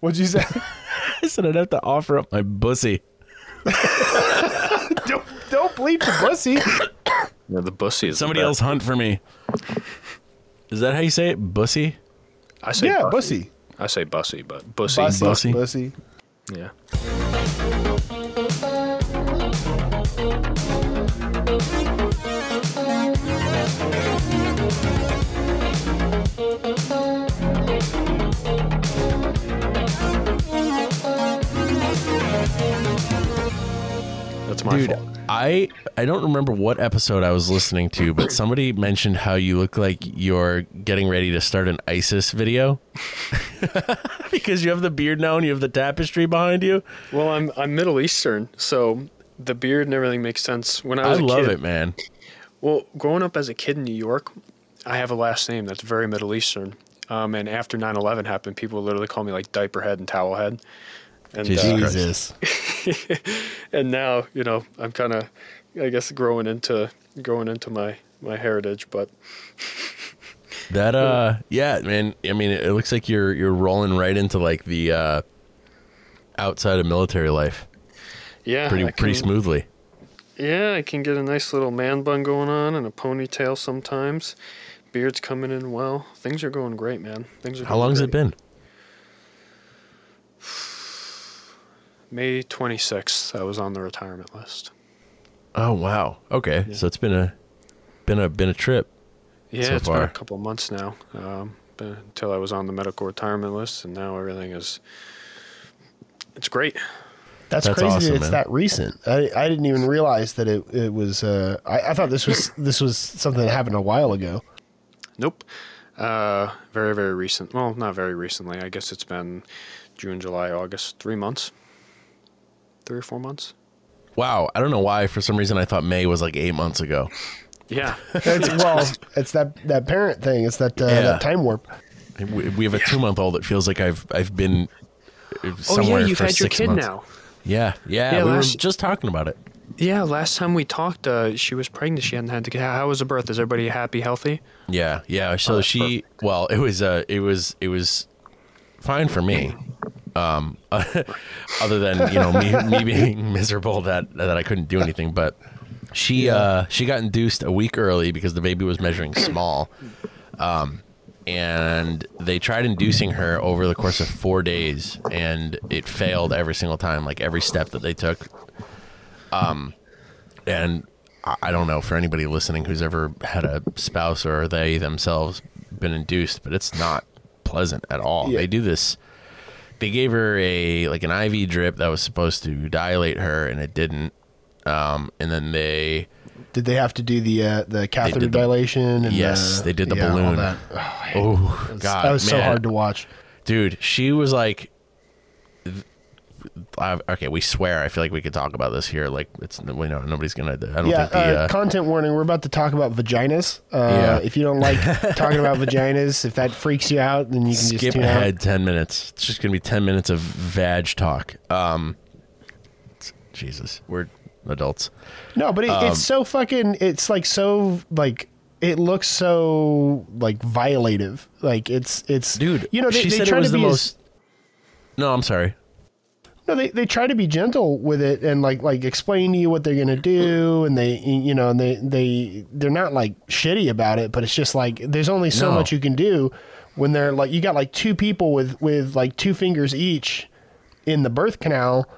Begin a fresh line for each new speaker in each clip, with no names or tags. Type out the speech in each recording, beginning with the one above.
What'd you say?
I said I'd have to offer up my bussy.
don't, don't bleep the pussy.
Yeah, the bussy is the
Somebody
best.
else hunt for me. Is that how you say it? Bussy?
I say
Yeah,
bussy.
bussy.
I say bussy, but bussy.
Bussy.
Bussy.
Bussy.
Yeah. My
Dude,
fault.
I I don't remember what episode I was listening to, but somebody mentioned how you look like you're getting ready to start an ISIS video. because you have the beard now and you have the tapestry behind you.
Well, I'm I'm Middle Eastern, so the beard and everything makes sense. When I
I
was a
love
kid,
it, man.
Well, growing up as a kid in New York, I have a last name that's very Middle Eastern. Um, and after 9/11 happened, people literally call me like diaper head and towel head. And
Jesus
uh, and now, you know, I'm kind of, I guess, growing into growing into my my heritage. But
That uh yeah, man. I mean it, looks like you're you're rolling right into like the uh outside of military life.
yeah,
Pretty
I
pretty smoothly.
Yeah, I can get a nice little man bun going on and a ponytail sometimes. Beard's coming in well. Things are going great, man. Things are.
How long's
great.
it been?
May 26th. I was on the retirement list.
Oh wow. Okay. So it's been a been a been a trip.
Yeah,
so
it's been
far.
a couple of months now. Um, but until I was on the medical retirement list, and now everything is. It's great.
That's,
That's
crazy
awesome,
that it's
man.
that recent. I, I didn't even realize that it, it was. Uh, I, I thought this was this was something that happened a while ago.
Nope. Uh, very very recent. Well, not very recently. I guess it's been June, July, August. Three months. Three or four months.
Wow. I don't know why for some reason I thought May was like 8 months ago.
Yeah.
It's, well, it's that that parent thing. It's that uh,
Yeah.
that time warp.
We, we have a 2 month old that feels like I've I've been uh,
oh
somewhere
yeah, you've
for
had your
6
kid
months.
now.
Yeah. Yeah,
Yeah,
we were just talking about it.
Yeah, last time we talked, uh, she was pregnant. She hadn't had to. How how was the birth? Is everybody happy, healthy?
Yeah, yeah. So
Oh, that's
she, well, it was, uh, it was, it was fine for me. Um, other than you know me, me being miserable that that I couldn't do anything, but she, uh, she got induced a week early because the baby was measuring small. Um, and they tried inducing her over the course of four days, and it failed every single time, like every step that they took. Um, and I don't know for anybody listening who's ever had a spouse or they themselves been induced, but it's not pleasant at all.
Yeah.
They do this. They gave her a like an IV drip that was supposed to dilate her, and it didn't. Um, and then they
Did they have to do the uh, the catheter
the-
dilation? And
Yes,
the-
they did the
yeah, all
balloon.
Oh,
oh god,
that was so hard to watch.
dude. She was like, I, okay, we swear. I feel like we could talk about this here. Like it's we know nobody's gonna. I don't
Yeah,
think the.
uh,
Uh,
content warning. We're about to talk about vaginas. Uh,
Yeah.
If you don't like talking about vaginas, if that freaks you out, then you can just
skip
out.
ahead 10 minutes it's just gonna be 10 minutes of vag talk um jesus we're adults
No, but it,
Um,
it's so fucking. It's like so like it looks so like violative. Like it's it's
dude
You know they,
she
they
said it was
to
the
be as-
most no i'm sorry
No, they, they try to be gentle with it and like like explain to you what they're gonna do and they you know and they they they're not like shitty about it but it's just like there's only so
No.
much you can do when they're like you got like two people with with like two fingers each in the birth canal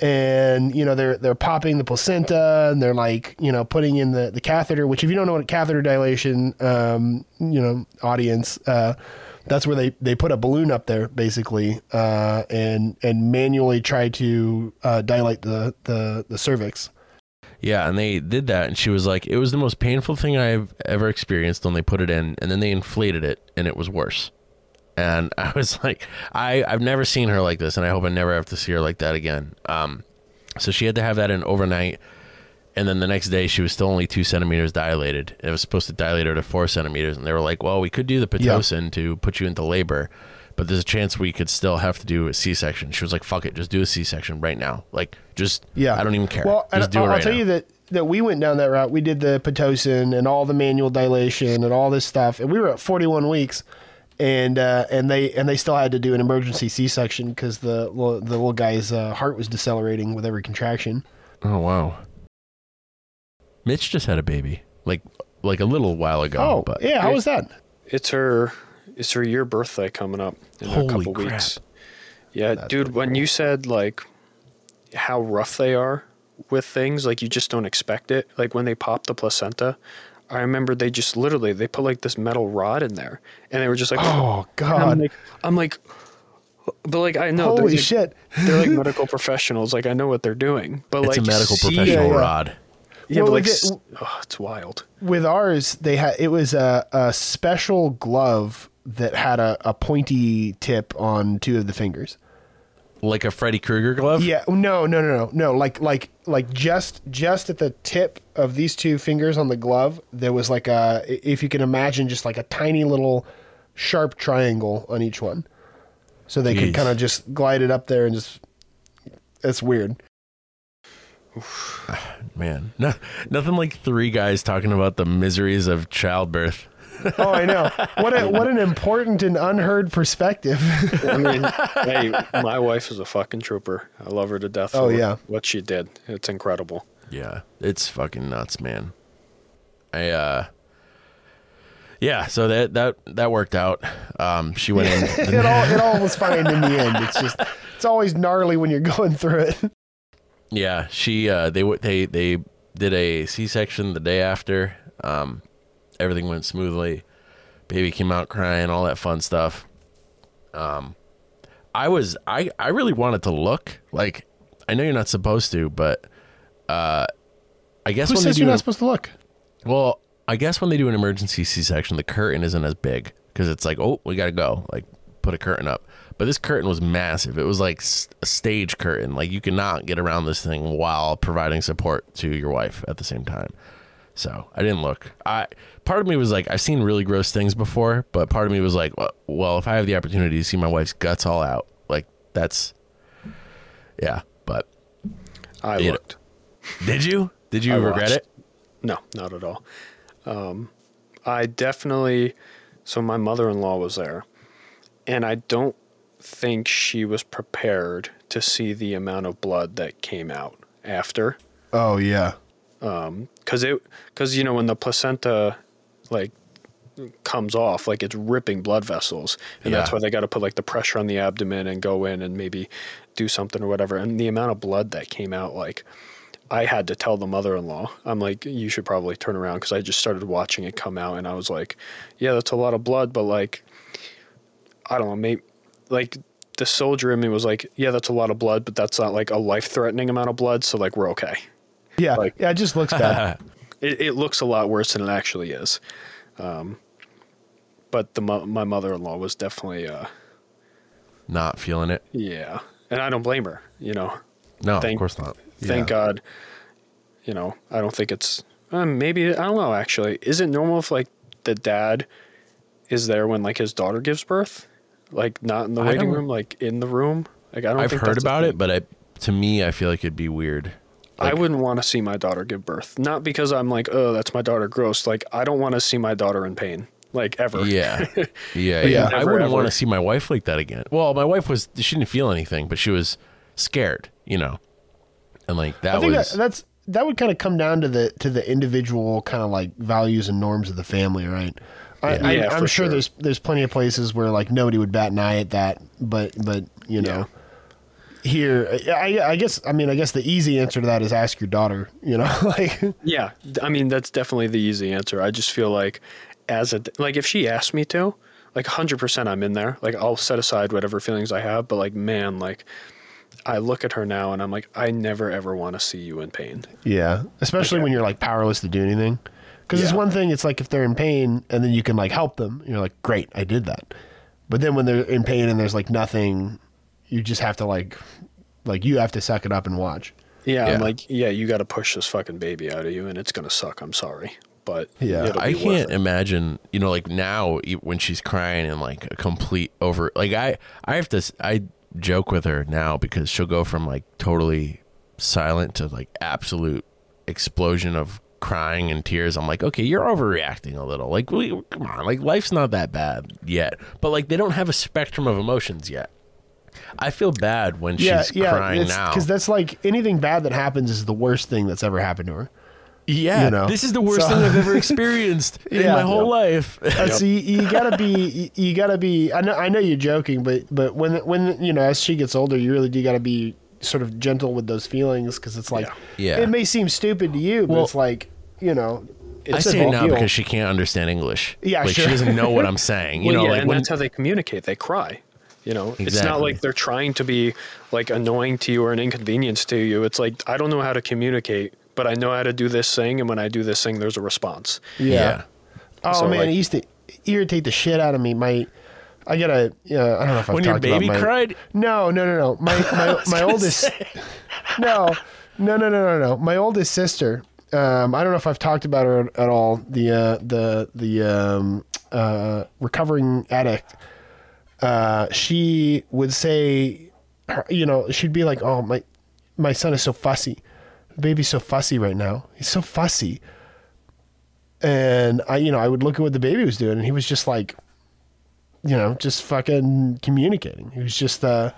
and you know they're they're popping the placenta and they're like you know putting in the the catheter which if you don't know what catheter dilation um you know audience uh that's where they they put a balloon up there basically uh and and manually try to uh dilate the the the cervix.
Yeah and they did that and she was like it was the most painful thing i've ever experienced when they put it in and then they inflated it and it was worse. And i was like i i've never seen her like this and i hope i never have to see her like that again. Um so she had to have that in overnight and then the next day she was still only two centimeters dilated. It was supposed to dilate her to four centimeters, and they were like, "Well, we could do the
Yeah.
pitocin to put you into labor, but there's a chance we could still have to do a C-section." She was like, "Fuck it, just do a C-section right now. Like, just
yeah
I don't even care.
well
just do
I'll,
it right
I'll tell
now."
you that that we went down that route we did the pitocin and all the manual dilation and all this stuff and we were at 41 weeks and uh, and they and they still had to do an emergency C-section because the little- the little guy's uh, heart was decelerating with every contraction.
Oh wow. Mitch just had a baby, like like a little while ago.
Oh,
but
yeah, how was that?
It's her it's her year birthday coming up in
Holy
a couple
crap.
weeks. Yeah,
That's
dude,
pretty
when you said like how rough they are with things, like you just don't expect it. Like when they pop the placenta, I remember they just literally they put like this metal rod in there and they were just like
Oh
And I'm
God!
like, I'm like but like I know they're
Holy
like-
shit!
They're like medical professionals, like I know what they're doing. But
it's
like
a medical professional
Yeah, yeah.
rod.
Yeah,
Well,
but like
like it-
oh, it's wild.
With ours, they had it was a, a special glove that had a, a pointy tip on two of the fingers.
Like a Freddy Krueger glove?
Yeah, oh, no, no, no, no, no. Like, like, like just, just at the tip of these two fingers on the glove, there was like a, if you can imagine, just like a tiny little sharp triangle on each one, so they could kind of just glide it up there and just. It's weird.
Man. No, nothing like three guys talking about the miseries of childbirth.
Oh, I know. What a what an important and unheard perspective.
I mean, hey, my wife is a fucking trooper. I love her to death.
Oh, yeah.
what she did. It's incredible.
Yeah, it's fucking nuts, man. I uh Yeah, so that that that worked out. Um she went in
it all it all was fine in the end. It's just it's always gnarly when you're going through it.
Yeah, she uh they w- they they did a C-section the day after. Um everything went smoothly. Baby came out crying, all that fun stuff. Um I was I I really wanted to look. Like I know you're not supposed to, but uh I guess
Who
when they
says
do
you're not supposed to look?
Well, I guess when they do an emergency C-section, the curtain isn't as big because it's like, oh, we gotta go, like put a curtain up. But this curtain was massive. It was like a stage curtain. Like you cannot get around this thing while providing support to your wife at the same time. So I didn't look. I part of me was like, I've seen really gross things before, but part of me was like, well, if I have the opportunity to see my wife's guts all out, like that's, yeah. But
I looked.
did you? Did you
I
regret
watched.
it?
No, not at all. Um, I definitely. So my mother-in-law was there, and I don't think she was prepared to see the amount of blood that came out after.
Oh yeah.
Um, because it because you know when the placenta like comes off like it's ripping blood vessels and that's why they got to put like the pressure on the abdomen and go in and maybe do something or whatever and the amount of blood that came out like i had to tell the mother-in-law i'm like you should probably turn around because i just started watching it come out and i was like yeah that's a lot of blood but like i don't know maybe like the soldier in me was like yeah that's a lot of blood but that's not like a life-threatening amount of blood so like we're okay
Yeah.
Like-
yeah. It just looks bad.
it, it looks a lot worse than it actually is. Um, but the my mother in law was definitely uh,
Not feeling it.
yeah, and I don't blame her. You know,
No,
Thank-
of course not.
thank
Yeah.
God. You know, I don't think it's uh, maybe I don't know. Actually, is it normal if like the dad is there when like his daughter gives birth, like not in the
I
waiting
don't-
room, like in the room? Like I don't.
I've
think
heard
that's a
about
thing.
it, but I, to me, I feel like it'd be weird.
I
Like-
wouldn't want to see my daughter give birth. Not because I'm like, oh, that's my daughter gross. Like I don't want to see my daughter in pain, like ever.
Yeah, yeah, yeah.
Yeah.
I
Never,
wouldn't want to see my wife like that again. Well, my wife was she didn't feel anything, but she was scared, you know, and like that
I think
was
that, that's that would kind of come down to the to the individual kind of like values and norms of the family, right? I,
Yeah.
I,
Yeah,
I'm sure,
sure.
there's there's plenty of places where like nobody would bat an eye at that, but but you know, here I, I guess I mean I guess the easy answer to that is ask your daughter. You know, like
Yeah, I mean that's definitely the easy answer. I just feel like as a like if she asked me to, like 100% I'm in there. Like I'll set aside whatever feelings I have, but like man, like I look at her now and I'm like I never ever want to see you in pain.
yeah, especially when you're like powerless to do anything. Because it's one thing. It's like if they're in pain and then you can like help them. You're like, great, I did that. But then when they're in pain and there's like nothing, you just have to like, like you have to suck it up and watch.
Yeah,
Yeah.
I'm like yeah, you got to push this fucking baby out of you and it's going to suck. I'm sorry. But
Yeah,
it'll
I
be worth
can't
it.
imagine, you know, like now e- when she's crying and like a complete over, like I, I have to, I joke with her now because she'll go from like totally silent to like absolute explosion of crying and tears, I'm like, okay, you're overreacting a little. Like, we, come on, like life's not that bad yet. But like, they don't have a spectrum of emotions yet. I feel bad when
yeah,
she's
yeah,
crying now.
because that's like anything bad that happens is the worst thing that's ever happened to her.
yeah,
you know,
this is the worst
so-
thing I've ever experienced in
Yeah.
my whole life.
Uh, So you, you gotta be, you, you gotta be. I know, I know you're joking, but but when when you know as she gets older, you really do gotta be sort of gentle with those feelings because it's like,
Yeah.
it may seem stupid to you, but
Well-
it's like you know,
I
it's a
say it now
deal.
because she can't understand English.
Yeah,
like
sure.
she doesn't know what I'm saying. You
Well,
know,
yeah,
like
and
when
that's how they communicate. They cry. You know, it's not like they're trying to be like annoying to you or an inconvenience to you. It's like I don't know how to communicate, but I know how to do this thing, and when I do this thing, there's a response.
yeah.
yeah.
Oh
So,
man,
like-
it used to irritate the shit out of me. My, I gotta. Uh, I don't know if I've talked about her.
when your baby
my-
cried.
No, no, no, no. My my, my oldest. no, no, no, no, no, no. My oldest sister. Um, I don't know if I've talked about her at all. The uh, the the um, uh, recovering addict. Uh, she would say, her, you know, she'd be like, "Oh my, my son is so fussy. The baby's so fussy right now. He's so fussy." And I, you know, I would look at what the baby was doing, and he was just like, you know, just fucking communicating. He was just uh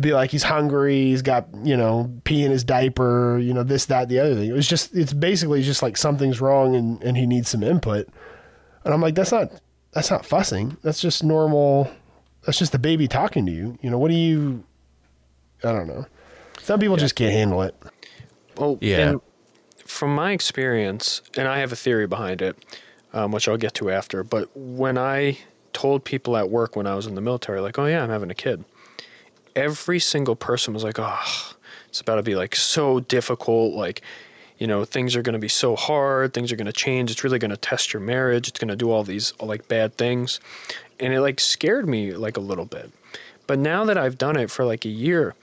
be like he's hungry, he's got, you know, pee in his diaper, you know, this, that, the other thing. It was just it's basically just like something's wrong and, and he needs some input. And I'm like, that's not that's not fussing. That's just normal that's just the baby talking to you. You know, what do you I don't know. Some people just can't handle it.
Well,
Yeah.
and from my experience, and I have a theory behind it, um, which I'll get to after. But when I told people at work when I was in the military, like, "Oh yeah, I'm having a kid," every single person was like, "Oh, it's about to be like so difficult. Like, you know, things are going to be so hard. Things are going to change. It's really going to test your marriage. It's going to do all these like bad things," and it like scared me like a little bit. But now that I've done it for like a year,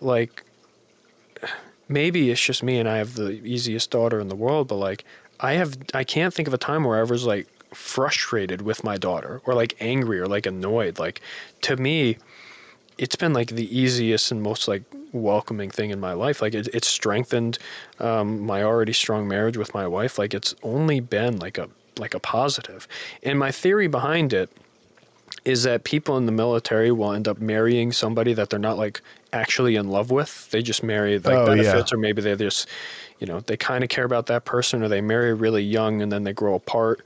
like maybe it's just me and I have the easiest daughter in the world, but like I have I can't think of a time where I was like frustrated with my daughter or like angry or like annoyed. Like to me, it's been like the easiest and most like welcoming thing in my life. Like it, it's strengthened um, my already strong marriage with my wife. Like it's only been like a like a positive. And my theory behind it is that people in the military will end up marrying somebody that they're not like actually in love with. They just marry like
Oh, yeah.
benefits, or maybe they just, you know, they kind of care about that person, or they marry really young and then they grow apart.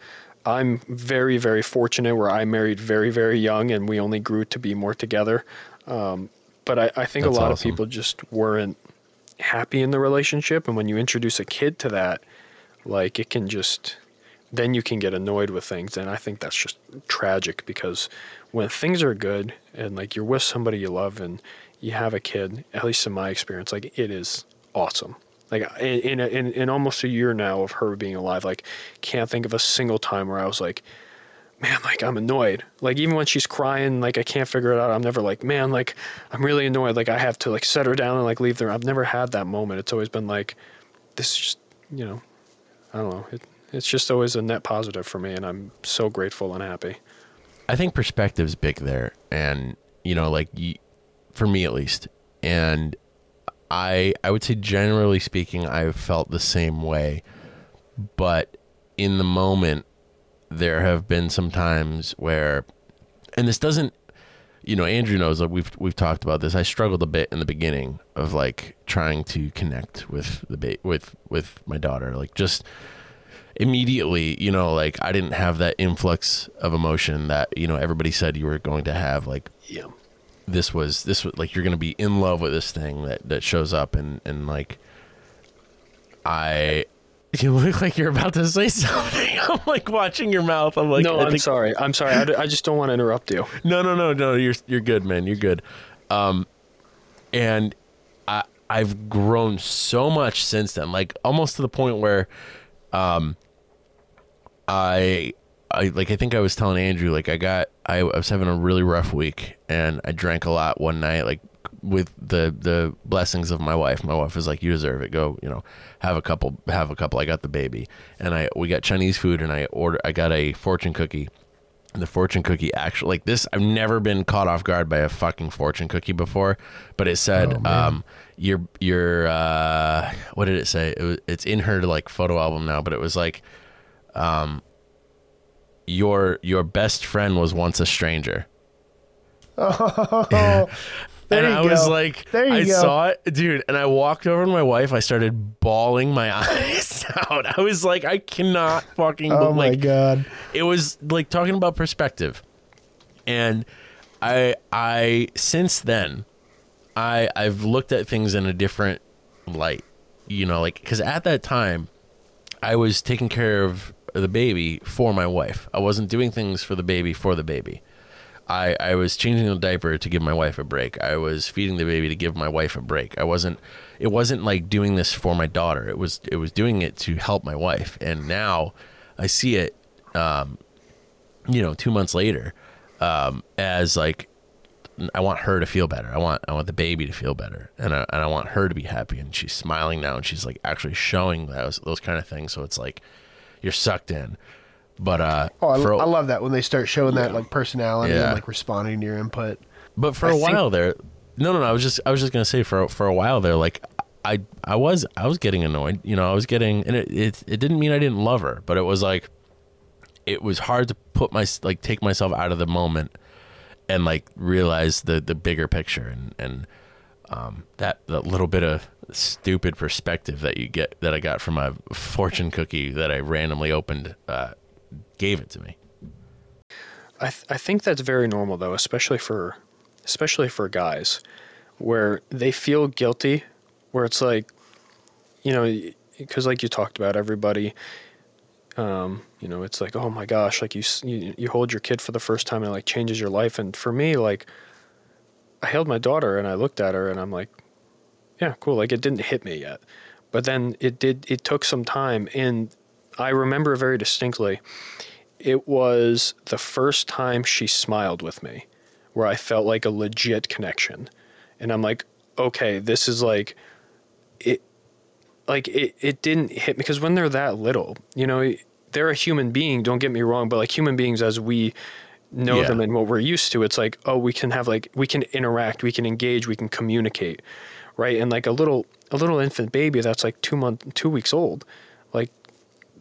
I'm very, very fortunate where I married very, very young and we only grew to be more together. Um, but I, I think
That's
a lot
awesome.
of people just weren't happy in the relationship. And when you introduce a kid to that, like it can just then you can get annoyed with things and i think that's just tragic because when things are good and like you're with somebody you love and you have a kid at least in my experience like it is awesome like in in, in, almost a year now of her being alive like can't think of a single time where i was like man like i'm annoyed. Like even when she's crying like i can't figure it out. I'm never like man like i'm really annoyed. Like i have to like set her down and like leave there i've never had that moment. It's always been like this is just you know I don't know. It, it's just always a net positive for me, and I'm so grateful and happy.
I think perspective's big there, and you know, like for me at least, and I I would say generally speaking, I've felt the same way, but in the moment, there have been some times where, and this doesn't, you know, Andrew knows like we've we've talked about this. I struggled a bit in the beginning of like trying to connect with the ba- with with my daughter, like just immediately, you know, like I didn't have that influx of emotion that, you know, everybody said you were going to have. Like
Yeah.
This was this was like you're gonna be in love with this thing that, that shows up and, and like I you look like you're about to say something. I'm like watching your mouth. I'm like
no,
I
I'm
think-
sorry. I'm sorry. I, d- I just don't want to interrupt you.
no, no, no, no. You're you're good, man. You're good. Um, and I I've grown so much since then, like almost to the point where, um, I I like I think I was telling Andrew like I got I, I was having a really rough week and I drank a lot one night like with the the blessings of my wife. My wife was like, "You deserve it. Go, you know, have a couple, have a couple." I got the baby, and I we got Chinese food, and I order. I got a fortune cookie And the fortune cookie actually like this I've never been caught off guard by a fucking fortune cookie before, but it said
Oh,
um your your uh what did it say? It was, it's in her like photo album now, but it was like um your your best friend was once a stranger.
Oh,
and I was like, I
go.
saw it, dude. And I walked over to my wife. I started bawling my eyes out. I was like, I cannot fucking.
oh my
like,
god.
It was like talking about perspective, and I, I since then, I, I've looked at things in a different light. You know, like because at that time, I was taking care of the baby for my wife. I wasn't doing things for the baby for the baby. I, I was changing the diaper to give my wife a break. I was feeding the baby to give my wife a break. I wasn't it wasn't like doing this for my daughter. It was it was doing it to help my wife. And now I see it um you know, 2 months later um as like I want her to feel better. I want I want the baby to feel better, and I and I want her to be happy. And she's smiling now, and she's like actually showing those those kind of things. So it's like you're sucked in. But uh,
Oh, I,
for a-
I love that when they start showing that like personality
Yeah.
and like responding to your input.
But for
I
a
think-
while there, no, no, no. I was just, I was just gonna say for for a while there, like I, I was, I was getting annoyed. You know, I was getting, and it, it, it didn't mean I didn't love her, but it was like, it was hard to put my, like, take myself out of the moment and like realize the the bigger picture and and um that that little bit of stupid perspective that you get that I got from a fortune cookie that I randomly opened uh, gave it to me.
I th- I think that's very normal though, especially for especially for guys, where they feel guilty, where it's like, you know, because like you talked about, everybody, um, you know, it's like, oh my gosh, like you, you you hold your kid for the first time and it like changes your life, and for me, like, I held my daughter and I looked at her and I'm like, yeah, cool, like it didn't hit me yet, but then it did. It took some time, and I remember very distinctly it was the first time she smiled with me where I felt like a legit connection. And I'm like, okay, this is like it like it, it didn't hit me because when they're that little, you know, they're a human being, don't get me wrong, but like human beings as we know
Yeah.
them and what we're used to, it's like, oh, we can have like we can interact, we can engage, we can communicate. Right. And like a little a little infant baby that's like two month two weeks old, like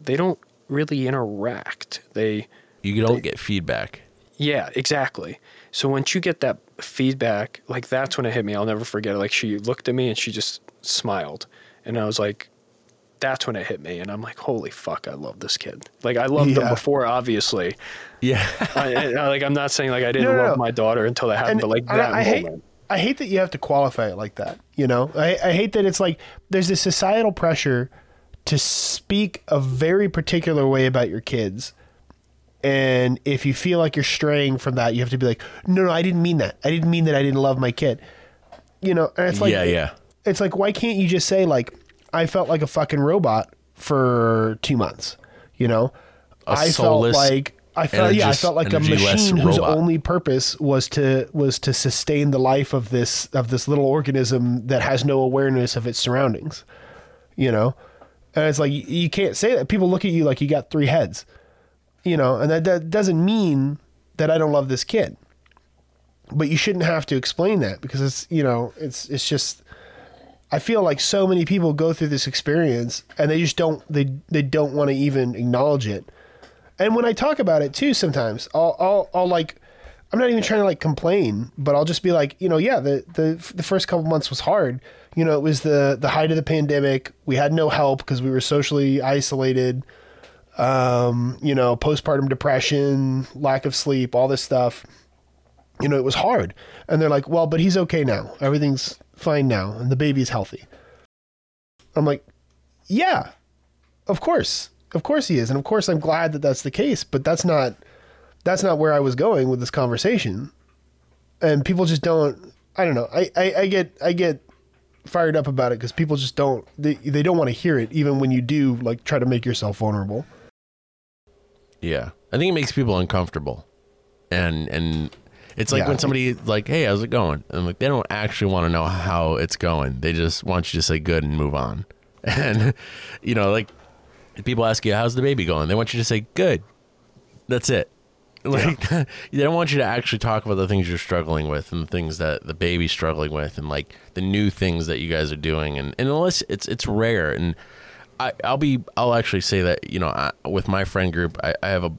they don't really interact. They
You don't get feedback.
yeah, exactly. So once you get that feedback, like that's when it hit me. I'll never forget it. Like she looked at me and she just smiled. And I was like, that's when it hit me. And I'm like, holy fuck, I love this kid. Like I loved
Yeah.
him before, obviously.
Yeah.
I, I- like I'm not saying like I didn't
No, no,
love
no.
my daughter until that happened,
And
but like
I-
that
I, hate,
moment.
I hate that you have to qualify it like that. You know, I, I hate that it's like there's this societal pressure to speak a very particular way about your kids. And if you feel like you're straying from that, you have to be like, no, no, I didn't mean that. I didn't mean that I didn't love my kid. You know, and it's like,
yeah, yeah.
it's like, why can't you just say like, I felt like a fucking robot for two months? You know,
A
I felt like I felt yeah, I felt like a machine whose
robot.
only purpose was to was to sustain the life of this of this little organism that has no awareness of its surroundings. You know, and it's like you, you can't say that. People look at you like you got three heads. You know, and that, that doesn't mean that I don't love this kid. But you shouldn't have to explain that because it's you know it's it's just I feel like so many people go through this experience and they just don't they they don't want to even acknowledge it. And when I talk about it too, sometimes I'll I'll, I'll like I'm not even trying to like complain, but I'll just be like, you know, yeah, the the the first couple months was hard. You know, it was the the height of the pandemic. We had no help because we were socially isolated. Um, you know, postpartum depression, lack of sleep, all this stuff you know, it was hard. And they're like, well, but he's okay now. Everything's fine now. And the baby's healthy. I'm like, yeah, of course. Of course he is. And of course I'm glad that that's the case, but that's not, that's not where I was going with this conversation. And people just don't, I don't know. I, I, I get, I get fired up about it because people just don't, they, they don't want to hear it even when you do like try to make yourself vulnerable.
Yeah, I think it makes people uncomfortable, and and it's like
Yeah.
when somebody like, "Hey, how's it going?" And like they don't actually want to know how it's going. They just want you to say good and move on. And you know, like people ask you, "How's the baby going?" They want you to say good. That's it. Like they don't want you to actually talk about the things you're struggling with and the things that the baby's struggling with and like the new things that you guys are doing and, and unless it's it's rare and I I'll be I'll actually say that you know I, with my friend group I, I have a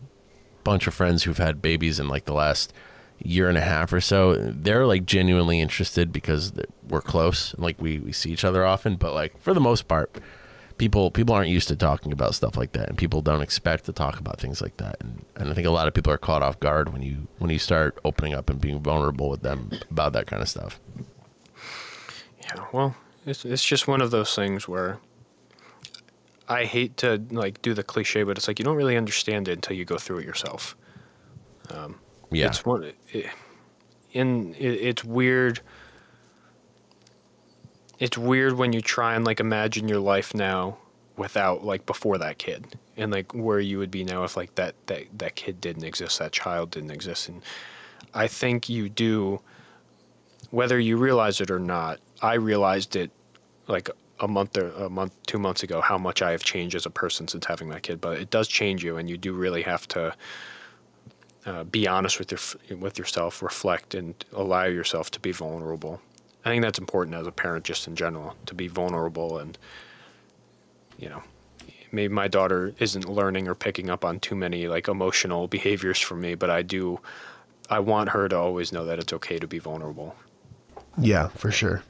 bunch of friends who've had babies in like the last year and a half or so they're like genuinely interested because we're close and like we, we see each other often but like for the most part people people aren't used to talking about stuff like that and people don't expect to talk about things like that. And, and i think a lot of people are caught off guard when you when you start opening up and being vulnerable with them about that kind of stuff.
Yeah well it's, it's just one of those things where i hate to like do the cliche but it's like you don't really understand it until you go through it yourself. Um,
yeah.
it's one it, in it, it's weird it's weird when you try and like imagine your life now without like before that kid and like where you would be now if like that that that kid didn't exist that child didn't exist. And i think you do whether you realize it or not i realized it like a month or a month two months ago how much i have changed as a person since having that kid. But it does change you and you do really have to uh, be honest with your with yourself reflect and allow yourself to be vulnerable I think that's important as a parent, just in general, to be vulnerable and, you know, maybe my daughter isn't learning or picking up on too many like emotional behaviors from me, but I do, I want her to always know that it's okay to be vulnerable.
Yeah, for sure.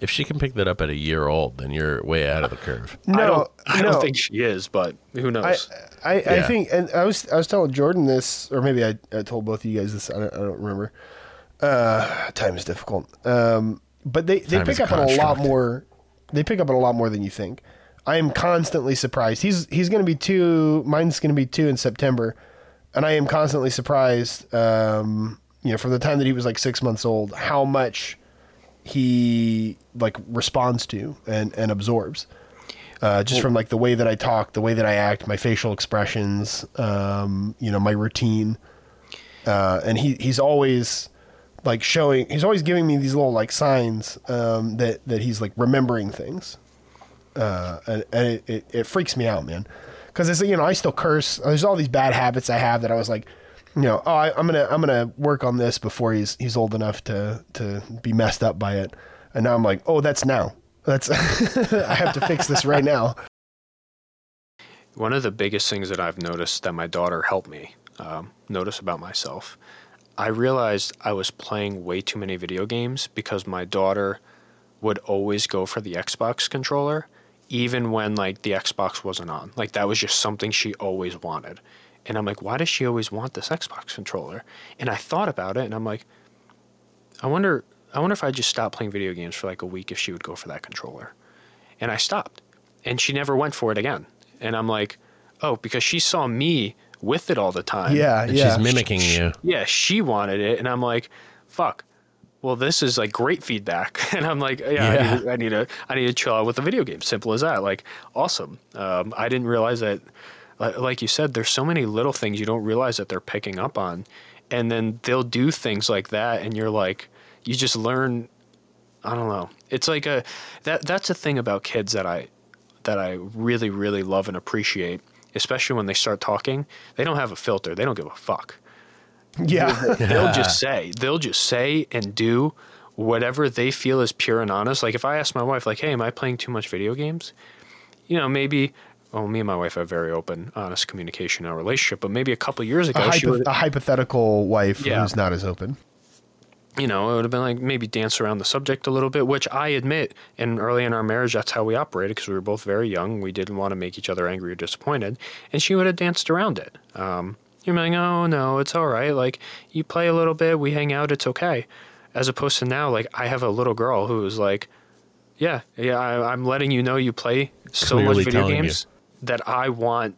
If she can pick that up at a year old, then you're way out of the curve.
No,
I don't, I
no.
don't think she is, but who knows?
I, I, I think, and I was, I was telling Jordan this, or maybe I, I told both of you guys this. I don't, I don't remember. Uh, time is difficult. Um, but they, they
Time
pick up on a lot more. They pick up on a lot more than you think. I am constantly surprised. He's he's going to be two. Mine's going to be two in September, and I am constantly surprised. Um, you know, from the time that he was like six months old, how much he like responds to and and absorbs. Uh, just from like the way that I talk, the way that I act, my facial expressions, um, you know, my routine, uh, and he he's always like showing. He's always giving me these little like signs um, that that he's like remembering things, uh, and, and it, it, it freaks me out, man. Because it's you know I still curse. There's all these bad habits I have that I was like, you know, oh I, I'm gonna I'm gonna work on this before he's he's old enough to to be messed up by it, and now I'm like, oh that's now. That's I have to fix this right now.
One of the biggest things that I've noticed that my daughter helped me um, notice about myself, I realized I was playing way too many video games because my daughter would always go for the Xbox controller, even when like the Xbox wasn't on. Like that was just something she always wanted. And I'm like, why does she always want this Xbox controller? And I thought about it and I'm like, I wonder I wonder if I just stopped playing video games for like a week if she would go for that controller. And I stopped. And she never went for it again. And I'm like, oh, because she saw me with it all the time.
Yeah,
And
yeah.
she's mimicking you.
Yeah, she wanted it. And I'm like, fuck. Well, this is like great feedback. And I'm like, yeah,
Yeah.
I, need to, I need to, I need to chill out with the video game. Simple as that. Like, awesome. Um, I didn't realize that, like you said, there's so many little things you don't realize that they're picking up on. And then they'll do things like that. And you're like, you just learn I don't know. It's like a that that's a thing about kids that I that I really really love and appreciate, especially when they start talking. They don't have a filter. They don't give a fuck.
Yeah,
They'll just say. They'll just say and do whatever they feel is pure and honest. Like if I ask my wife like, "Hey, am I playing too much video games?" You know, maybe well, me and my wife have very open, honest communication in our relationship, but maybe a couple years
a,
ago she
hypo-
would
a hypothetical wife
Yeah.
who's not as open.
You know, it would have been like maybe dance around the subject a little bit, which I admit, and early in our marriage, that's how we operated because we were both very young. We didn't want to make each other angry or disappointed, and she would have danced around it. Um, you're like, oh no, it's all right. Like you play a little bit, we hang out, it's okay. As opposed to now, like I have a little girl who is like, yeah, yeah, I, I'm letting you know you play so
Clearly
much video
telling you.
games that I want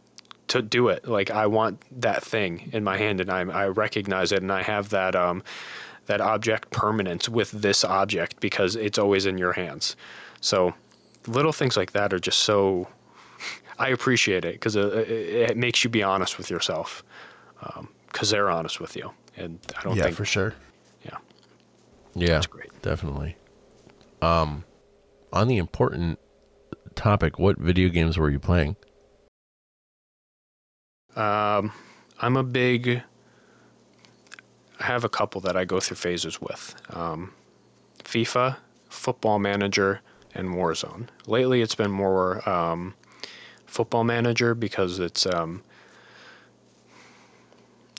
to do it. Like I want that thing in my hand, and I I recognize it, and I have that um that object permanence with this object because it's always in your hands. So little things like that are just so. I appreciate it because it, it, it makes you be honest with yourself because they're honest with you, and I don't
Yeah,
think
for sure.
yeah.
Yeah,
That's great.
definitely. Um, on the important topic, what video games were you playing?
Um, I'm a big I have a couple that I go through phases with. Um, FIFA, Football Manager, and Warzone. Lately, it's been more um, Football Manager because it's. Um,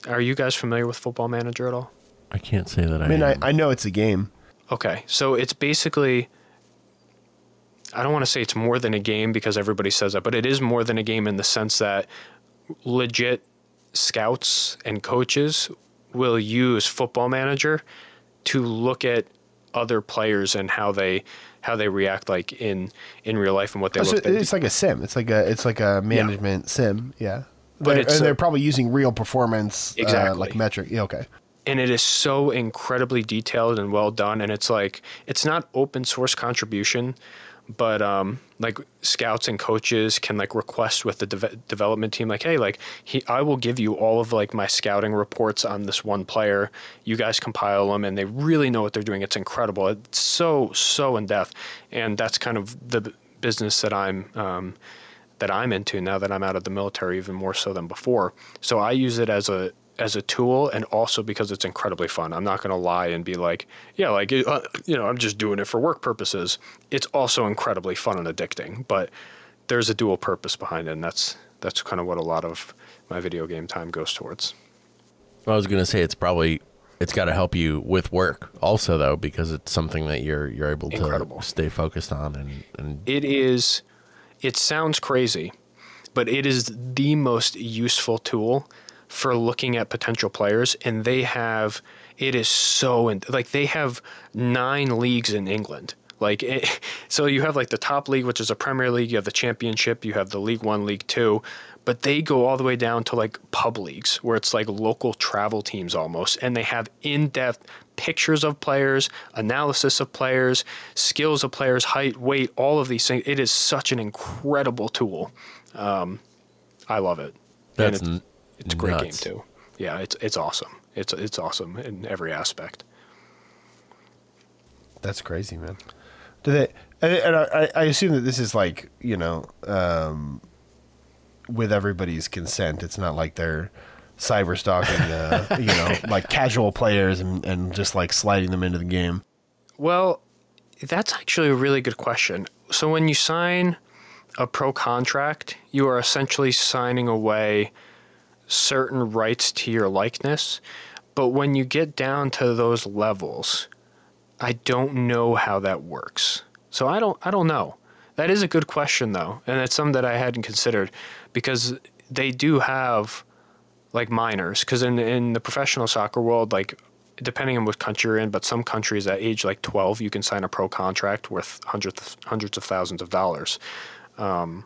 are you guys familiar with Football Manager at all?
I can't say that I,
I mean, I. I know it's a game.
Okay, so it's basically. I don't want to say it's more than a game because everybody says that, but it is more than a game in the sense that legit scouts and coaches will use Football Manager to look at other players and how they how they react like in in real life and what they
Oh, so
look
it's like a sim. It's like a it's like a management sim. Yeah,
But
They're- they're probably using real performance, uh,
Exactly.
like metric. Yeah, okay.
and it is so incredibly detailed and well done and it's like it's not open source contribution but um like scouts and coaches can like request with the deve- development team like hey like he I will give you all of like my scouting reports on this one player. You guys compile them and they really know what they're doing. It's incredible. It's so so in depth. And that's kind of the business that I'm um that I'm into now that I'm out of the military even more so than before. So I use it as a as a tool and also because it's incredibly fun. I'm not going to lie and be like, yeah, like uh, you know, I'm just doing it for work purposes. It's also incredibly fun and addicting, but there's a dual purpose behind it and that's that's kind of what a lot of my video game time goes towards.
I was gonna say it's probably it's got to help you with work also though because it's something that you're you're able to
Incredible.
stay focused on and and
It is it sounds crazy, but it is the most useful tool for looking at potential players and they have it is so in, like they have nine leagues in England. Like it, so you have like the top league which is a Premier League, you have the Championship, you have the League 1, League 2, but they go all the way down to like pub leagues where it's like local travel teams almost and they have in-depth pictures of players, analysis of players, skills of players, height, weight, all of these things. It is such an incredible tool. Um, I love it. And
that's
it's, a great game too. Yeah, it's it's awesome. It's it's awesome in every aspect.
That's crazy, man. Do they? And, and I, I assume that this is like you know, um, with everybody's consent. It's not like they're cyber stalking, uh, you know, like casual players and, and just like sliding them into the game.
Well, that's actually a really good question. So when you sign a pro contract, you are essentially signing away certain rights to your likeness. But when you get down to those levels, I don't know how that works. So I don't I don't know. That is a good question though, and it's something that I hadn't considered because they do have like minors because in in the professional soccer world like depending on what country you're in but some countries at age like 12 you can sign a pro contract worth hundreds hundreds of thousands of dollars um,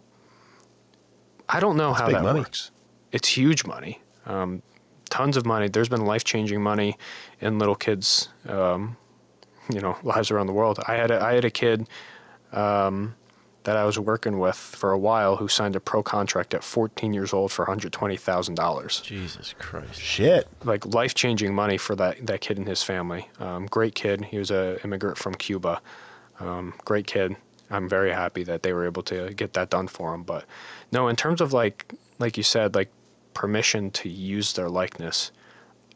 i don't know how that
money.
works it's huge money um, tons of money there's been life-changing money in little kids um, you know lives around the world i had a, I had a kid um, that I was working with for a while who signed a pro contract at 14 years old for $120,000.
Jesus Christ.
Shit.
Like life changing money for that, that kid and his family. Um, great kid. He was an immigrant from Cuba. Um, great kid. I'm very happy that they were able to get that done for him. But no, in terms of like, like you said, like permission to use their likeness,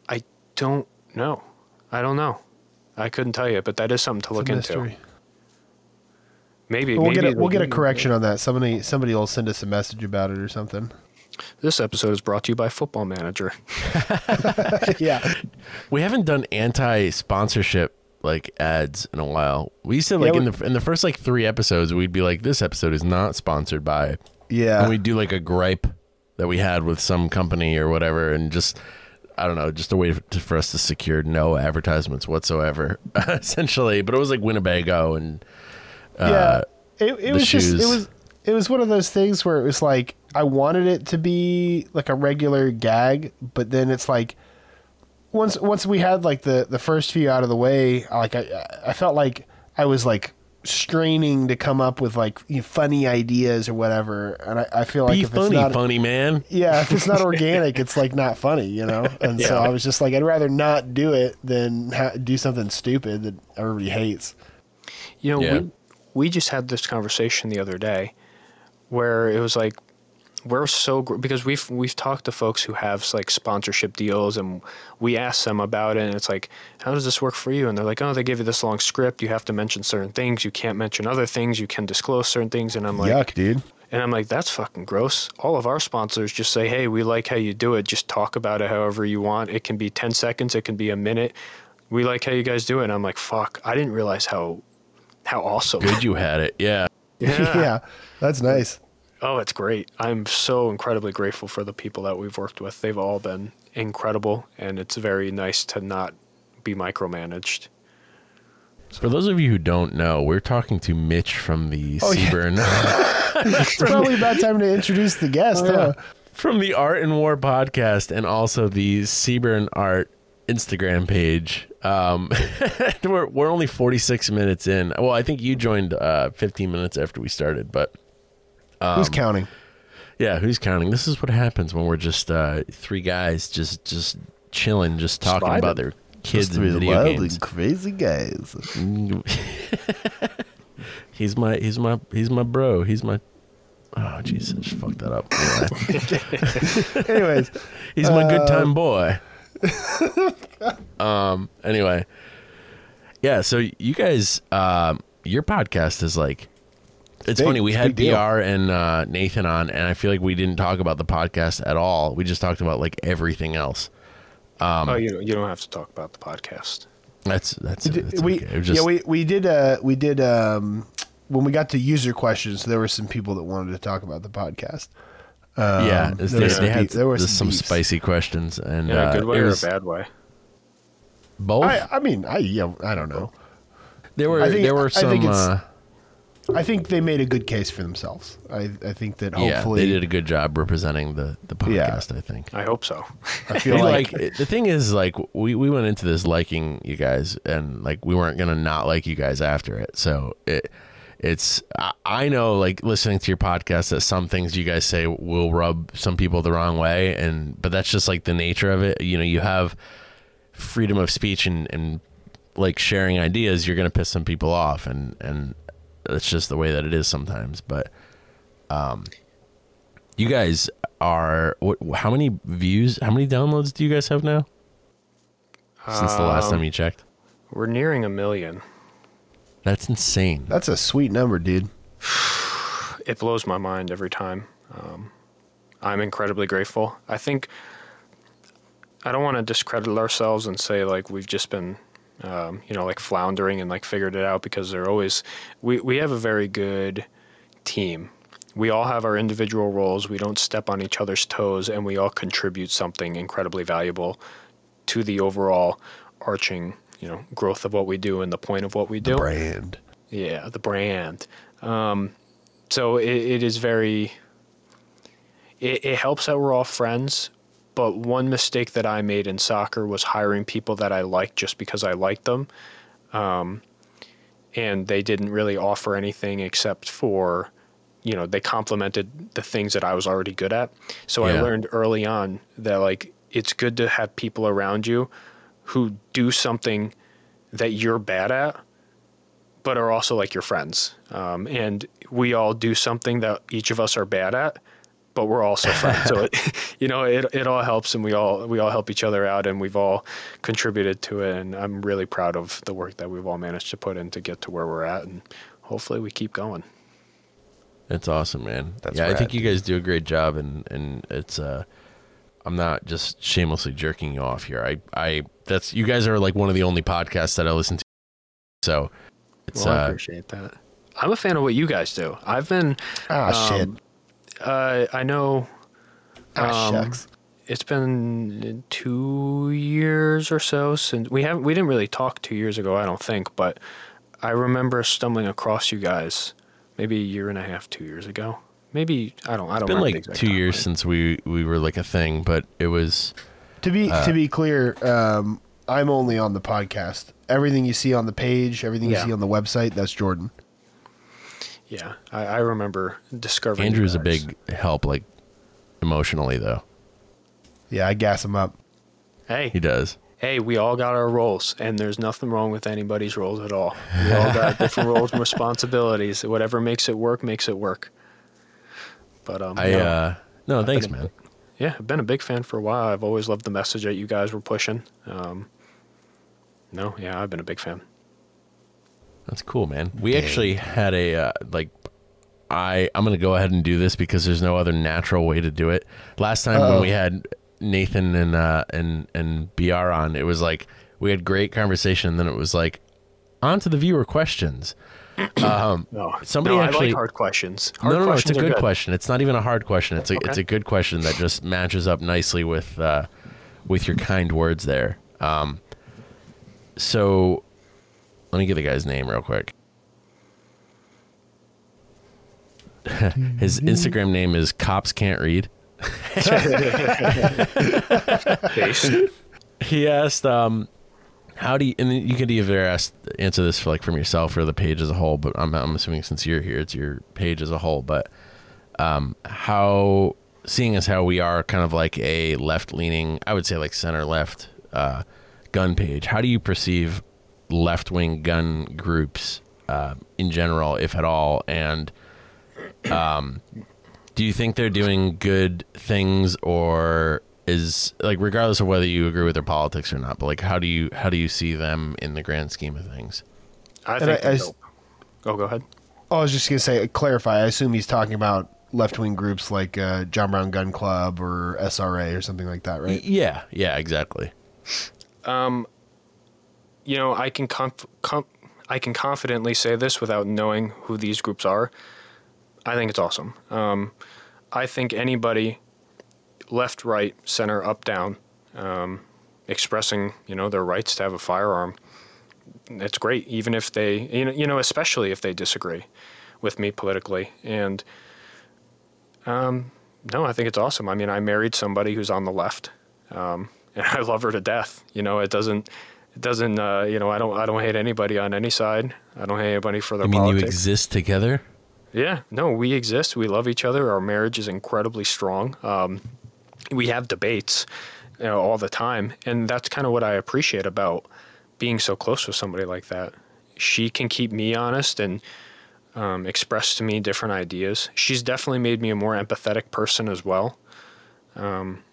I don't know. I don't know. I couldn't tell you, but that is something to look
a
into. Maybe
We'll get a, we'll get a correction on that. Somebody somebody will send us a message about it or something.
This episode is brought to you by Football Manager.
yeah.
We haven't done anti-sponsorship like ads in a while. We used to
Yeah,
like in the in the first like three episodes, we'd be like, "This episode is not sponsored by,"
Yeah.
and we do like a gripe that we had with some company or whatever, and just I don't know, just a way to, for us to secure no advertisements whatsoever, essentially. But it was like Winnebago and uh,
yeah. It, it was just it was it was one of those things where it was like I wanted it to be like a regular gag, but then it's like once once we had like the the first few out of the way, like I I felt like I was like straining to come up with like you know, funny ideas or whatever, and I, I feel like
be
if
funny,
it's not
funny man.
yeah, if it's not organic, it's like not funny, you know. And so I was just like, I'd rather not do it than ha- do something stupid that everybody hates.
You know,
Yeah.
we we just had this conversation the other day where it was like we're so gr- because we've we've talked to folks who have like sponsorship deals and we ask them about it and it's like how does this work for you? And they're like oh they give you this long script. You have to mention certain things. You can't mention other things. You can disclose certain things. And I'm like
Yuck, dude.
and I'm like that's fucking gross. All of our sponsors just say hey we like how you do it. Just talk about it however you want. It can be 10 seconds. It can be a minute. We like how you guys do it. And I'm like fuck. I didn't realize how how awesome.
Good you had it. Yeah.
yeah, that's nice.
Oh, it's great. I'm so incredibly grateful for the people that we've worked with. They've all been incredible, and it's very nice to not be micromanaged.
For those of you who don't know, we're talking to Mitch from the
Oh, yeah.
CBRN
It's probably about time to introduce the guest, huh?
from the Art and War podcast and also the CBRN Art Instagram page. Um, we're we're only 46 minutes in. Well, I think you joined uh, 15 minutes after we started, but
Who's
Um,
counting?
yeah, who's counting? This is what happens when we're just uh, three guys just just chilling, just talking
vibing.
about their kids and video games.
crazy guys.
He's my he's my he's my bro. He's my Oh Jesus, just fucked that up.
Anyways,
He's my good time boy. um. Anyway, yeah. So you guys, um, your podcast is like, it's
Big.
funny. We
It's
had
big deal.
BR and uh, Nathan on, and I feel like we didn't talk about the podcast at all. We just talked about like everything else. Um,
oh, you don't, you don't have to talk about the podcast.
That's that's,
we,
that's
we
okay. It just,
yeah we we did uh we did um when we got to user questions there were some people that wanted to talk about the podcast. Um,
yeah.
there
They,
some
they had
there were
there's some spicy questions, and
In a
uh,
good way
it
or a bad way?
both.
I I mean I yeah I don't know.
there were
I think-
there were
I
some.
think it's-
uh,
I think they made a good case for themselves. I I think that
yeah,
hopefully
they did a good job representing the the
Yeah.
podcast. I think.
I hope so.
I feel like,
like, the thing is like we, we went into this liking you guys and like we weren't gonna not like you guys after it so it it's I, I know like listening to your podcast that some things you guys say will rub some people the wrong way and but that's just like the nature of it you know you have freedom of speech and and like sharing ideas you're gonna piss some people off and and that's just the way that it is sometimes but um you guys are what how many views how many downloads do you guys have now since the last
Um,
time you checked
We're nearing a million.
that's insane
that's a sweet number, dude.
It blows my mind every time. Um, I'm incredibly grateful. I think I don't want to discredit ourselves and say like we've just been, um, you know, like floundering and like figured it out because they're always we we have a very good team. We all have our individual roles. We don't step on each other's toes, and we all contribute something incredibly valuable to the overall arching, you know, growth of what we do and the point of what we do.
Brand.
Yeah, the brand. Um, so it, it is very. It, it helps that we're all friends, but one mistake that I made in soccer was hiring people that I liked just because I liked them, um, and they didn't really offer anything except for, you know, they complemented the things that I was already good at. So I learned early on that like it's good to have people around you who do something that you're bad at but are also like your friends. Um, and we all do something that each of us are bad at, but we're also friends. so it, you know, it, it all helps and we all, we all help each other out and we've all contributed to it. And I'm really proud of the work that we've all managed to put in to get to where we're at. And hopefully we keep going.
That's awesome, man.
That's
yeah, I think you guys do a great job, and and it's uh, I'm not just shamelessly jerking you off here. I I that's you guys are like one of the only podcasts that I listen to. So it's
Well, I
uh,
appreciate that. I'm a fan of what you guys do. I've been,
Ah shit.
Um, uh, I know
Ah
um,
shucks.
it's been two years or so since we haven't we didn't really talk two years ago i don't think but i remember stumbling across you guys maybe a year and a half two years ago maybe i don't i don't
it's been like two years
timeline.
since we we were like a thing, but it was
To be
uh,
to be clear, um, I'm only on the podcast. Everything you see on the page, everything
Yeah.
you see on the website, that's Jordan.
Yeah I, I remember discovering
Andrew's a big help, like emotionally though.
Yeah, I gas him up.
hey
He does.
hey we all got our roles and there's nothing wrong with anybody's roles at all we all got different roles and responsibilities whatever makes it work makes it work but um
I
no.
uh No, thanks,
been a-
man.
Yeah, I've been a big fan for a while. I've always loved the message that you guys were pushing. Um, no, yeah, I've been a big fan.
That's cool, man. We actually had a uh, like. I I'm gonna go ahead and do this because there's no other natural way to do it. Last time when
Uh-oh.
we had Nathan and uh and and Br on, it was like we had great conversation. And then it was like on to the viewer questions. Um,
No,
Somebody
no,
actually-
I like hard questions. Hard
no, no, no. It's a
are
good, question. It's not even a hard question. It's a it's a good question that just matches up nicely with uh, with your kind words there. Um, so let me get the guy's name real quick. His Instagram name is Cops Can't Read. He asked, um, "How do you?" And you could either ask answer this for like from yourself or the page as a whole. But I'm I'm assuming since you're here, it's your page as a whole. But um, how, seeing as how we are kind of like a left leaning, I would say like center left uh, gun page. How do you perceive left wing gun groups uh, in general, if at all, and um, do you think they're doing good things or is like regardless of whether you agree with their politics or not but like how do you how do you see them in the grand scheme of things
I think.
I-
they're
I s-
dope. oh, go ahead.
Oh, I was just gonna say, clarify. I assume he's talking about left wing groups like uh, John Brown Gun Club or SRA or something like that, right?
yeah yeah exactly
you know, I can conf- com- I can confidently say this without knowing who these groups are. I think it's awesome. Um, I think anybody, left, right, center, up, down, um, expressing you know their rights to have a firearm, it's great. Even if they, you know, you know, especially if they disagree with me politically. And um, no, I think it's awesome. I mean, I married somebody who's on the left, um, and I love her to death. You know, it doesn't, doesn't, uh, you know, I don't, I don't hate anybody on any side. I don't hate anybody for their
i mean you exist together
Yeah, no, we exist. We love each other. Our marriage is incredibly strong. Um, we have debates you know, all the time, and that's kind of what I appreciate about being so close with somebody like that. She can keep me honest and um, express to me different ideas. She's definitely made me a more empathetic person as well. Um,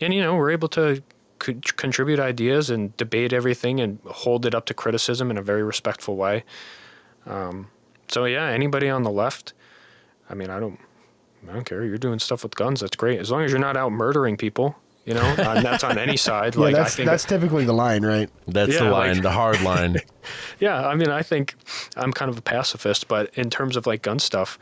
and you know, we're able to co- contribute ideas and debate everything and hold it up to criticism in a very respectful way. Um, so yeah, anybody on the left, I mean, I don't, I don't care. You're doing stuff with guns. That's great. As long as you're not out murdering people, you know, and that's on any side.
Yeah,
like
that's
I think,
that's typically the line, right?
that's
Yeah,
the
like-
line the hard line
yeah. I mean, I think I'm kind of a pacifist, but in terms of like gun stuff,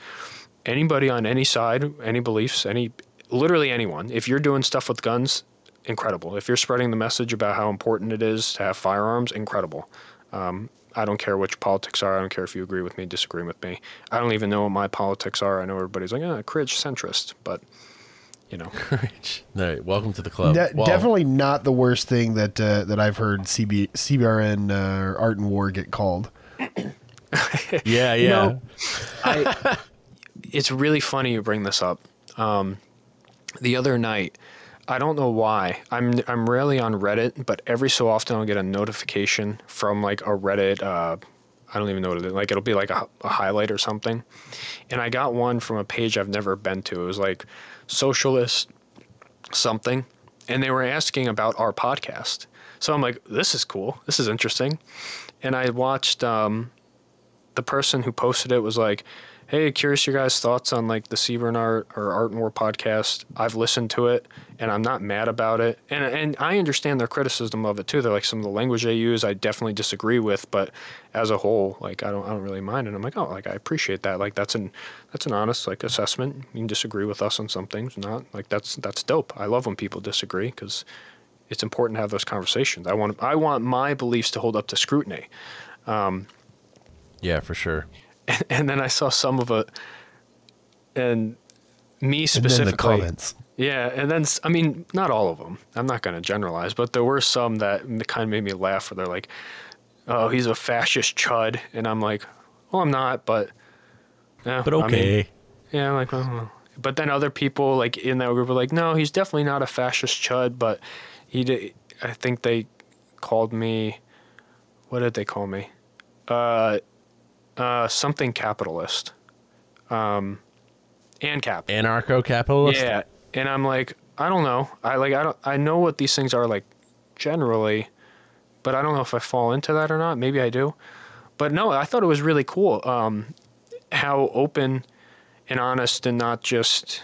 anybody on any side, any beliefs, any, literally anyone, if you're doing stuff with guns, incredible. If you're spreading the message about how important it is to have firearms, incredible. Um, I don't care what your politics are. I don't care if you agree with me, disagree with me. I don't even know what my politics are. I know everybody's like, ah, Cridge centrist, but you know,
Rich. All right, welcome to the club
De-
Well,
definitely not the worst thing that uh, that I've heard CB, CBRN uh, or Art and War get called.
yeah yeah
You know, I, it's really funny you bring this up. Um, the other night, I don't know why. I'm I'm rarely on Reddit, but every so often I'll get a notification from like a Reddit. Uh, I don't even know what it is. Like it'll be like a, a highlight or something, and I got one from a page I've never been to. It was like socialist something, and they were asking about our podcast. So I'm like, this is cool. This is interesting, and I watched. Um, the person who posted it was like, "Hey, curious your guys' thoughts on like the CBRN Art or Art and War podcast. I've listened to it and I'm not mad about it, and and I understand their criticism of it too. They're like some of the language they use, I definitely disagree with, but as a whole, like I don't I don't really mind. And I'm like, oh, like I appreciate that. Like that's an that's an honest like assessment. You can disagree with us on some things, not like that's that's dope. I love when people disagree because it's important to have those conversations. I want I want my beliefs to hold up to scrutiny.
Um, yeah for sure
and then I saw some of it, and me
And
specifically.
the comments.
Yeah, and then I mean, not all of them. I'm not going to generalize, but there were some that kind of made me laugh. Where they're like, "Oh, he's a fascist chud," and I'm like, "Well, I'm not, but." Yeah,
but
I mean,
okay
yeah, I'm like, well, but then other people like in that group were like, no, he's definitely not a fascist chud, but he did. I think they called me. What did they call me? Uh, uh, something capitalist. Um, and cap.
Anarcho capitalist.
Yeah, and I'm like, I don't know. I like I don't I know what these things are like generally, but I don't know if I fall into that or not. Maybe I do. But no, I thought it was really cool um, how open and honest and not just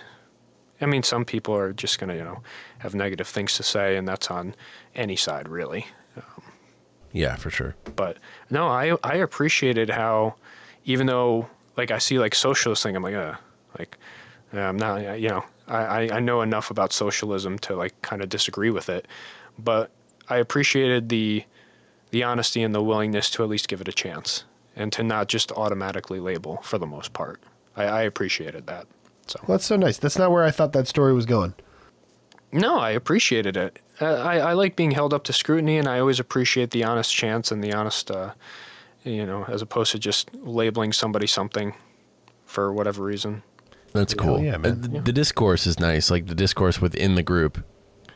I mean some people are just going to, you know, have negative things to say and that's on any side really.
Yeah, for sure.
But no, I I appreciated how even though like I see like socialist thing, I'm like, uh, like uh, I'm not, you know, I, I- I know enough about socialism to like kind of disagree with it, but I appreciated the the honesty and the willingness to at least give it a chance and to not just automatically label for the most part. I, I appreciated that. So
Well, that's so nice. That's not where I thought that story was going.
no, I appreciated it. Uh, I, I like being held up to scrutiny, and I always appreciate the honest chance and the honest, uh, you know, as opposed to just labeling somebody something for whatever reason.
That's
Hell
cool.
yeah, man.
The, the discourse is nice. Like the discourse within the group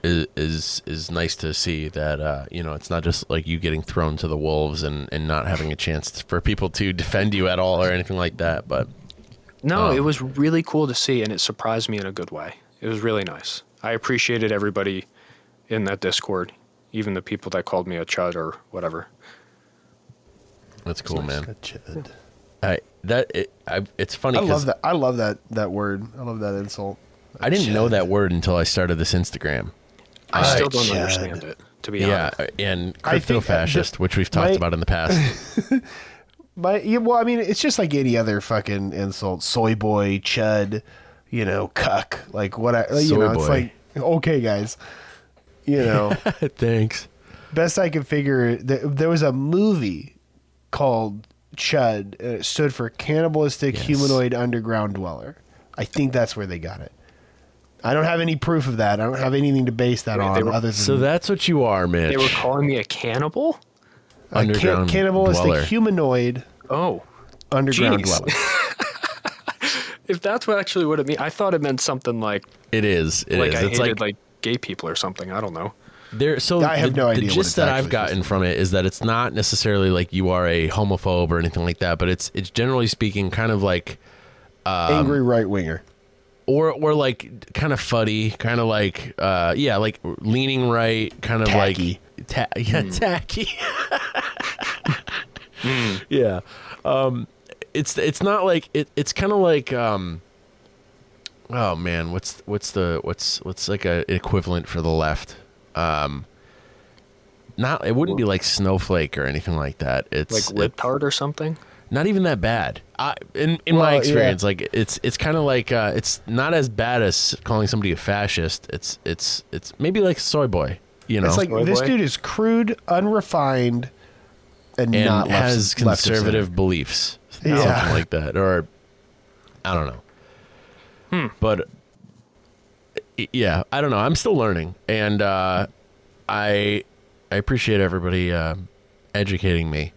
is is is nice to see that uh, you know it's not just like you getting thrown to the wolves and and not having a chance for people to defend you at all or anything like that. But
No,
Um,
it was really cool to see, and it surprised me in a good way. It was really nice. I appreciated everybody in that Discord, even the people that called me a chud or whatever.
that's cool, man.
A chud.
I that it, I, it's funny
I love that. I love that that word. I love that insult.
I didn't know that word until I started this Instagram.
I still don't
chud.
understand it, to be
Yeah,
honest.
and
I think, uh,
crypto-fascist,
the-
which we've talked
my-
about in the past.
But yeah, well, I mean, it's just like any other fucking insult. Soy boy, chud, you know, cuck, like what I, you
Soy
know, it's like okay, guys, you know.
Thanks.
best I could figure, th- there was a movie called Chud. And it stood for Cannibalistic
Yes.
Humanoid Underground Dweller. I think that's where they got it. I don't have any proof of that. I don't have anything to base that
Wait,
on
were-
other than
So that's what you are, Mitch.
They were calling me a cannibal?
a can- cannibalistic
dweller.
humanoid
Oh.
underground
Jeez.
dweller.
If that's what actually what it meant, I thought it meant something like
It is. It is.
like I
it's
hated
like,
like, gay people or something. I don't know.
there. So
I have
the,
no idea what
gist that I've
actually
gotten from it is that it's not necessarily like you are a homophobe or anything like that, but it's it's generally speaking kind of like Um,
Angry right winger.
or or like kind of fuddy, kind of like uh yeah, like leaning right, kind of
Tacky.
like ta- yeah, tacky. Yeah. Um it's it's not like it it's kind of like um oh man, what's what's the what's what's like a equivalent for the left? Um not it wouldn't be like snowflake or anything like that. It's
Like
it-
libtard or something?
not even that bad. I, in in
Well,
my
yeah.
experience, like it's it's kind of like uh, it's not as bad as calling somebody a fascist. It's it's it's maybe like soy boy, you know,
It's like
Soy
this
boy?
dude is crude, unrefined, and,
and
not
has
left
conservative
center.
beliefs,
Yeah.
something like that, or I don't know.
Hmm.
But yeah, I don't know. I'm still learning, and uh, I I appreciate everybody uh, educating me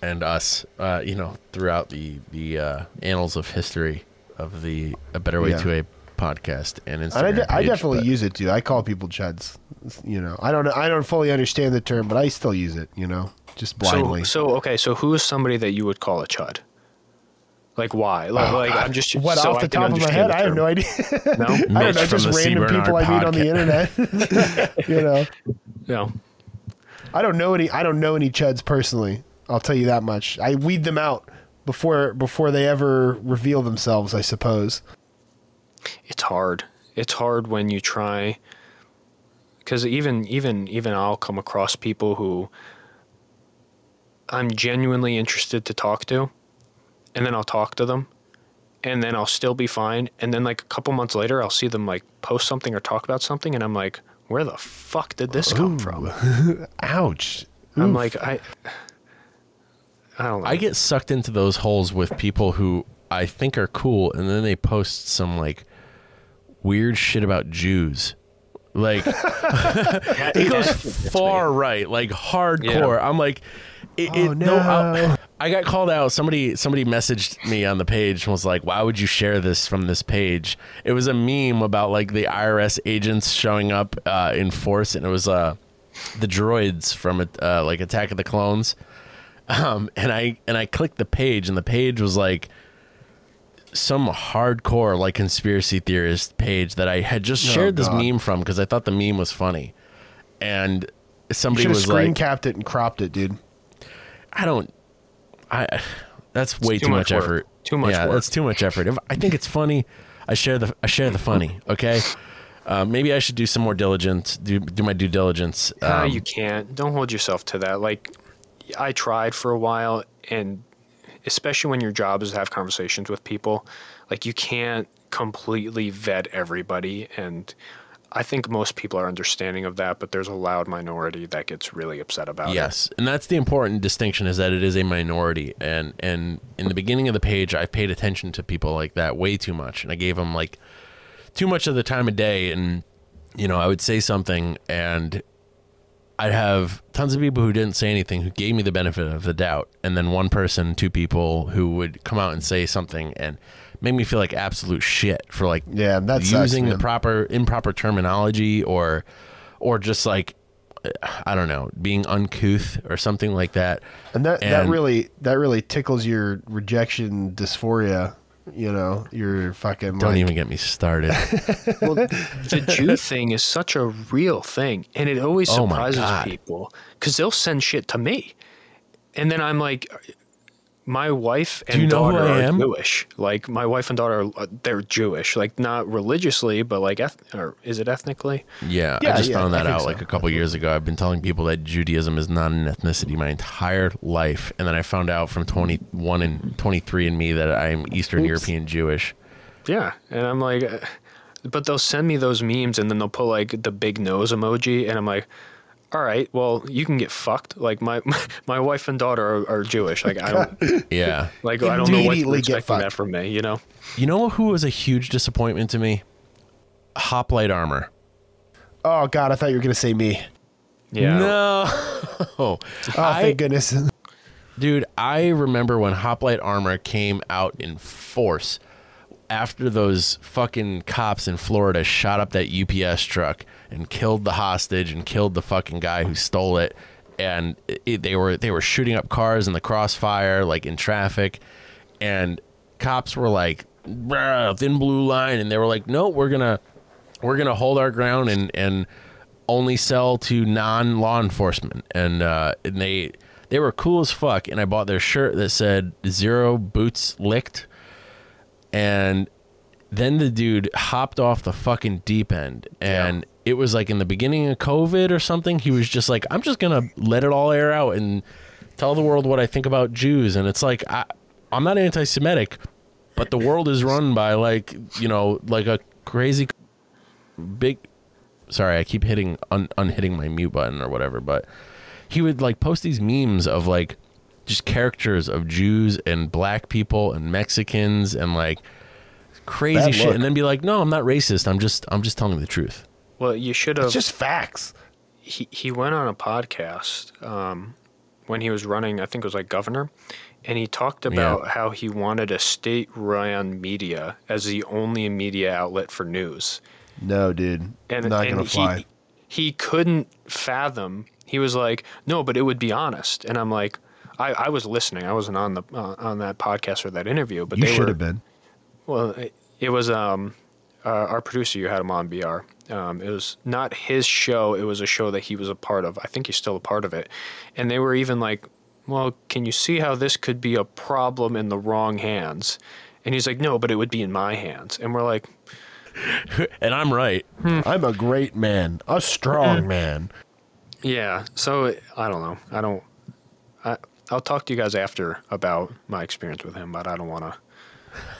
and us, uh, you know, throughout the the uh, annals of history of the a better way
Yeah.
to a podcast and Instagram.
And I, de- I definitely
but-
use it too. I call people chuds. You know, I don't. I don't fully understand the term, but I still use it. You know, just blindly.
So, so okay, so who is somebody that you would call a chud? Like why? Like, oh, like I'm just
what
so
off the
can
top of my head? I have no idea.
No,
I don't know. Just random
CBRN Art
people I meet on the internet. you know,
no.
I don't know any. I don't know any chuds personally. I'll tell you that much. I weed them out before before they ever reveal themselves. I suppose.
It's hard. It's hard when you try because even even even I'll come across people who I'm genuinely interested to talk to, and then I'll talk to them, and then I'll still be fine, and then like a couple months later I'll see them like post something or talk about something, and I'm like, where the fuck did this come from?
Ouch.
I'm like I. I don't know.
I get sucked into those holes with people who I think are cool, and then they post some like weird shit about Jews. Like it goes far right, like hardcore. I'm like, it,
Oh,
it, no. I,
no.
I got called out. Somebody somebody messaged me on the page and was like, "Why would you share this from this page?" It was a meme about like the IRS agents showing up uh, in force, and it was uh, the droids from uh, like Attack of the Clones um, and I and I clicked the page, and the page was like some hardcore like conspiracy theorist page that I had just
Oh,
shared this meme from because I thought the meme was funny, and somebody was
screen
like,
capped it and cropped it, dude.
"I don't, I." That's way
too
too,
much
much, effort.
Too much
Yeah,
work.
that's too much effort. If I think it's funny, I share the I share the funny. Okay, uh, maybe I should do some more diligence. Do do my due diligence.
Ah,
Um,
you can't. Don't hold yourself to that. Like, I tried for a while, and especially when your job is to have conversations with people, like you can't completely vet everybody. And I think most people are understanding of that, but there's a loud minority that gets really upset about it.
Yes, and that's the important distinction is that it is a minority, and and in the beginning of the page, I paid attention to people like that way too much, and I gave them like too much of the time of day, and you know, I would say something, and I'd have tons of people who didn't say anything who gave me the benefit of the doubt, and then one person, two people who would come out and say something and make me feel like absolute shit for like
Yeah, that sucks,
using the proper improper terminology or or just like I don't know, being uncouth or something like that.
And that that really that really tickles your rejection dysphoria. You know, your fucking
Don't
like,
even get me started.
Well, the Jew thing is such a real thing, and it always
Oh
surprises
God.
people because they'll send shit to me, and then I'm like, my wife and
you know who
daughter
I
are
am?
Jewish. Like my wife and daughter, are, uh, they're Jewish. Like not religiously, but like, eth- or is it ethnically?
Yeah,
Yeah,
I just
yeah,
found that out
so.
like a couple years ago. I've been telling people that Judaism is not an ethnicity my entire life, and then I found out from 21 and 23 and me that I'm Eastern
Oops.
European Jewish.
Yeah, and I'm like, uh, but they'll send me those memes, and then they'll put like the big nose emoji, and I'm like. All right, well, you can get fucked. Like my my wife and daughter are, are Jewish. Like I don't
Yeah.
Like I don't know what
Immediately
you're
get
expecting that from me, you know?
You know who was a huge disappointment to me? Hoplite Armor.
Oh God, I thought you were gonna say me.
Yeah.
No.
Oh, oh,
I-
thank goodness.
Dude, I remember when Hoplite Armor came out in force after those fucking cops in Florida shot up that UPS truck and killed the hostage and killed the fucking guy who stole it and it, they were they were shooting up cars in the crossfire like in traffic and cops were like "Bruh, thin blue line and they were like no we're to we're to hold our ground and and only sell to non law enforcement and uh and they they were cool as fuck and I bought their shirt that said zero boots licked and then the dude hopped off the fucking deep end. And it was like in the beginning of covid or something he was just like i'm just gonna let it all air out and tell the world what i think about jews. And it's like I, i'm not anti-semitic but the world is run by like you know like a crazy big sorry i keep hitting un, unhitting my mute button or whatever but he would like post these memes of like just characters of Jews and black people and Mexicans and like crazy
Bad
shit
look.
and then be like no I'm not racist I'm just I'm just telling the truth
Well, you should have.
Just facts.
he, he went on a podcast um, when he was running, I think it was like governor, and he talked about how he wanted a state run media as the only media outlet for news.
No, dude,
And,
not
and
gonna fly.
He, he couldn't fathom. He was like, no, but it would be honest. And I'm like, I, I was listening. I wasn't on the uh, on that podcast or that interview, but
you
they
should
were,
have been.
Well, it, it was um, uh, our producer. You had him on BR. Um, it was not his show. It was a show that he was a part of. I think he's still a part of it. And they were even like, "Well, can you see how this could be a problem in the wrong hands?" And he's like, "No, but it would be in my hands." And we're like,
and I'm right
I'm a great man, a strong man.
"Yeah." So I don't know. I don't. I I'll talk to you guys after about my experience with him, but I don't want to.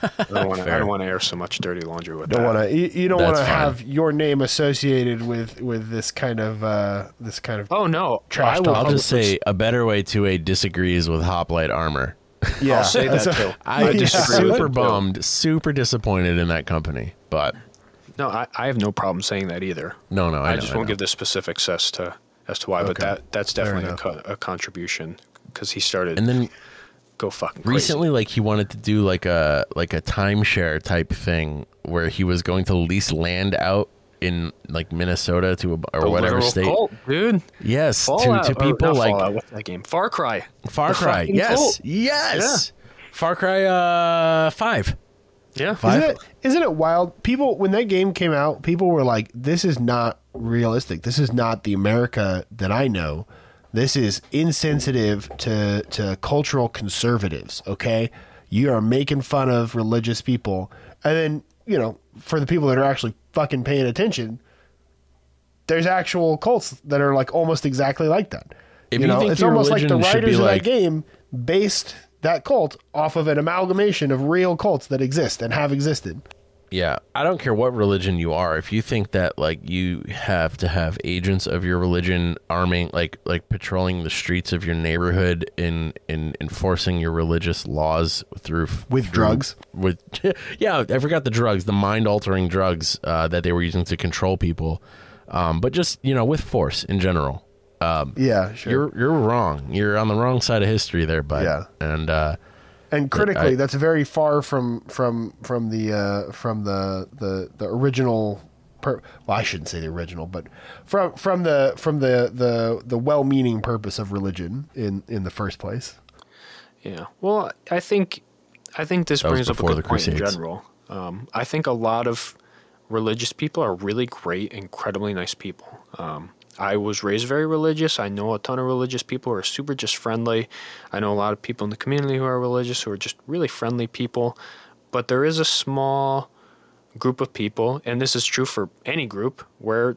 I don't want to. I
Fair.
don't want to air so much dirty laundry with
Don't
that.
want to. You, you don't want to have your name associated with with this kind of uh this kind of
Oh no!
Trash
I will.
I'll just say A Better Way 2A disagrees with hoplite armor
yeah.
I'll say that
that's-
too.
I,
I disagree
super
it, too.
bummed super disappointed in that company but
No, I, I have no problem saying that either.
no no I,
I,
know,
just
I
won't
know.
give the specifics as to as to why, but that that's definitely a, co- a contribution because he started
and then
go fucking crazy.
recently like he wanted to do like a like a timeshare type thing where he was going to lease land out in like Minnesota to a, or
The
whatever state.
cult, dude.
Yes,
Fallout,
to, to people like
Fallout, what's that game? Far Cry.
Far
The
Cry. Yes,
cult.
yes. Far Cry uh 5.
Yeah.
Isn't it, isn't it wild? People, when that game came out, people were like, this is not realistic. This is not the America that I know. This is insensitive to, to cultural conservatives, okay? You are making fun of religious people. And then, you know, for the people that are actually fucking paying attention, there's actual cults that are like almost exactly like that.
If
you know, it's almost like the writers of
like-
that game based that cult off of an amalgamation of real cults that exist and have existed.
Yeah, I don't care what religion you are. If you think that like you have to have agents of your religion arming like like patrolling the streets of your neighborhood in in enforcing your religious laws through
With
through-
drugs?
with yeah, I forgot the drugs, the mind altering drugs uh, that they were using to control people. Um, but just, you know, with force in general. Um,
Yeah, sure.
you're you're wrong. You're on the wrong side of history there, bud.
Yeah.
And uh
and critically,
I-
that's very far from from from the uh, from the the the original. Per- well, I shouldn't say the original, but from from the from the the the well-meaning purpose of religion in in the first place.
Yeah. Well, I think I think this
That
brings up a good
the
point in general. Um, I think a lot of religious people are really great, incredibly nice people. Um, I was raised very religious. I know a ton of religious people who are super just friendly. I know a lot of people in the community who are religious who are just really friendly people. But there is a small group of people, and this is true for any group, where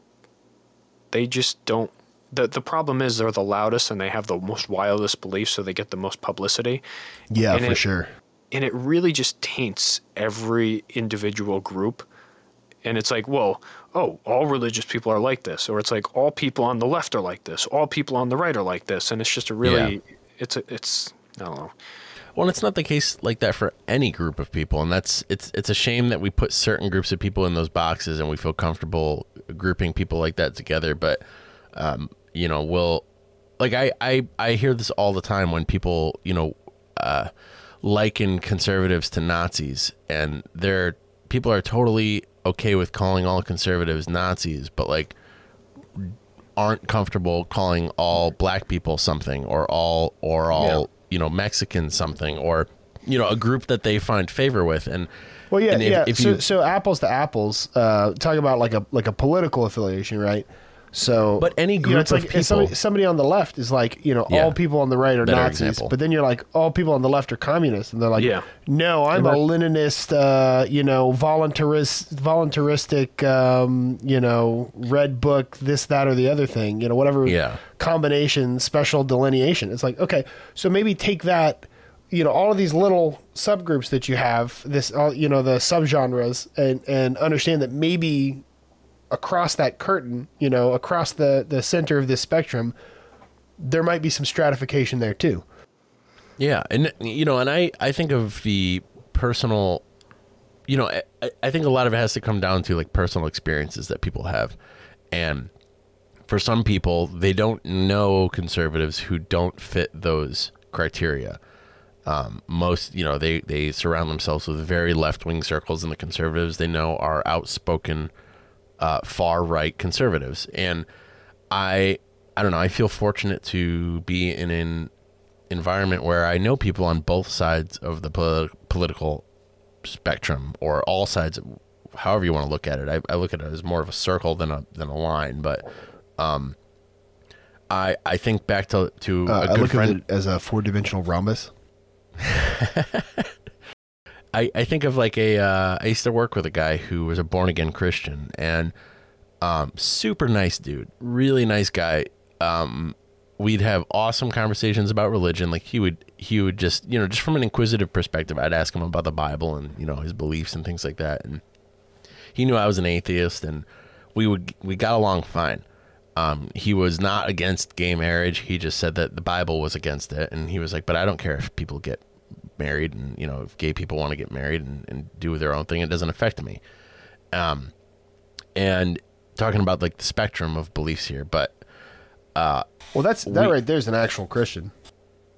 they just don't. The, the problem is they're the loudest and they have the most wildest beliefs, so they get the most publicity
Yeah,
And
for
it-
sure.
and it really just taints every individual group and it's like well oh all religious people are like this. Or it's like all people on the left are like this. All people on the right are like this. And it's just a really it's a, it's i don't know.
Well, it's not the case like that for any group of people, and that's it's it's a shame that we put certain groups of people in those boxes, and we feel comfortable grouping people like that together. But um, you know, we'll like I I I hear this all the time when people you know uh, liken conservatives to Nazis, and they're people are totally okay with calling all conservatives Nazis, but like aren't comfortable calling all black people something or all or all you know Mexicans something or you know a group that they find favor with and
Well, yeah,
and if-
yeah.
if
so,
you-
so apples to apples. Uh, talk about like a like a political affiliation, right? So,
But any
you know,
group
it's like
of
if somebody,
people-
somebody on the left is like, you know,
Yeah.
all people on the right are Nazis,
example.
but then you're like, all people on the left are communists, and they're like,
Yeah.
no, I'm a Leninist, uh, you know, voluntarist, voluntaristic, um, you know, red book, this, that, or the other thing, you know, whatever
Yeah.
combination, special delineation. It's like, okay, so maybe take that, you know, all of these little subgroups that you have, this, all, you know, the subgenres, and and understand that maybe across that curtain, you know, across the the center of this spectrum, there might be some stratification there too.
yeah and you know and I I think of the personal you know I, I think a lot of it has to come down to like personal experiences that people have and for some people they don't know conservatives who don't fit those criteria um, most you know they they surround themselves with very left wing circles and the conservatives they know are outspoken uh, far right conservatives and i i don't know i feel fortunate to be in an environment where i know people on both sides of the poli- political spectrum or all sides however you want to look at it I, I look at it as more of a circle than a than a line but um i i think back to to
Uh,
a
I
good
look
friend
at it as a four dimensional rhombus.
I, I think of like a uh, I used to work with a guy who was a born again Christian and um, super nice dude, really nice guy. Um, we'd have awesome conversations about religion. Like he would he would just you know just from an inquisitive perspective, I'd ask him about the Bible and you know his beliefs and things like that. And he knew I was an atheist, and we would we got along fine. Um, he was not against gay marriage. He just said that the Bible was against it, and he was like, "But I don't care if people get married, and you know, if gay people want to get married and, and do their own thing, it doesn't affect me." Um, and talking about like the spectrum of beliefs here, but uh
Well, that's that
We-
right there's an actual Christian.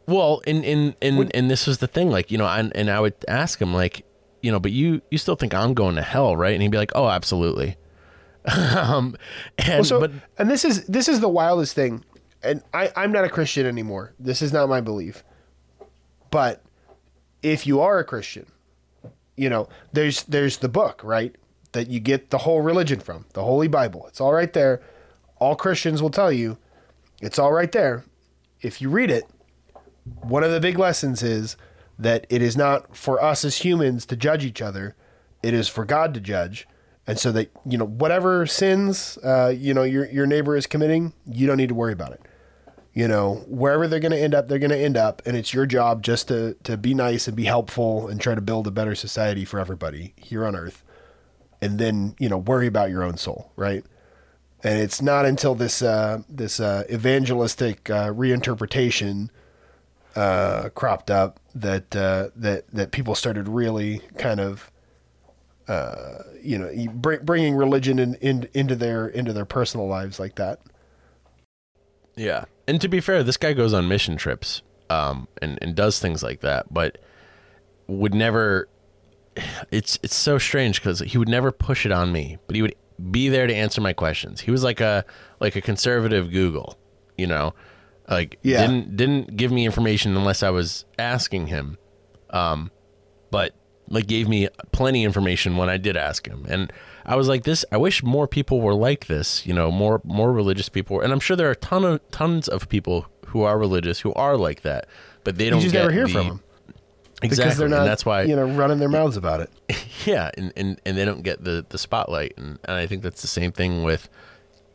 Well, and and and, and this was the thing, like you know, and and I would ask him, like, you know, but you you still think I'm going to hell, right? And he'd be like, oh, absolutely. um, and
Well, so,
but
and this is this is the wildest thing, and I I'm not a Christian anymore. This is not my belief. But if you are a Christian, you know, there's there's the book, right? That you get the whole religion from, the Holy Bible. It's all right there. All Christians will tell you it's all right there. If you read it, one of the big lessons is that it is not for us as humans to judge each other. It is for God to judge. And so that, you know, whatever sins, uh, you know, your, your neighbor is committing, you don't need to worry about it. You know, wherever they're going to end up, they're going to end up. And it's your job just to, to be nice and be helpful and try to build a better society for everybody here on earth. And then, you know, worry about your own soul, right? And it's not until this, uh, this uh, evangelistic uh, reinterpretation uh, cropped up that uh, that that people started really kind of uh, you know bring, bringing religion in, in, into their into their personal lives like that.
Yeah, and to be fair, this guy goes on mission trips, um, and and does things like that, but would never. It's it's so strange because he would never push it on me, but he would be there to answer my questions. He was like a like a conservative Google, you know, like
Yeah.
didn't didn't give me information unless I was asking him, um, but like gave me plenty information when I did ask him, and I was like, this. I wish more people were like this, you know, more more religious people, and I'm sure there are ton of tons of people who are religious who are like that, but they
You
don't
just
get
never hear
the-
from them
exactly,
because they're not.
and that's why
you know running their mouths about it.
yeah, and, and, and they don't get the, the spotlight. And, and I think that's the same thing with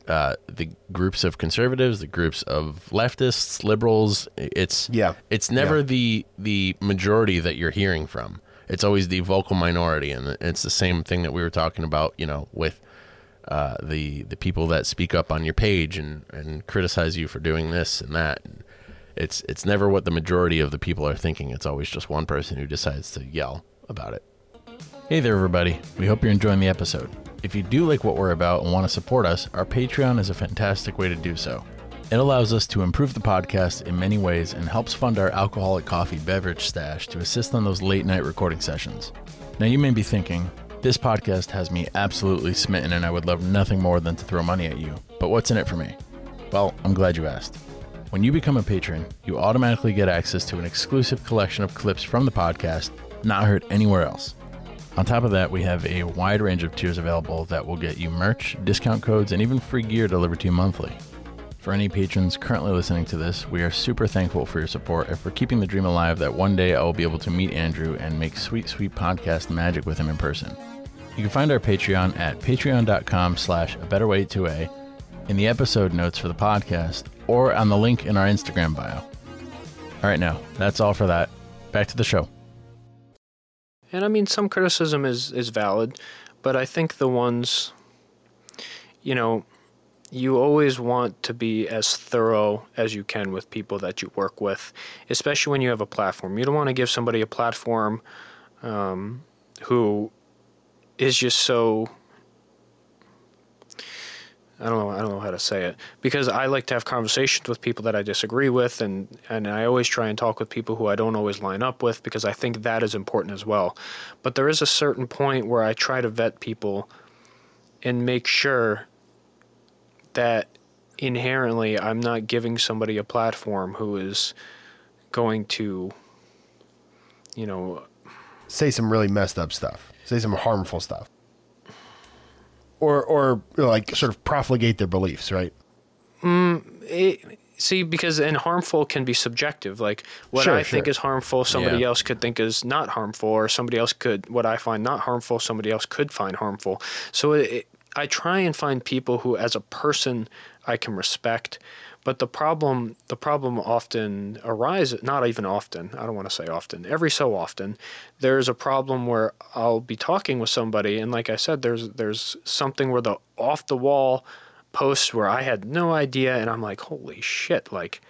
uh, the groups of conservatives, the groups of leftists, liberals. It's
Yeah.
it's never
Yeah.
the the majority that you're hearing from. It's always the vocal minority, and it's the same thing that we were talking about. You know, with uh, the the people that speak up on your page and, and criticize you for doing this and that. It's it's never what the majority of the people are thinking. It's always just one person who decides to yell about it. Hey there, everybody. We hope you're enjoying the episode. If you do like what we're about and want to support us, our Patreon is a fantastic way to do so. It allows us to improve the podcast in many ways and helps fund our alcoholic coffee beverage stash to assist on those late night recording sessions. Now, you may be thinking, this podcast has me absolutely smitten and I would love nothing more than to throw money at you. But what's in it for me? Well, I'm glad you asked. When you become a patron, you automatically get access to an exclusive collection of clips from the podcast not heard anywhere else. On top of that, we have a wide range of tiers available that will get you merch, discount codes, and even free gear delivered to you monthly. For any patrons currently listening to this, we are super thankful for your support and for keeping the dream alive that one day I will be able to meet Andrew and make sweet, sweet podcast magic with him in person. You can find our Patreon at patreon.com slash a better way to a in the episode notes for the podcast or on the link in our Instagram bio. All right, now, that's all for that. Back to the show.
And I mean, some criticism is is valid, but I think the ones, you know, you always want to be as thorough as you can with people that you work with, especially when you have a platform. You don't want to give somebody a platform um, who is just so. I don't know. I don't know how to say it because I like to have conversations with people that I disagree with, and and I always try and talk with people who I don't always line up with because I think that is important as well. But there is a certain point where I try to vet people and make sure that inherently I'm not giving somebody a platform who is going to, you know,
Say some really messed up stuff. Say some harmful stuff. Or or like sort of profligate their beliefs, right?
Mm, it, see because and harmful can be subjective like what
Sure,
i think is harmful somebody
Yeah.
else could think is not harmful or somebody else could what i find not harmful somebody else could find harmful so it, it, i try and find people who as a person i can respect but the problem the problem often arises not even often i don't want to say often every so often there's a problem where i'll be talking with somebody and like i said there's there's something where the off the wall posts where I had no idea, and I'm like, holy shit, like,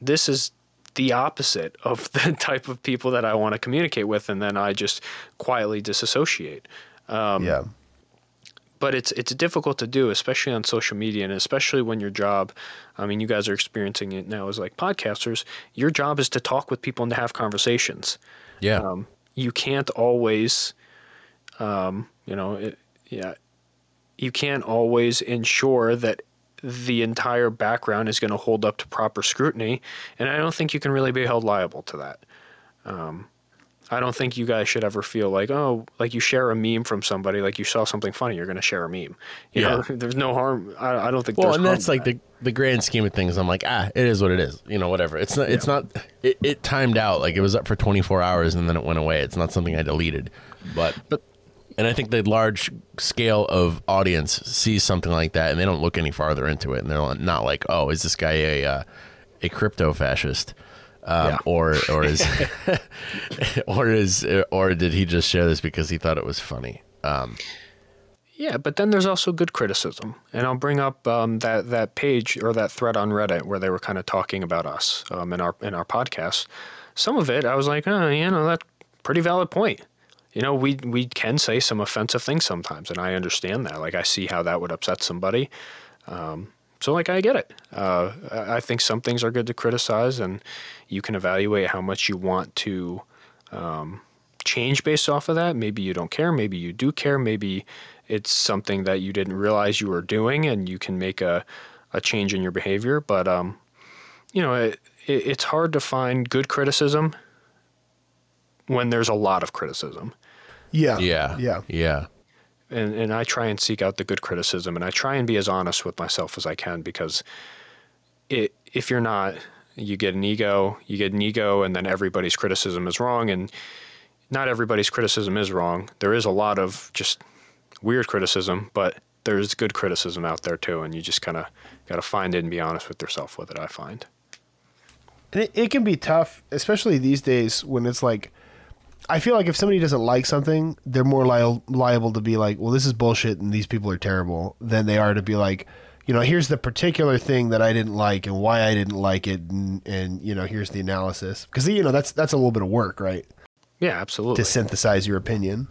this is the opposite of the type of people that I want to communicate with, and then I just quietly disassociate. Um,
yeah.
But it's it's difficult to do, especially on social media, and especially when your job. I mean, you guys are experiencing it now as like podcasters. Your job is to talk with people and to have conversations
Yeah.
um, you can't always, um, you know, it, yeah, you can't always ensure that the entire background is going to hold up to proper scrutiny, and I don't think you can really be held liable to that. Um, I don't think you guys should ever feel like, oh, like you share a meme from somebody, like you saw something funny, you're going to share a meme. You
Yeah.
know, there's no harm. I, I don't think
Well,
there's
and
harm
that's like
that.
the the grand scheme of things. I'm like, ah, it is what it is. You know, whatever. It's not. It's not. It, it timed out. Like it was up for 24 hours and then it went away. It's not something I deleted. But
But-
and I think the large scale of audience sees something like that and they don't look any farther into it and they're not like, oh, is this guy a uh, a crypto fascist? Um,
Yeah.
Or or is or is or did he just share this because he thought it was funny? Um,
Yeah, but then there's also good criticism, and I'll bring up um, that that page or that thread on Reddit where they were kind of talking about us um, in our in our podcast. Some of it, I was like, oh, you know, that's pretty valid point. You know, we we can say some offensive things sometimes, and I understand that. Like, I see how that would upset somebody. Um, so, like, I get it. Uh, I I think some things are good to criticize, and you can evaluate how much you want to change based off of that. Maybe you don't care. Maybe you do care. Maybe it's something that you didn't realize you were doing, and you can make a, a change in your behavior. But um, you know, it, it, it's hard to find good criticism when there's a lot of criticism.
Yeah.
yeah.
Yeah.
Yeah.
And and I try and seek out the good criticism, and I try and be as honest with myself as I can because it if you're not, you get an ego. You get an ego, and then everybody's criticism is wrong, and not everybody's criticism is wrong. There is a lot of just weird criticism, but there's good criticism out there too, and you just kind of got to find it and be honest with yourself with it. I find.
It, it can be tough, especially these days when it's like, I feel like if somebody doesn't like something, they're more li- liable to be like, well, this is bullshit and these people are terrible than they are to be like, you know, here's the particular thing that I didn't like and why I didn't like it. And, and you know, here's the analysis. Because, you know, that's, that's a little bit of work, right?
Yeah, absolutely.
To synthesize your opinion.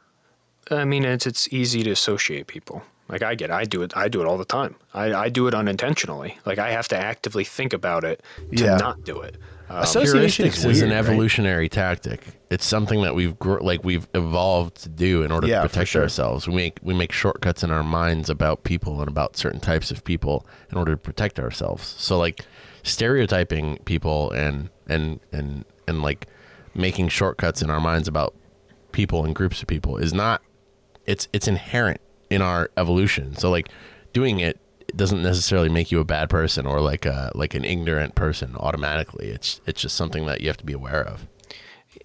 I mean, it's it's easy to associate people. Like I get, it. I do it. I do it all the time. I, I do it unintentionally. Like I have to actively think about it to
Yeah.
not do it. Um,
Association
Heuristics
is,
an
right?
evolutionary tactic. It's something that we've gr- like we've evolved to do in order
Yeah,
to protect
sure.
ourselves. We make we make shortcuts in our minds about people and about certain types of people in order to protect ourselves. So like stereotyping people and and and and like making shortcuts in our minds about people and groups of people is not it's it's inherent in our evolution. So like doing it doesn't necessarily make you a bad person or like a like an ignorant person automatically. It's it's just something that you have to be aware of.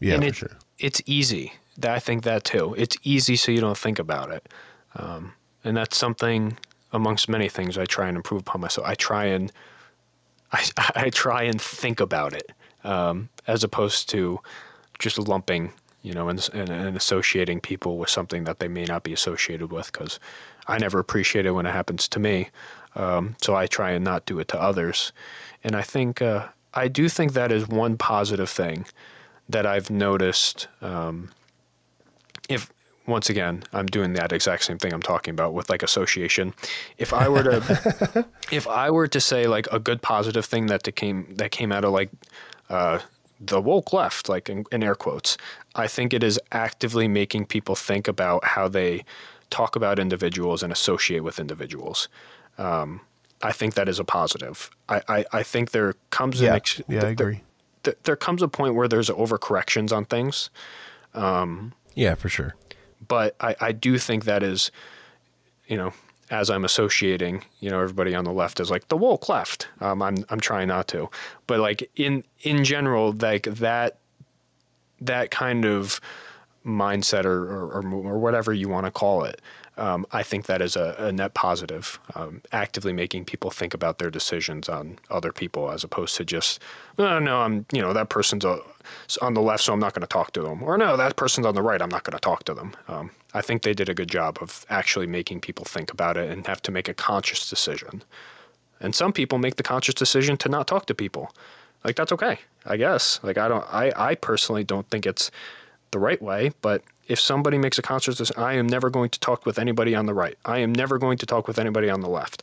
Yeah,
and
for
it,
sure.
it's easy. That- I think that too. It's easy so you don't think about it, um, and that's something amongst many things I try and improve upon myself. I try and I, I try and think about it um, as opposed to just lumping, you know, and, and, and associating people with something that they may not be associated with. Because I never appreciate it when it happens to me, um, so I try and not do it to others. And I think uh, I do think that is one positive thing that I've noticed. Um, if once again, I'm doing that exact same thing I'm talking about with like association. If I were to, if I were to say like a good positive thing that came that came out of like uh, the woke left, like in, in air quotes, I think it is actively making people think about how they talk about individuals and associate with individuals. Um, I think that is a positive. I, I, I think there comes
Yeah.
an ex-
Yeah, I agree.
th- there comes a point where there's overcorrections on things,
Yeah, for sure.
but I, I do think that is, you know, as I'm associating, you know, everybody on the left is like the woke left. Um, I'm I'm trying not to, but like in in general, like that that kind of mindset or or, or, or whatever you want to call it. Um, I think that is a, a net positive, um, actively making people think about their decisions on other people as opposed to just, oh, no, I'm, you know, that person's a, on the left, so I'm not going to talk to them. Or no, that person's on the right, I'm not going to talk to them. Um, I think they did a good job of actually making people think about it and have to make a conscious decision. And some people make the conscious decision to not talk to people. Like that's okay, I guess. Like I don't I, I personally don't think it's the right way, but if somebody makes a conscious decision, I am never going to talk with anybody on the right. I am never going to talk with anybody on the left.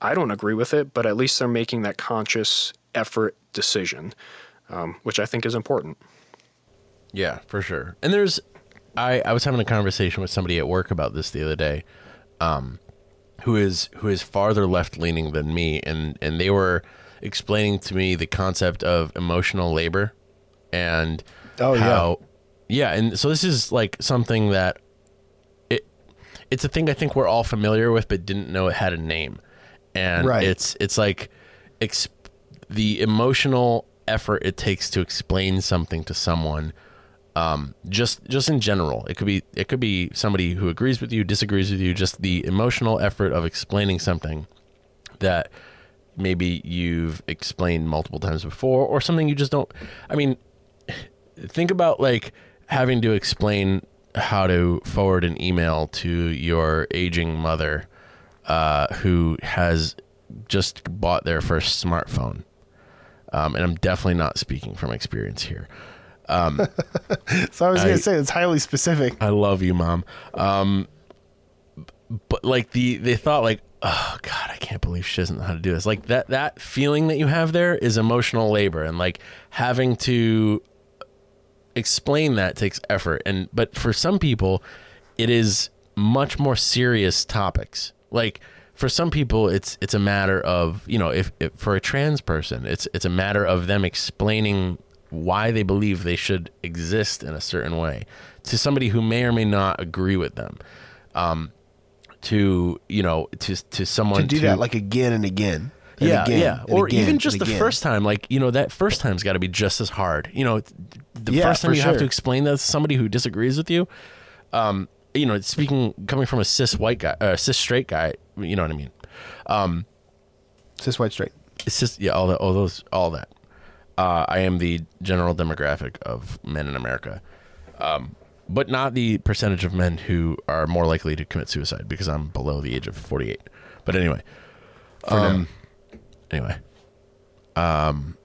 I don't agree with it, but at least they're making that conscious effort decision, um, which I think is important.
Yeah, for sure. And there's, I I was having a conversation with somebody at work about this the other day, um, who is who is farther left leaning than me, and and they were explaining to me the concept of emotional labor, and
Oh,
how yeah, and so this is like something that it it's a thing I think we're all familiar with, but didn't know it had a name, and
Right.
it's it's like exp- the emotional effort it takes to explain something to someone. Um, just just in general, it could be it could be somebody who agrees with you, disagrees with you. Just the emotional effort of explaining something that maybe you've explained multiple times before, or something you just don't. I mean, think about like having to explain how to forward an email to your aging mother uh, who has just bought their first smartphone. Um, and I'm definitely not speaking from experience here.
So I was going to say it's highly specific.
I love you, mom. Um, but like the they thought like, oh god, I can't believe she doesn't know how to do this. Like that that feeling that you have there is emotional labor, and like having to explain that takes effort. And but for some people, it is much more serious topics. Like for some people, it's it's a matter of you know if, if for a trans person, it's it's a matter of them explaining why they believe they should exist in a certain way to somebody who may or may not agree with them. Um, to you know to to someone
To do that like again and again.
Yeah,
again
yeah, or
again
even just the
again.
first time. Like you know, that first time's got to be just as hard. You know, the
Yeah,
first time you have to explain that to somebody who disagrees with you. Um, you know, speaking coming from a cis white guy, uh, cis straight guy. You know what I mean?
Cis white straight.
It's just yeah, all that, all those, all that. Uh, I am the general demographic of men in America, um, but not the percentage of men who are more likely to commit suicide because I'm below the age of 48. But anyway, um, anyway, um,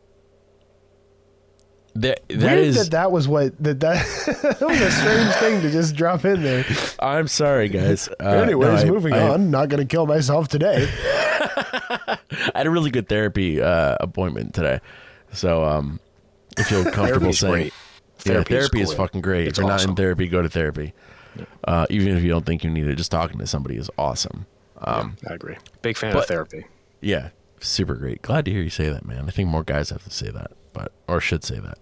that that
Weird
is.
that that was what that that, that was a strange thing to just drop in there.
I'm sorry, guys. Uh,
Anyways,
no, I-
moving
I-
on. Not going to kill myself today.
I had a really good therapy uh, appointment today, so um, I feel comfortable saying.
great.
Yeah,
Therapy is
is fucking great.
It's
if you're not in therapy, go to therapy. Uh, even if you don't think you need it, just talking to somebody is awesome. Um,
I agree. Big fan
but-
of therapy.
yeah, super great. Glad to hear you say that, man. I think more guys have to say that, but or should say that.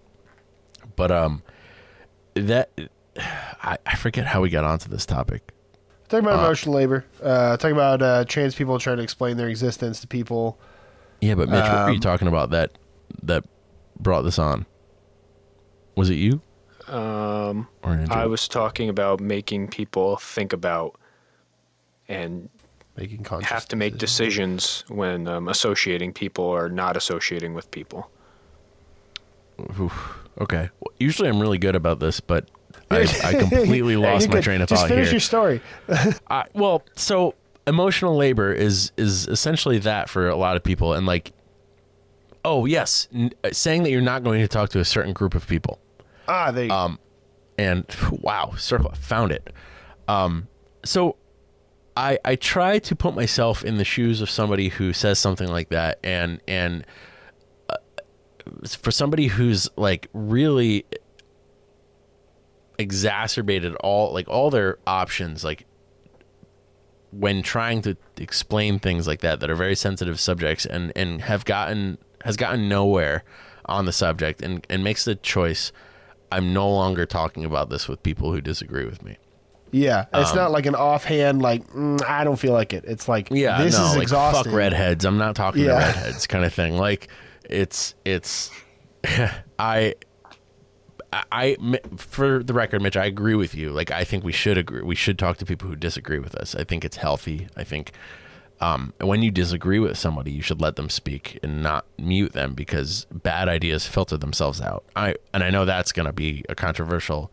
But um, that I, I forget how we got onto this topic.
Talking about emotional labor. Uh, talking about uh, trans people trying to explain their existence to people.
Yeah, but Mitch, what were you
Um,
talking about that that brought this on? Was it you
Um,
or Andrew?
I was talking about making people think about and
Making conscious
have to make decisions when um, associating people or not associating with people.
Oof. Okay. Well, usually I'm really good about this, but I, I completely lost my
good.
train of
Just
thought
finish
here.
your story.
I, well, so emotional labor is is essentially that for a lot of people, and like, oh yes, n- saying that you're not going to talk to a certain group of people,
Ah, there you
Um, and wow, circle found it. Um, so I I try to put myself in the shoes of somebody who says something like that, and and uh, for somebody who's like really exacerbated all like all their options like when trying to explain things like that that are very sensitive subjects and and have gotten has gotten nowhere on the subject and and makes the choice I'm no longer talking about this with people who disagree with me.
Yeah, it's not like an offhand like mm, I don't feel like it. It's like
Um, Yeah,
this
no,
is
like
exhausting.
fuck redheads. I'm not talking to redheads kind of thing. Like it's it's I I I- for the record, Mitch, I agree with you. Like I think we should agree. We should talk to people who disagree with us. I think it's healthy. I think um, when you disagree with somebody, you should let them speak and not mute them because bad ideas filter themselves out. I and I know that's going to be a controversial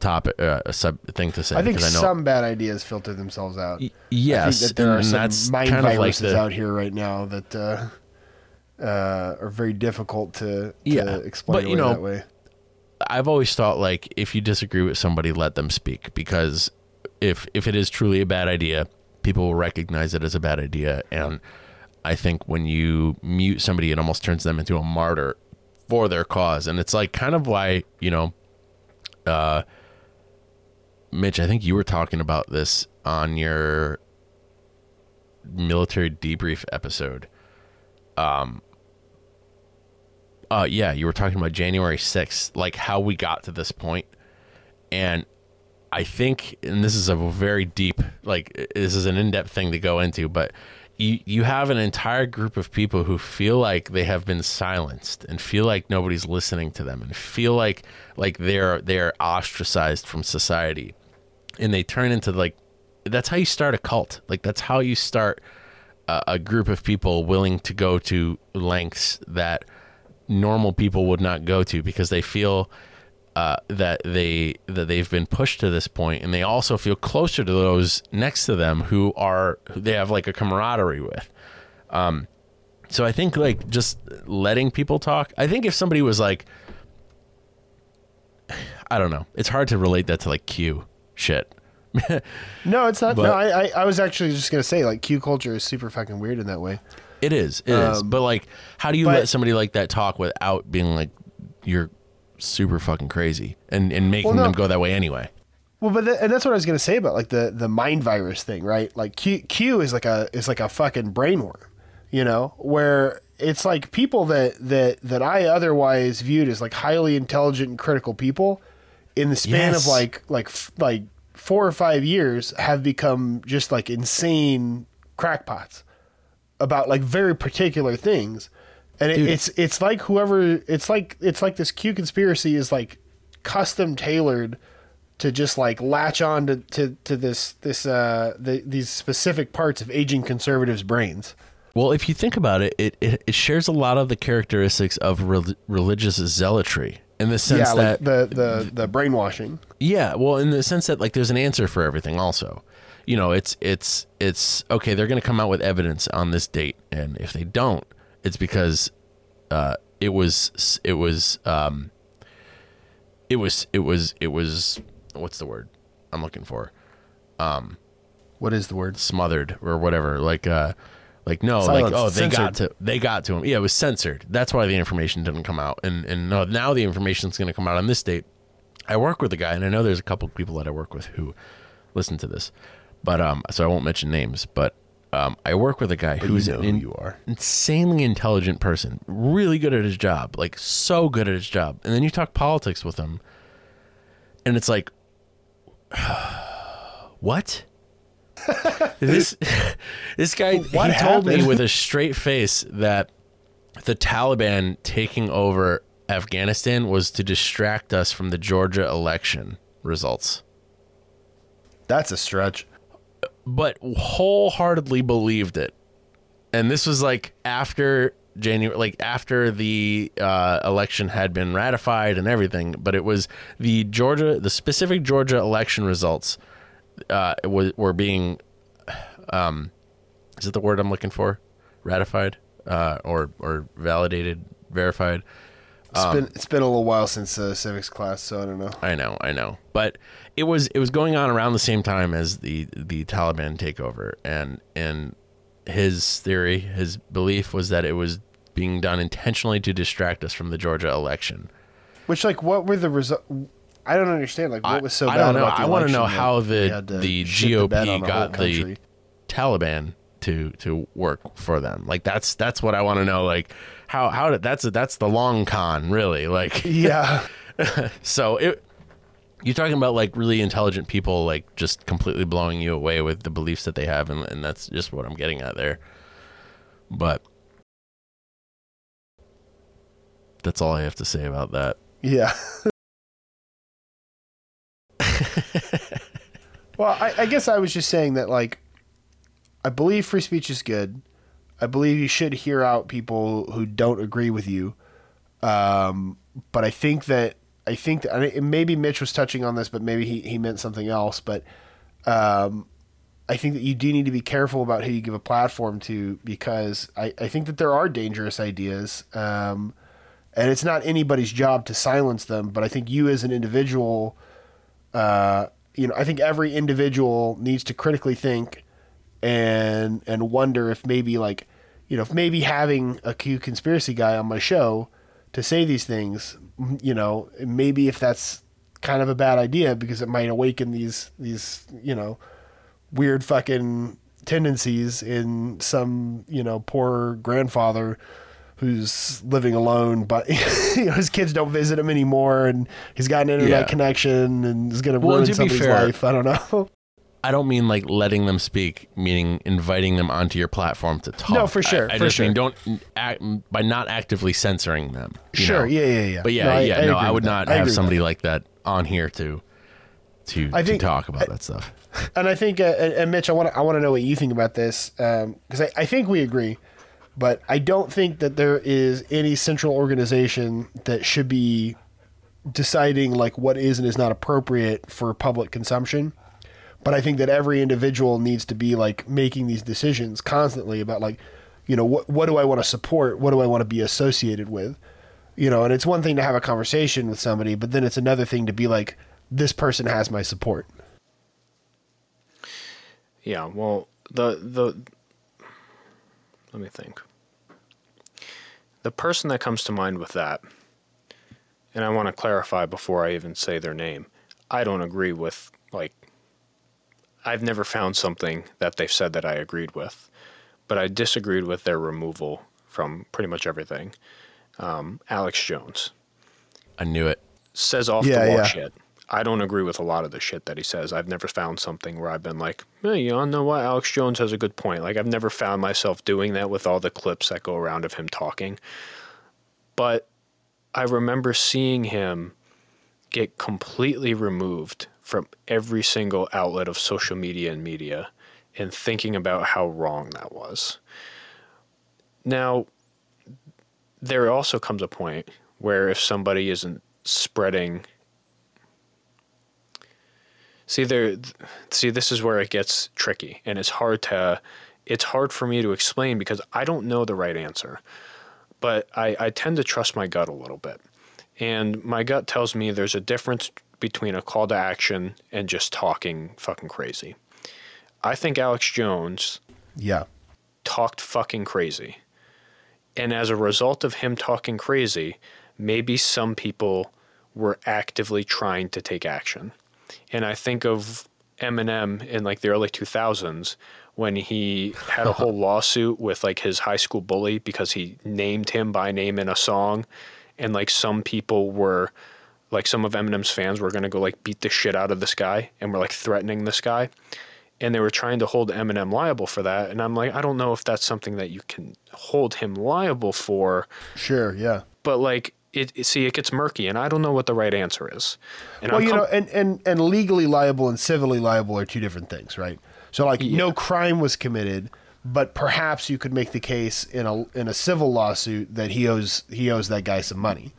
topic, uh, a sub thing to say.
I think
I
some bad ideas filter themselves out.
Y-
I
yes,
think that there are some mind
kind of like
viruses
the
out here right now that uh, uh, are very difficult to, to
Yeah,
explain
but, you know,
that way.
I've always thought like if you disagree with somebody, let them speak because if if it is truly a bad idea, people will recognize it as a bad idea. And I think when you mute somebody, it almost turns them into a martyr for their cause. And it's like kind of why you know, uh, Mitch, I think you were talking about this on your military debrief episode. uh yeah you were talking about january 6th like how we got to this point. and I think, and this is a very deep, like this is an in-depth thing to go into, but you you have an entire group of people who feel like they have been silenced and feel like nobody's listening to them and feel like like they're they're ostracized from society, and they turn into like that's how you start a cult. Like that's how you start a, a group of people willing to go to lengths that normal people would not go to because they feel uh, that they that they've been pushed to this point, and they also feel closer to those next to them who are who they have like a camaraderie with. Um, so I think like just letting people talk. I think if somebody was like, I don't know, it's hard to relate that to like Q shit.
No, it's not.
But-
no, I, I I was actually just gonna say like Q culture is super fucking weird in that way.
It is, it is.
Um,
But like, how do you
but-
let somebody like that talk without being like you're super fucking crazy and and making
Well, no.
them go that way anyway?
Well, but and that's what I was gonna say about like the the mind virus thing, right? Like Q Q is like a is like a fucking brainworm, you know, where it's like people that that that I otherwise viewed as like highly intelligent and critical people, in the span
Yes.
of like like like four or five years have become just like insane crackpots about like very particular things. And it, it's it's like whoever it's like it's like this Q conspiracy is like custom tailored to just like latch on to, to, to this this uh the, these specific parts of aging conservatives' brains.
Well, if you think about it, it, it, it shares a lot of the characteristics of rel- religious zealotry in the sense
yeah,
that
like the, the the brainwashing.
Yeah, well, in the sense that like there's an answer for everything. Also, you know, it's it's it's okay. They're going to come out with evidence on this date, and if they don't, it's because uh, it was it was um, it was it was it was what's the word I'm looking for?
Um, What is the word?
Smothered or whatever. Like uh, like no,
Silenced,
like oh they got to they got to him. Yeah, it was censored. That's why the information didn't come out. And and no, now the information's going to come out on this date. I work with a guy, and I know there's a couple of people that I work with who listen to this, but um, so I won't mention names, but um, I work with a guy who's
you know
an
who you are.
insanely intelligent person, really good at his job, like so good at his job, and then you talk politics with him, and it's like, what? This this guy
What
he told me with a straight face that the Taliban taking over Afghanistan was to distract us from the Georgia election results.
That's a stretch.
But wholeheartedly believed it. And this was like after January like after the uh, election had been ratified and everything, but it was the Georgia the specific Georgia election results uh was, were being um is it the word I'm looking for? Ratified uh or or validated, verified.
It's been it's been a little while since uh, civics class, so I don't know.
I know, I know. But it was it was going on around the same time as the the Taliban takeover and and his theory, his belief was that it was being done intentionally to distract us from the Georgia election.
Which like what were the result? I don't understand. Like what was so
I
bad
don't know.
about the
I want to know how the the
shit the bed on
GOP
the
got the? Taliban to to work for them. Like that's that's what I want to know. Like how how did that's that's the long con really. Like
yeah.
so it you're talking about like really intelligent people like just completely blowing you away with the beliefs that they have and, and that's just what i'm getting at there but that's all i have to say about that
Yeah. well, I, I guess I was just saying that, like, I believe free speech is good. I believe you should hear out people who don't agree with you. Um, but I think that I think that maybe Mitch was touching on this, but maybe he, he meant something else. But um, I think that you do need to be careful about who you give a platform to because I, I think that there are dangerous ideas. Um, and it's not anybody's job to silence them, but I think you as an individual, uh, you know, I think every individual needs to critically think and and wonder if maybe like, you know, if maybe having a Q conspiracy guy on my show to say these things, you know, maybe if that's kind of a bad idea because it might awaken these these you know weird fucking tendencies in some you know poor grandfather who's living alone, but you know, his kids don't visit him anymore, and he's got an internet
Yeah.
connection and is going to
Well,
ruin
to be
somebody's
fair-
life. I don't know.
I don't mean like letting them speak, meaning inviting them onto your platform to talk.
No, for sure,
I, I
for
just mean don't act by not actively censoring them.
sure,
know?
yeah, yeah, yeah.
But yeah,
No, I-
yeah,
I
no, I would not have somebody like that on here to to
I
to talk about that stuff.
and I think, uh, and, Mitch, I want to, I want to know what you think about this because I, I think we agree, but I don't think that there is any central organization that should be deciding like what is and is not appropriate for public consumption. But I think that every individual needs to be like making these decisions constantly about like, you know, what what do I want to support? What do I want to be associated with? You know, and it's one thing to have a conversation with somebody, but then it's another thing to be like, this person has my support.
Yeah, well, the the let me think. The person that comes to mind with that, and I want to clarify before I even say their name. I don't agree with like I've never found something that they've said that I agreed with, but I disagreed with their removal from pretty much everything. Um, Alex Jones
I knew it.
says off
Yeah,
the wall
yeah.
shit. I don't agree with a lot of the shit that he says. I've never found something where I've been like, hey, you know what? Alex Jones has a good point. Like, I've never found myself doing that with all the clips that go around of him talking. But I remember seeing him get completely removed from every single outlet of social media and media and thinking about how wrong that was. Now, there also comes a point where if somebody isn't spreading see there see this is where it gets tricky and it's hard to it's hard for me to explain because i don't know the right answer but i, I tend to trust my gut a little bit and my gut tells me there's a difference between a call to action and just talking fucking crazy i think alex jones
Yeah.
talked fucking crazy. And as a result of him talking crazy, maybe some people were actively trying to take action. And I think of Eminem in like the early 2000s when he had a whole lawsuit with like his high school bully because he named him by name in a song and like some people were like some of Eminem's fans were going to go like beat the shit out of this guy and were like threatening this guy and they were trying to hold Eminem liable for that. And I'm like, I don't know if that's something that you can hold him liable for,
Sure. Yeah.
but like, it, it- see, it gets murky, and I don't know what the right answer is. And
Well,
I'm
you
com-
know, and, and, and legally liable and civilly liable are two different things, right? So, like, no crime was committed, but perhaps you could make the case in a in a civil lawsuit that he owes he owes that guy some money.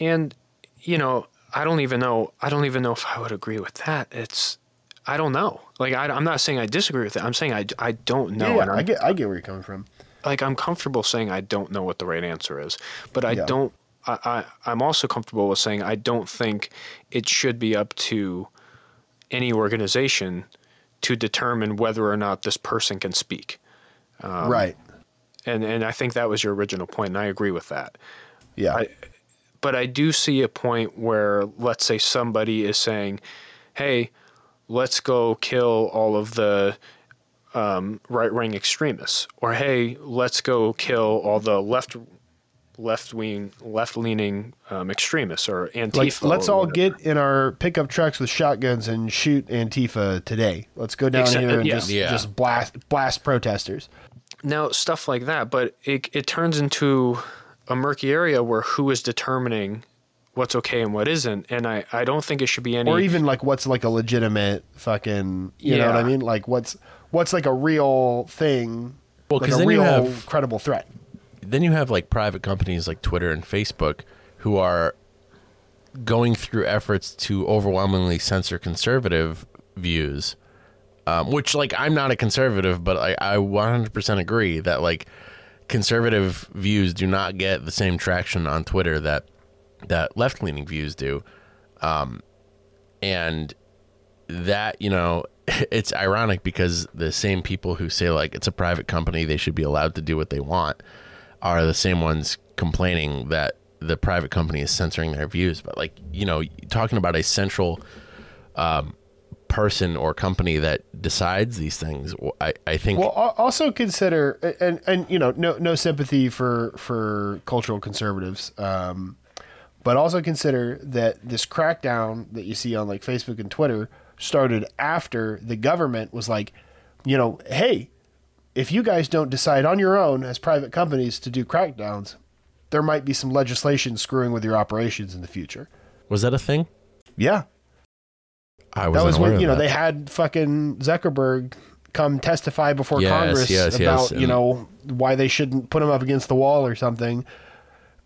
and you know, I don't even know. I don't even know if I would agree with that. It's, I don't know. Like, I, am not saying I disagree with it. I'm saying I, I don't know.
yeah,
I'm,
I get I get where you're coming from.
Like I'm comfortable saying I don't know what the right answer is, but I
Yeah.
don't. I, I I'm also comfortable with saying I don't think it should be up to any organization to determine whether or not this person can speak. Um,
right.
And and I think that was your original point, and I agree with that.
Yeah.
I, but I do see a point where, let's say, somebody is saying, "Hey, let's go kill all of the um, right-wing extremists," or "Hey, let's go kill all the left left-wing left-leaning um, extremists or Antifa."
like, let's
or
all get in our pickup trucks with shotguns and shoot Antifa today. Let's go down
Except-
here and
yeah.
just
Yeah.
just blast blast protesters.
now stuff like that. But it it turns into a murky area where who is determining what's okay and what isn't, and I I don't think it should be any
or even like what's like a legitimate fucking you know what I mean? Like what's what's like a real thing,
Well,
like a real
have-
credible threat.
then you have like private companies like Twitter and Facebook who are going through efforts to overwhelmingly censor conservative views. Um, which like I'm not a conservative, but I, I 100% agree that like conservative views do not get the same traction on Twitter that that left leaning views do. Um, and that you know it's ironic because the same people who say like it's a private company they should be allowed to do what they want are the same ones complaining that the private company is censoring their views but like you know talking about a central um, person or company that decides these things. I, I think
Well, also consider and and you know no no sympathy for for cultural conservatives, um, but also consider that this crackdown that you see on like Facebook and Twitter started after the government was like, you know, hey, if you guys don't decide on your own as private companies to do crackdowns, there might be some legislation screwing with your operations in the future.
was that a thing?
Yeah,
I
was
That
was when you know
that.
they had fucking Zuckerberg come testify before
Yes,
Congress
yes,
about
yes,
you know why they shouldn't put him up against the wall or something,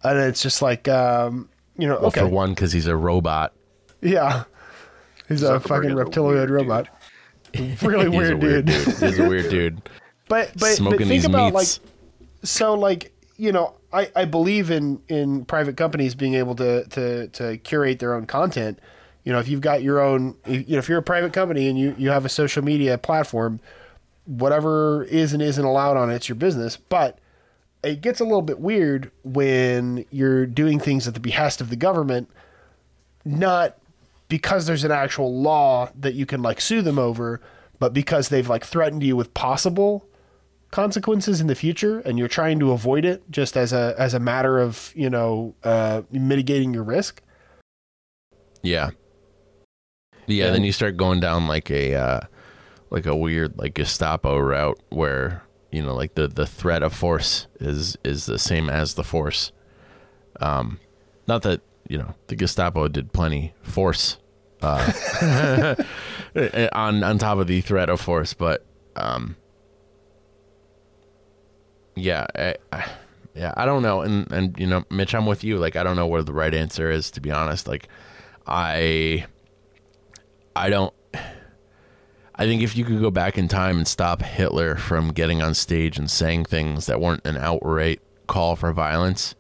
and it's just like um, you know
well,
okay
for one, because he's a robot.
yeah he's a fucking
a
reptiloid
weird
robot really
He's
weird, dude.
He's a weird dude.
but but,
Smoking
but think
these
about
meats.
like so like you know I, I believe in in private companies being able to to to curate their own content you know if you've got your own if, you know if you're a private company and you you have a social media platform whatever is and isn't allowed on it, it's your business but it gets a little bit weird when you're doing things at the behest of the government not because there's an actual law that you can like sue them over but because they've like threatened you with possible consequences in the future and you're trying to avoid it just as a as a matter of you know uh, mitigating your risk
Yeah. Yeah, then you start going down like a uh like a weird like Gestapo route where, you know, like the the threat of force is is the same as the force. Um not that, you know, the Gestapo did plenty force uh on on top of the threat of force, but um yeah, I, I, yeah, I don't know, and and you know, Mitch, I'm with you. Like, I don't know where the right answer is, to be honest. Like, I, I don't. I think if you could go back in time and stop Hitler from getting on stage and saying things that weren't an outright call for violence,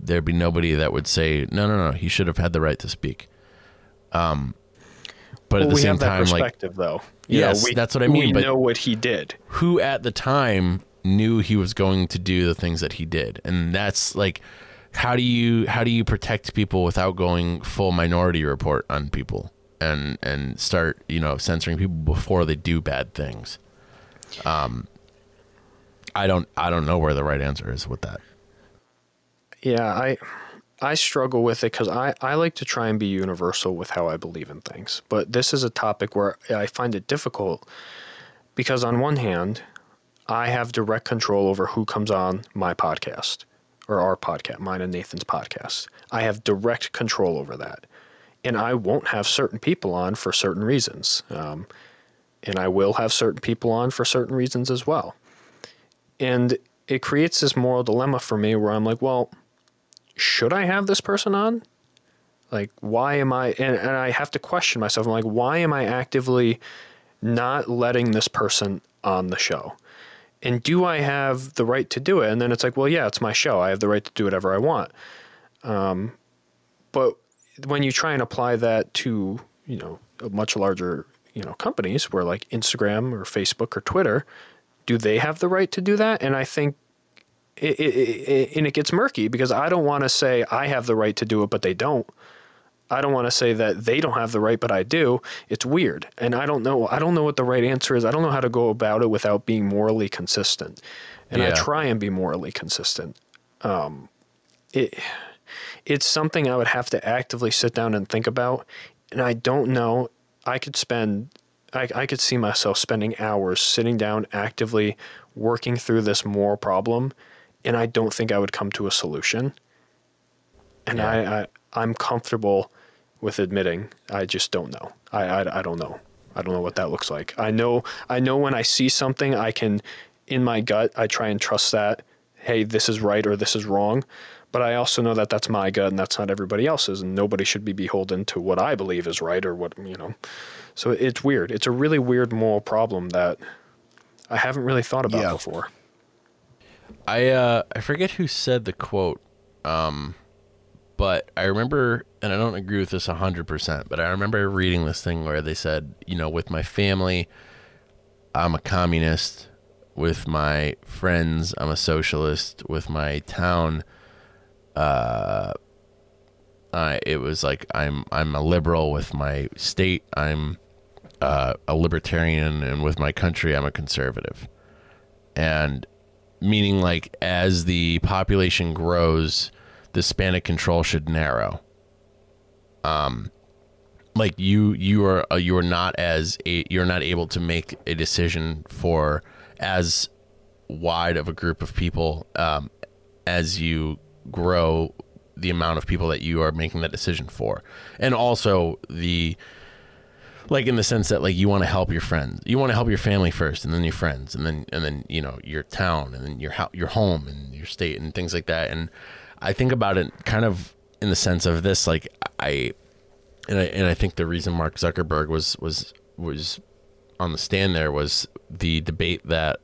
there'd be nobody that would say, no, no, no, he should have had the right to speak. Um, but at the same time, like,
perspective, though. You
Yes,
we,
that's what I mean,
We
but-
know what he did.
who at the time knew he was going to do the things that he did and that's like how do you how do you protect people without going full minority report on people and and start you know censoring people before they do bad things um i don't i don't know where the right answer is with that
Yeah, I I struggle with it because I, I like to try and be universal with how I believe in things. But this is a topic where I find it difficult because on one hand, I have direct control over who comes on my podcast or our podcast, mine and Nathan's podcast. I have direct control over that. And I won't have certain people on for certain reasons. Um, and I will have certain people on for certain reasons as well. And it creates this moral dilemma for me where I'm like, well, should I have this person on? Like, why am I? And, and I have to question myself. I'm like, why am I actively not letting this person on the show? And do I have the right to do it? And then it's like, well, yeah, it's my show. I have the right to do whatever I want. Um, but when you try and apply that to, you know, a much larger, you know, companies where like Instagram or Facebook or Twitter, do they have the right to do that? And I think it, it, it, and it gets murky because I don't want to say I have the right to do it, but they don't. I don't want to say that they don't have the right, but I do. It's weird, and I don't know. I don't know what the right answer is. I don't know how to go about it without being morally consistent, and I try and be morally consistent. Um, it it's something I would have to actively sit down and think about, and I don't know. I could spend. I, I could see myself spending hours sitting down actively working through this moral problem and I don't think I would come to a solution. And
Yeah.
I, I I'm comfortable with admitting I just don't know. I, I I don't know. I don't know what that looks like. I know I know when I see something I can in my gut I try and trust that hey this is right or this is wrong. But I also know that that's my gut and that's not everybody else's and nobody should be beholden to what I believe is right or what you know. So it's weird. It's a really weird moral problem that I haven't really thought about
Yeah.
before.
I uh I forget who said the quote, um, but I remember, and I don't agree with this hundred percent, but I remember reading this thing where they said, you know, with my family, I'm a communist. With my friends, I'm a socialist. With my town, uh, I it was like I'm I'm a liberal. With my state, I'm uh, a libertarian, and with my country, I'm a conservative. And meaning, like, as the population grows, the span of control should narrow. Um, like you, you are uh, you are not as a, you're not able to make a decision for as wide of a group of people um, as you grow the amount of people that you are making that decision for and also the like in the sense that like you want to help your friends you want to help your family first and then your friends and then and then you know your town and then your your home and your state and things like that and i think about it kind of in the sense of this like i and i and i think the reason mark zuckerberg was was was on the stand there was the debate that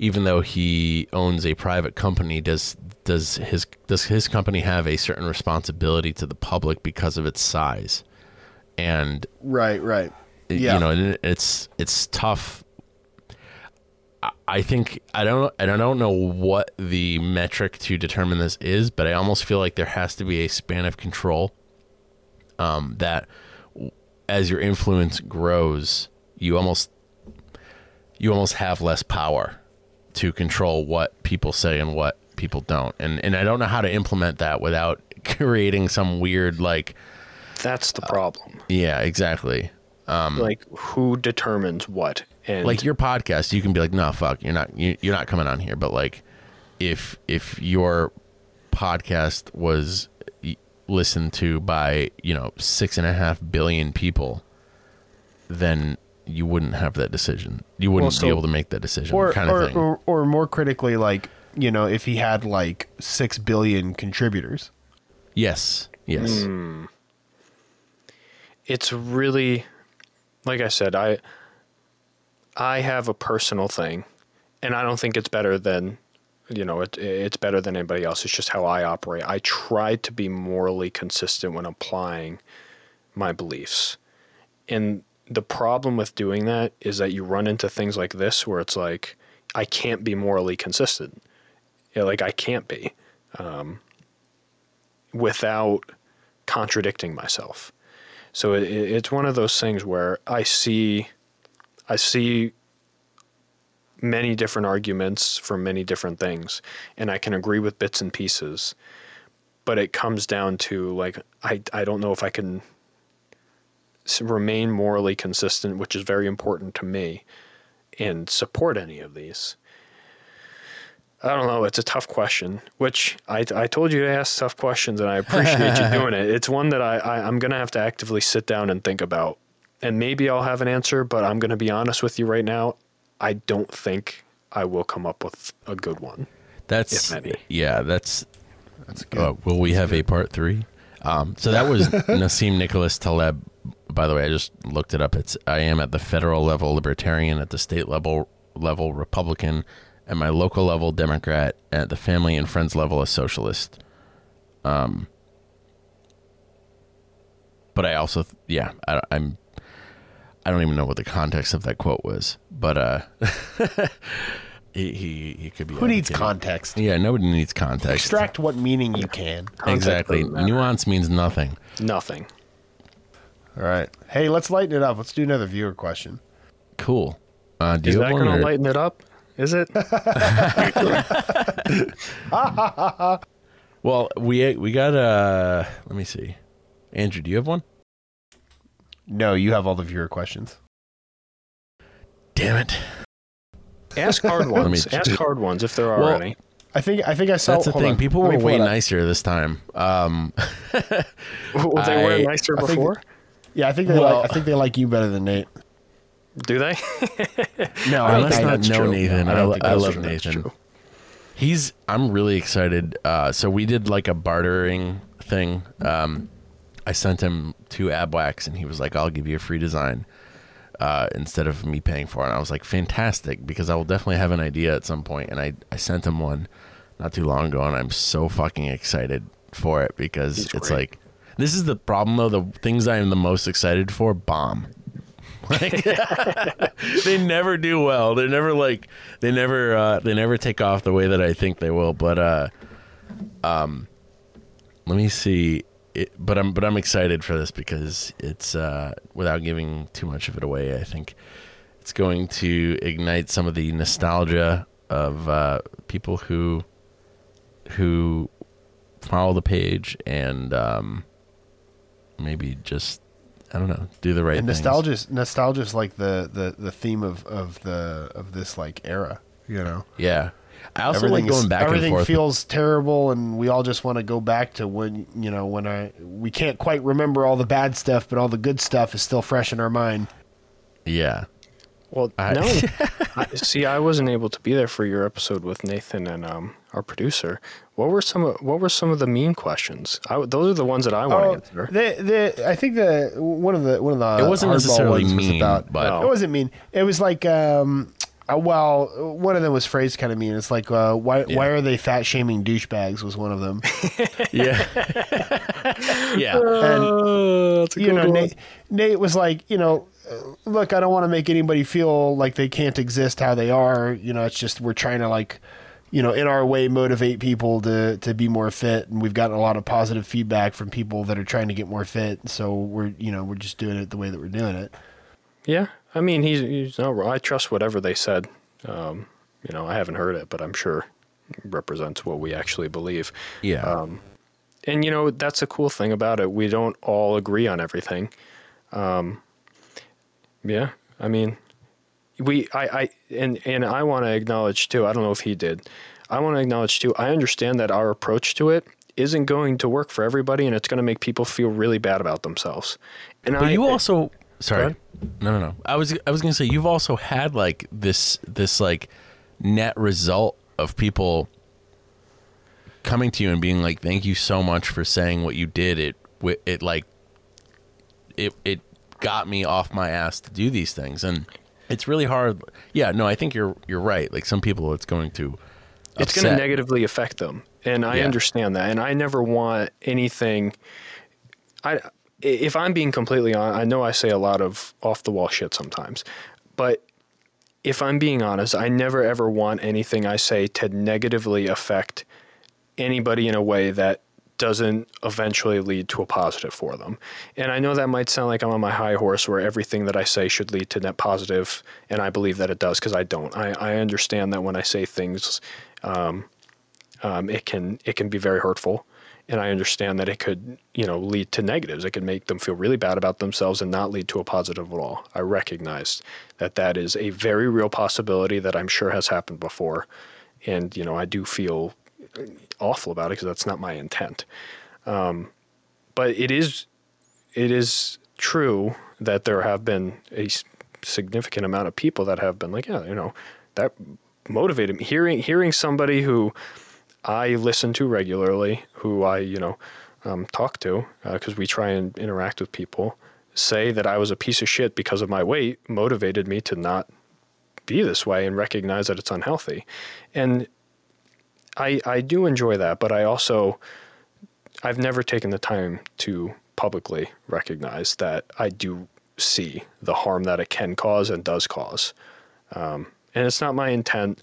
even though he owns a private company, does does his does his company have a certain responsibility to the public because of its size? And
Right, right. Yeah.
you know, it's it's tough. I- think I don't and I don't know what the metric to determine this is, but I almost feel like there has to be a span of control. Um, that as your influence grows, you almost you almost have less power to control what people say and what people don't. And and I don't know how to implement that without creating some weird like
That's the problem.
yeah, exactly.
Like who determines what? And
Um, like your podcast, you can be like, "No, fuck, you're not you, you're not coming on here." But like, if if your podcast was listened to by you know six and a half billion people, then you wouldn't have that decision. You wouldn't
so-
be able to make that decision,
Or,
kind of
or,
thing.
or or more critically, like you know, if he had like six billion contributors.
yes, yes,
Hmm. it's really like I said, I I have a personal thing and I don't think it's better than you know, it, it's better than anybody else. It's just how I operate. I try to be morally consistent when applying my beliefs. And the problem with doing that is that you run into things like this where it's like, I can't be morally consistent. Like I can't be um, without contradicting myself. So it, it- it's one of those things where I see, I see many different arguments for many different things, and I can agree with bits and pieces. But it comes down to like I I don't know if I can remain morally consistent, which is very important to me, and support any of these. I don't know. It's a tough question, which I, I told you to ask tough questions, and I appreciate you doing it. It's one that I, I, I'm going to have to actively sit down and think about. And maybe I'll have an answer, but I'm going to be honest with you right now. I don't think I will come up with a good one.
that's
if any.
yeah, that's
That's good.
Uh, will we have a part three? Um, so that was Nassim Nicholas Taleb. By the way, I just looked it up. It's I am at the federal level libertarian, at the state level level Republican, at my local level Democrat, at the family and friends level a socialist. Um, but I also, yeah, I, I'm. I don't even know what the context of that quote was, but uh, he, he he could be.
Who needs context?
Yeah, nobody needs context.
Extract what meaning you can.
Context
Exactly. Nuance means nothing.
Nothing.
All right. Hey, let's lighten it up. Let's do another viewer question.
Cool. Uh, do
Is
you
that going to lighten it up? Is it?
well, we we got uh let me see. Andrew, do you have one?
No, you have all the viewer questions.
Damn it.
Ask hard
me
ones.
check.
Ask hard ones if there are
Well,
any.
I think I think I saw.
That's the thing.
on.
People were way nicer this time. Um
Well, they were
I-
nicer
I think-
before.
Yeah, I think they
Well-
like. I think they like you better than Nate.
Do they?
No,
I
I,
must not
that's
know
true.
Nathan.
I
I,
don't
lo-
think
I love
true.
Nathan. He's I'm really excited. Uh so we did like a bartering thing. Um I sent him two ab wax and he was like, I'll give you a free design. Uh, instead of me paying for it. And I was like, fantastic, because I will definitely have an idea at some point. And I, I sent him one not too long ago, and I'm so fucking excited for it because
He's
it's
great.
like, this is the problem though. The things I am the most excited for bomb. Like, they never do well. They're never like they never uh, they never take off the way that I think they will. But uh, um, let me see. it, but I'm but I'm excited for this because it's uh, without giving too much of it away. I think it's going to ignite some of the nostalgia of uh, people who who follow the page and um, maybe just I don't know do the right
and
things.
nostalgia nostalgia is like the, the the theme of of the of this like era you know
Yeah, I also
everything
like going
is-
back and
everything
forth.
feels terrible and we all just want to go back to when you know when i we can't quite remember all the bad stuff but all the good stuff is still fresh in our mind
yeah,
Well,
I-
no. I, see, I wasn't able to be there for your episode with Nathan and um, our producer. What were some of What were some of the mean questions? I, those are the ones that I want to
Oh,
answer.
the, the, I think the one of the one of the
It wasn't necessarily
ones was
mean,
about,
but-
No.
it wasn't mean. It was like um, uh, well, one of them was phrased kind of mean. It's like uh, why why are they fat shaming douchebags was one of them.
yeah, yeah.
and
Oh, that's a
you
good
know. Nate, Nate was like, you know, uh, look, I don't want to make anybody feel like they can't exist how they are. You know, it's just we're trying to like, you know, in our way motivate people to to be more fit, and we've gotten a lot of positive feedback from people that are trying to get more fit. So we're, you know, we're just doing it the way that we're doing it.
Yeah, I mean, he's he's not wrong. I trust whatever they said. Um, you know, I haven't heard it, but I'm sure it represents what we actually believe.
Yeah.
Um, and you know, that's a cool thing about it. We don't all agree on everything. Um, yeah, I mean, we, I, I, and and I want to acknowledge too. I don't know if he did. I want to acknowledge too. I understand that our approach to it isn't going to work for everybody, and it's going to make people feel really bad about themselves. And
But
I,
you also sorry. No, no, no. I was I was gonna say you've also had like this this like net result of people coming to you and being like, "Thank you so much for saying what you did." It it like it it got me off my ass to do these things, and it's really hard. Yeah, no, I think you're you're right. Like some people, it's going to
it's going to negatively affect them and i
Yeah.
understand that and i never want anything i if i'm being completely honest i know i say a lot of off the wall shit sometimes but if i'm being honest i never ever want anything i say to negatively affect anybody in a way that doesn't eventually lead to a positive for them. And I know that might sound like I'm on my high horse where everything that I say should lead to net positive, and I believe that it does because I don't. I, I understand that when I say things, um, um, it can it can be very hurtful, and I understand that it could you know lead to negatives. It could make them feel really bad about themselves and not lead to a positive at all. I recognize that that is a very real possibility that I'm sure has happened before, and you know I do feel awful about it because that's not my intent. Um, but it is it is true that there have been a significant amount of people that have been like, yeah, you know, that motivated me. Hearing hearing somebody who I listen to regularly, who I you know um, talk to because we try and interact with people, say that I was a piece of shit because of my weight motivated me to not be this way and recognize that it's unhealthy. And I I do enjoy that, but I also I've never taken the time to publicly recognize that I do see the harm that it can cause and does cause. Um, and it's not my intent,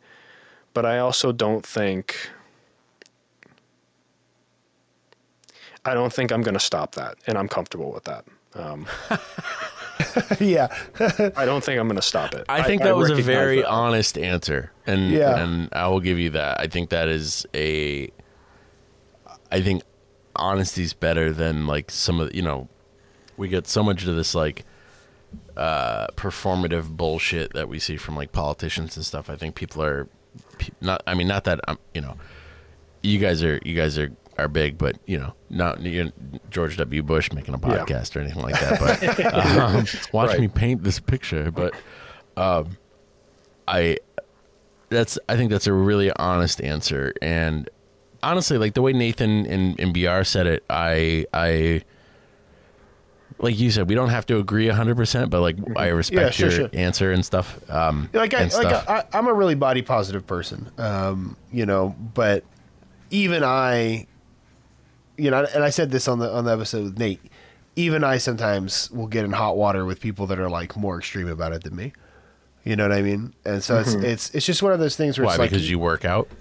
but I also don't think I don't think I'm going to stop that, and I'm comfortable with that. Um,
yeah.
I don't think I'm going to stop it.
I think that was a very
that.
honest answer, and
Yeah.
and I will give you that. I think that is a. I think honesty's better than like some of you know, we get so much of this like uh performative bullshit that we see from like politicians and stuff. I think people are not. I mean, not that I'm. You know, you guys are you guys are are big, but you know, not you're George W. Bush making a
Yeah.
podcast or anything like that. But um, watch
Right.
me paint this picture. But um, I that's I think that's a really honest answer, and honestly, like the way Nathan and, and Br said it, I I like you said, we don't have to agree hundred percent, but like I respect
sure,
your
sure.
answer and stuff. Um,
like I, like
stuff.
I, I'm a really body positive person, um, you know. But even I, you know, and I said this on the on the episode with Nate. Even I sometimes will get in hot water with people that are like more extreme about it than me. You know what I mean? And so it's it's it's just one of those things where
Why?
it's like
because you work out.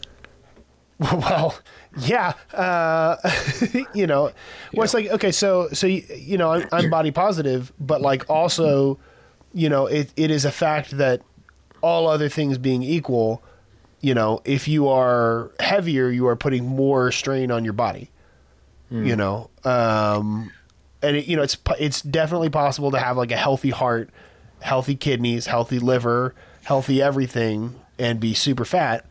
Well, yeah, uh, you know, well, it's like okay, so so you, you know, I'm, I'm body positive, but like also, you know, it, it is a fact that all other things being equal, you know, if you are heavier, you are putting more strain on your body. You know, um, and it, you know, it's it's definitely possible to have like a healthy heart, healthy kidneys, healthy liver, healthy everything, and be super fat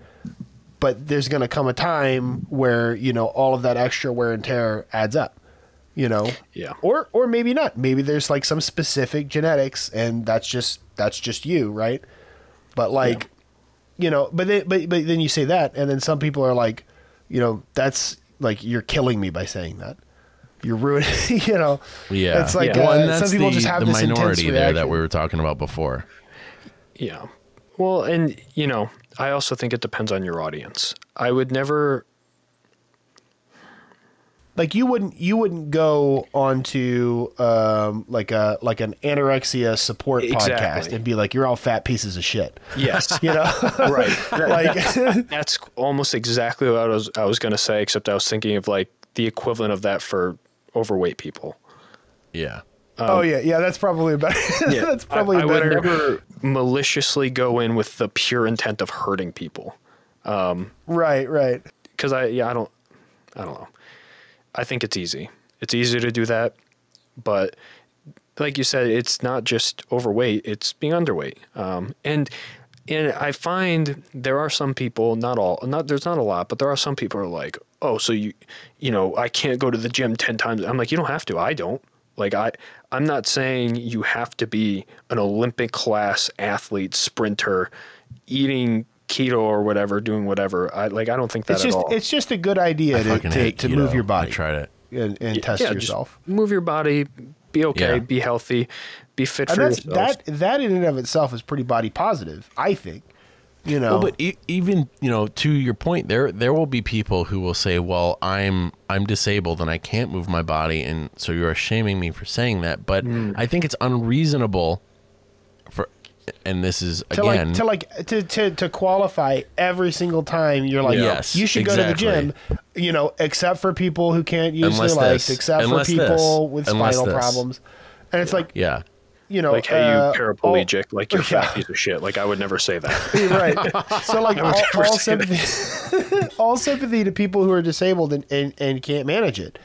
but there's going to come a time where you know all of that extra wear and tear adds up you know?
Yeah.
or or maybe not. Maybe there's like some specific genetics and that's just that's just you right? But like you know but then but, but then you say that and then some people are like you know that's like you're killing me by saying that you're ruining you know
Yeah.
it's like
Yeah.
well,
uh,
and that's
some people
the,
just have
the
this
minority there that we were talking about before.
Yeah. Well, and you know, I also think it depends on your audience. I would never
like you wouldn't you wouldn't go onto um like a like an anorexia support podcast and be like you're all fat pieces of shit
Yes.
you know
right.
like
That's almost exactly what I was I was going to say except I was thinking of like the equivalent of that for overweight people.
Yeah.
oh yeah yeah that's probably a better that's probably
I,
a
I
better
would never maliciously go in with the pure intent of hurting people.
right right
because I yeah I don't I don't know. I think it's easy. It's easy to do that, but like you said, it's not just overweight; it's being underweight. Um, and and I find there are some people, not all, not there's not a lot, but there are some people who are like, oh, so you you know I can't go to the gym ten times. I'm like, you don't have to. I don't. Like I, I'm not saying you have to be an Olympic class athlete, sprinter, eating keto or whatever, doing whatever. I like. I don't think that
it's
at
just
all.
it's just a good idea to,
Fucking
to, to move your
I
body
tried it.
and, and test
Yeah,
yourself
move your body, be okay,
Yeah.
be healthy, be fit
and
for
that's
yourself.
that that in and of itself is pretty body positive i think you know
Well, but e- even you know, to your point, there there will be people who will say, "Well, I'm I'm disabled and I can't move my body, and so you're shaming me for saying that." But
Hmm.
I think it's unreasonable for, and this is
to
again,
like to like to, to to qualify every single time you're like
Yes,
you should go to the gym you know except for people who can't use
Unless
their legs
this.
except for people
this.
with spinal
this.
problems and it's like
yeah,
you know
like, hey,
uh,
you paraplegic, like you're a
yeah.
fat piece of shit. Like I would never say that.
all- right so like all, all sympathy all sympathy to people who are disabled and, and, and can't manage it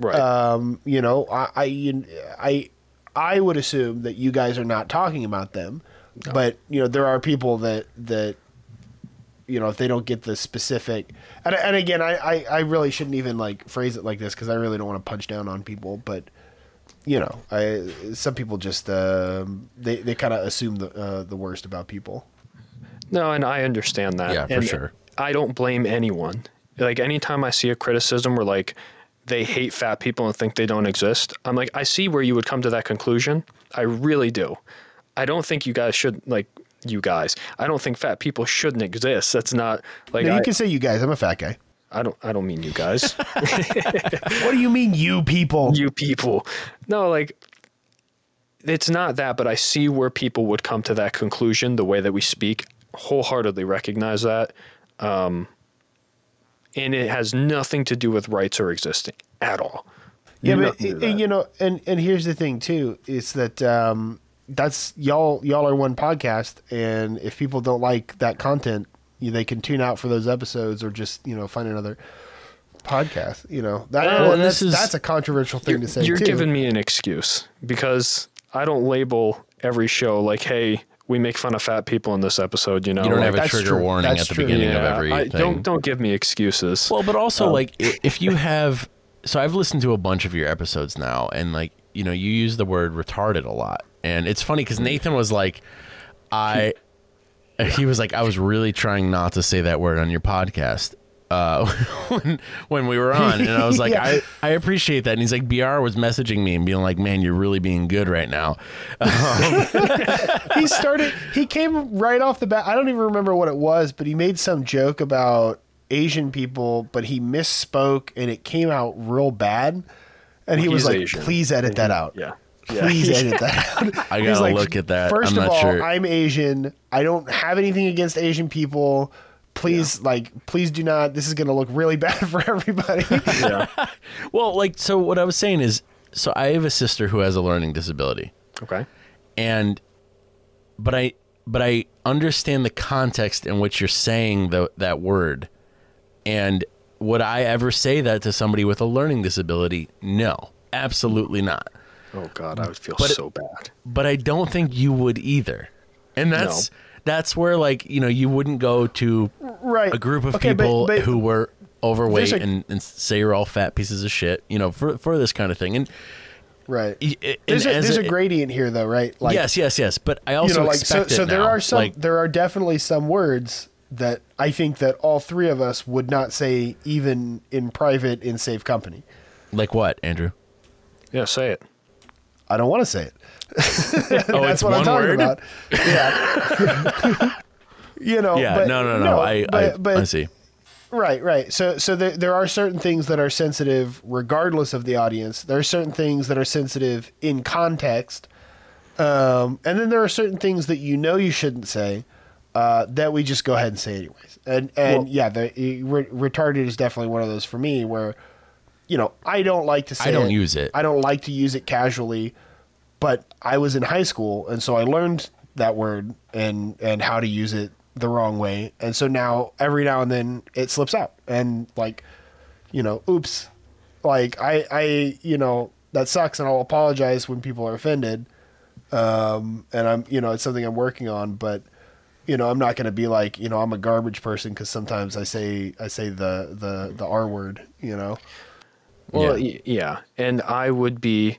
right.
um, you know, I, I, I, I would assume that you guys are not talking about them, but you know, there are people that that, you know, if they don't get the specific, and, and again, I, I, I really shouldn't even like phrase it like this because I really don't want to punch down on people, but you know, I some people just um, they they kind of assume the uh, the worst about people.
no, and I understand that.
Yeah, for
And
sure.
I don't blame anyone. Like anytime I see a criticism where like they hate fat people and think they don't exist, I'm like, I see where you would come to that conclusion. I really do. I don't think you guys should like you guys. I don't think fat people shouldn't exist. That's not like
Now,
I,
you can say you guys. I'm a fat guy.
I don't I don't mean you guys.
What do you mean, you people?
you people. No, like it's not that, but I see where people would come to that conclusion the way that we speak. Wholeheartedly recognize that. Um, and it has nothing to do with rights or existing at all.
Yeah, but
Nothing to do
you know, and and here's the thing too is that um, that's y'all y'all are one podcast, and if people don't like that content, they can tune out for those episodes or just you know find another podcast. You know that
Well,
well,
and
that's,
is-
that's a controversial thing to say
You're
too.
giving me an excuse because I don't label every show like, hey, we make fun of fat people in this episode. You know,
you don't
like,
have a trigger
true.
warning
That's
at the
true.
beginning of
yeah,
every
I, don't don't give me excuses.
Well, but also
Um,
like if you have, so I've listened to a bunch of your episodes now, and like you know you use the word retarded a lot, and it's funny because Nathan was like, I, he was like, I was really trying not to say that word on your podcast. Uh, when when we were on, and I was like,
Yeah.
I, I appreciate that. And he's like, Br was messaging me and being like, Man, you're really being good right now.
he started. He came right off the bat. I don't even remember what it was, but he made some joke about Asian people, but he misspoke, and it came out real bad. And he was like,
Asian.
"Please edit that out."
yeah. Yeah.
Please edit that out.
I gotta look at that.
First
I'm
of
not
all,
sure.
I'm Asian. I don't have anything against Asian people, please like please do not this is going to look really bad for everybody
Yeah.
Well, like so what I was saying is so I have a sister who has a learning disability.
okay.
and but I but I understand the context in which you're saying the, that word. And would I ever say that to somebody with a learning disability? No, absolutely not.
Oh God, I would feel
But
so bad.
But I don't think you would either. And that's that's where like, you know, you wouldn't go to
right
a group of
Okay,
people
but
who were overweight
a-
and, and say you're all fat pieces of shit, you know, for for this kind of thing. And,
right
y- and
there's a, there's a gradient here though right like
yes, yes, yes. But I also
you know like so
expect
so
it
there
now.
are some
like,
there are definitely some words that i think that all three of us would not say even in private in safe company
like what, Andrew?
Yeah, say it.
I don't want to say it
Oh,
that's
it's
what
one
i'm talking
word.
about yeah you know
Yeah,
but,
no, no, no. I,
but,
I,
but
I see.
Right, right. So, so there, there are certain things that are sensitive regardless of the audience. There are certain things that are sensitive in context, um, and then there are certain things that you know you shouldn't say uh, that we just go ahead and say anyways. And and
Well-
yeah, the re- retarded is definitely one of those for me where, you know, I don't like to say.
I don't use it.
I don't like to use it casually, but I was in high school, and so I learned that word and and how to use it the wrong way, and so now every now and then it slips out, and like, you know, oops, like I I you know that sucks, and I'll apologize when people are offended, um, and I'm you know it's something I'm working on, but. You know, I'm not going to be like, you know, I'm a garbage person because sometimes I say I say the the the R word. You know,
Well,
Yeah.
yeah. yeah, and I would be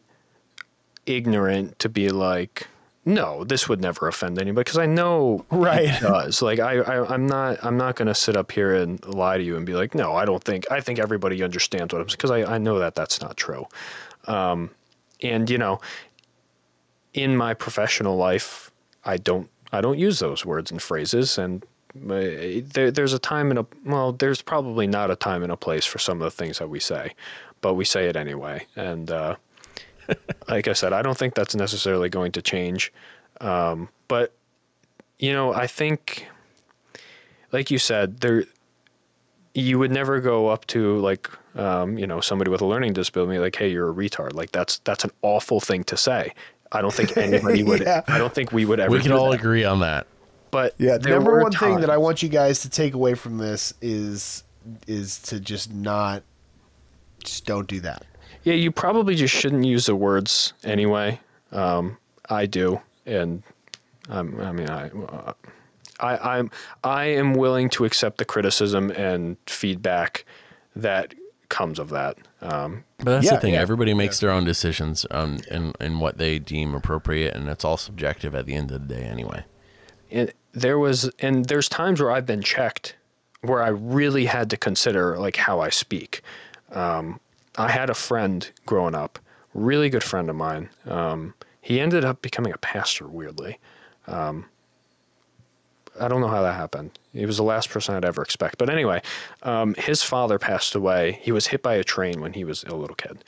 ignorant to be like, no, this would never offend anybody because I know
Right.
it does. Like, I, I, I'm not, I'm not going to sit up here and lie to you and be like, no, I don't think, I think everybody understands what I'm saying because I, I know that that's not true. Um, and you know, in my professional life, I don't, I don't use those words and phrases and. uh, There, there's a time and a well. There's probably not a time and a place for some of the things that we say, but we say it anyway. And uh, like I said, I don't think that's necessarily going to change. Um, but you know, I think, like you said, there, you would never go up to like, um, you know, somebody with a learning disability, like, "Hey, you're a retard." Like that's that's an awful thing to say. I don't think anybody would.
Yeah.
I don't think we would ever.
We can all
that.
agree on that.
But
Yeah,
there
number
were
one thing that I want you guys to take away from this is is to just not just don't do that.
Yeah, you probably just shouldn't use the words anyway. Um, I do, and um, I mean, I, uh, I, I'm, I am willing to accept the criticism and feedback that comes of that. Um,
But that's
Yeah,
the thing.
yeah.
Everybody makes their own decisions on in, in what they deem appropriate, and it's all subjective at the end of the day, anyway.
and there was, and there's times where I've been checked where I really had to consider like how I speak. Um, I had a friend growing up, really good friend of mine. Um, he ended up becoming a pastor, weirdly. Um, I don't know how that happened. He was the last person I'd ever expect. But anyway, um, his father passed away. He was hit by a train when he was a little kid,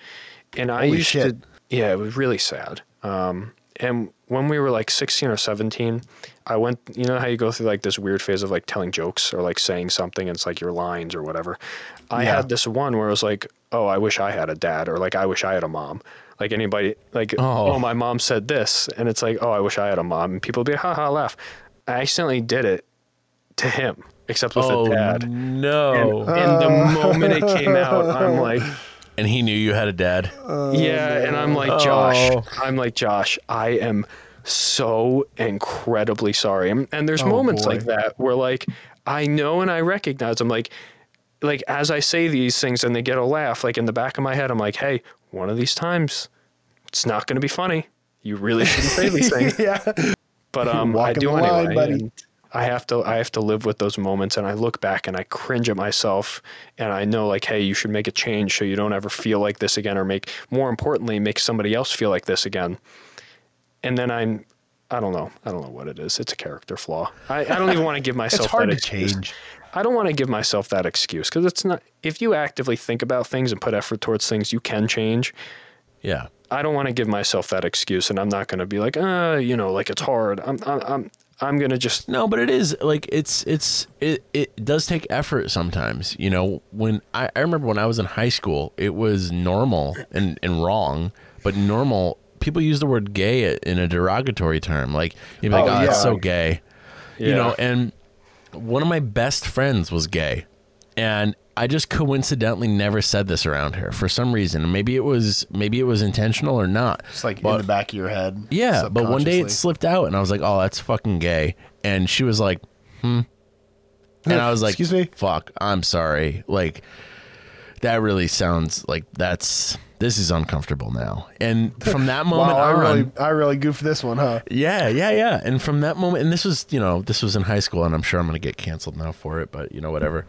and I
Holy
used
shit.
to. Yeah, it was really sad. Um, and when we were like 16 or 17, I went. You know how you go through like this weird phase of like telling jokes or like saying something, and it's like your lines or whatever. I
Yeah.
had this one where i was like, "Oh, I wish I had a dad," or like, "I wish I had a mom." Like anybody, like,
Oh.
"Oh, my mom said this," and it's like, "Oh, I wish I had a mom," and people would be, "Ha ha," laugh. I accidentally did it to him, except with
oh
a dad.
no!
And, and the moment it came out, I'm like,
and he knew you had a dad.
yeah, and I'm like, Josh,
Oh.
I'm like, Josh, I am so incredibly sorry. And, and there's
Oh,
moments
boy.
like that where like I know and I recognize I'm like like as I say these things and they get a laugh, like in the back of my head, I'm like, hey, one of these times it's not gonna be funny. You really shouldn't say these things.
yeah.
But um, I do
the line,
anyway.
buddy.
and I have to I have to live with those moments, and I look back and I cringe at myself, and I know like, hey, you should make a change so you don't ever feel like this again, or make more importantly, make somebody else feel like this again. And then I'm. I don't know. I don't know what it is. It's a character flaw. I, I don't even want to give myself
It's hard
that
to
excuse.
change.
I don't want to give myself that excuse because it's not. If you actively think about things and put effort towards things, you can change.
Yeah.
I don't want to give myself that excuse, and I'm not going to be like, uh, you know, like it's hard. I'm, I'm, I'm, I'm gonna just
No, but it is like it's it's it it does take effort sometimes. You know, when I, I remember when I was in high school, it was normal and, and wrong, but normal people use the word gay in a derogatory term. Like you'd be like,
Oh,
Oh, that's
yeah.
so gay. You know, and one of my best friends was gay. And I just coincidentally never said this around her for some reason. Maybe it was maybe it was intentional or not.
It's like in the back of your head.
yeah, but one day it slipped out, and I was like, "Oh, that's fucking gay," and she was like, "Hmm," and I was like,
Excuse me?
fuck, I'm sorry." Like, that really sounds like that's this is uncomfortable now. And from that moment
Wow, I
on,
really, I really goofed this one, huh?
yeah, yeah, yeah. And from that moment, and this was, you know, this was in high school, and I'm sure I'm gonna get canceled now for it, but you know, whatever.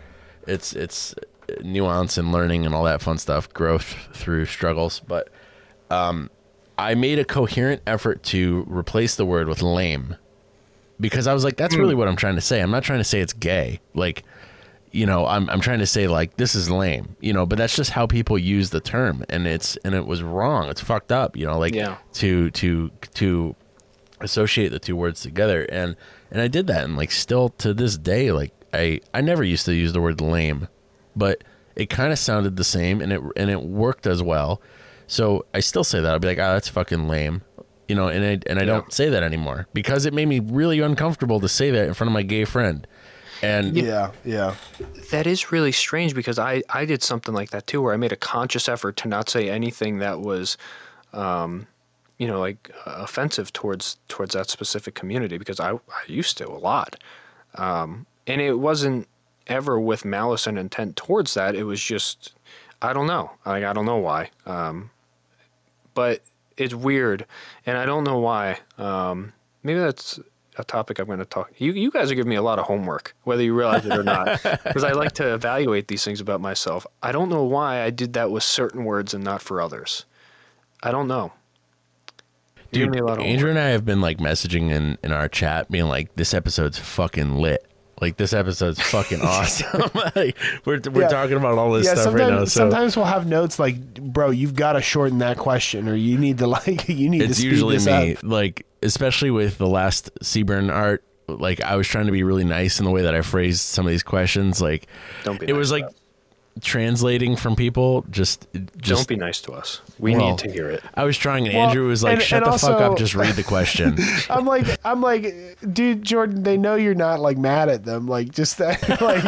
It's it's nuance and learning and all that fun stuff, growth through struggles. But um, I made a coherent effort to replace the word with lame because I was like, that's really what I'm trying to say. I'm not trying to say it's gay, like. You know, I'm I'm trying to say like this is lame, you know, but that's just how people use the term, and it's and it was wrong. It's fucked up, you know, like
Yeah.
to to to associate the two words together and and I did that and like still to this day like I I never used to use the word lame but it kind of sounded the same and it and it worked as well. So I still say that. I'll be like oh that's fucking lame you know and I and I don't say that anymore because it made me really uncomfortable to say that in front of my gay friend. And
Yeah, yeah.
that is really strange because I I did something like that too, where I made a conscious effort to not say anything that was, um, you know, like uh, offensive towards towards that specific community because I I used to a lot, um, and it wasn't ever with malice and intent towards that. It was just I don't know, like I don't know why, um, but it's weird, and I don't know why. Um, maybe that's a topic I'm going to talk. You you guys are giving me a lot of homework, whether you realize it or not, because I like to evaluate these things about myself. I don't know why I did that with certain words and not for others. I don't know. You're
Dude,
giving me a lot of
Andrew and I have been like messaging in, in our chat, being like, "This episode's fucking lit. Like this episode's fucking awesome. like, we're we're
Yeah.
talking about all this
yeah,
stuff
sometimes,
right now. So
sometimes we'll have notes like, "Bro, you've got to shorten that question, or you need to like, you need to
it's
speed
usually me.
up."
Like especially with the last CBRN Art. Like I was trying to be really nice in the way that I phrased some of these questions. Like
Don't be
it
nice
was like
us.
Translating from people. Just just
Don't be nice to us. We
Well,
need to hear it.
I was trying, and
Well,
Andrew was like,
and-
"Shut
and
the fuck up! Just read the question."
I'm like, I'm like, dude, Jordan. They know you're not like mad at them. Like, just that, like,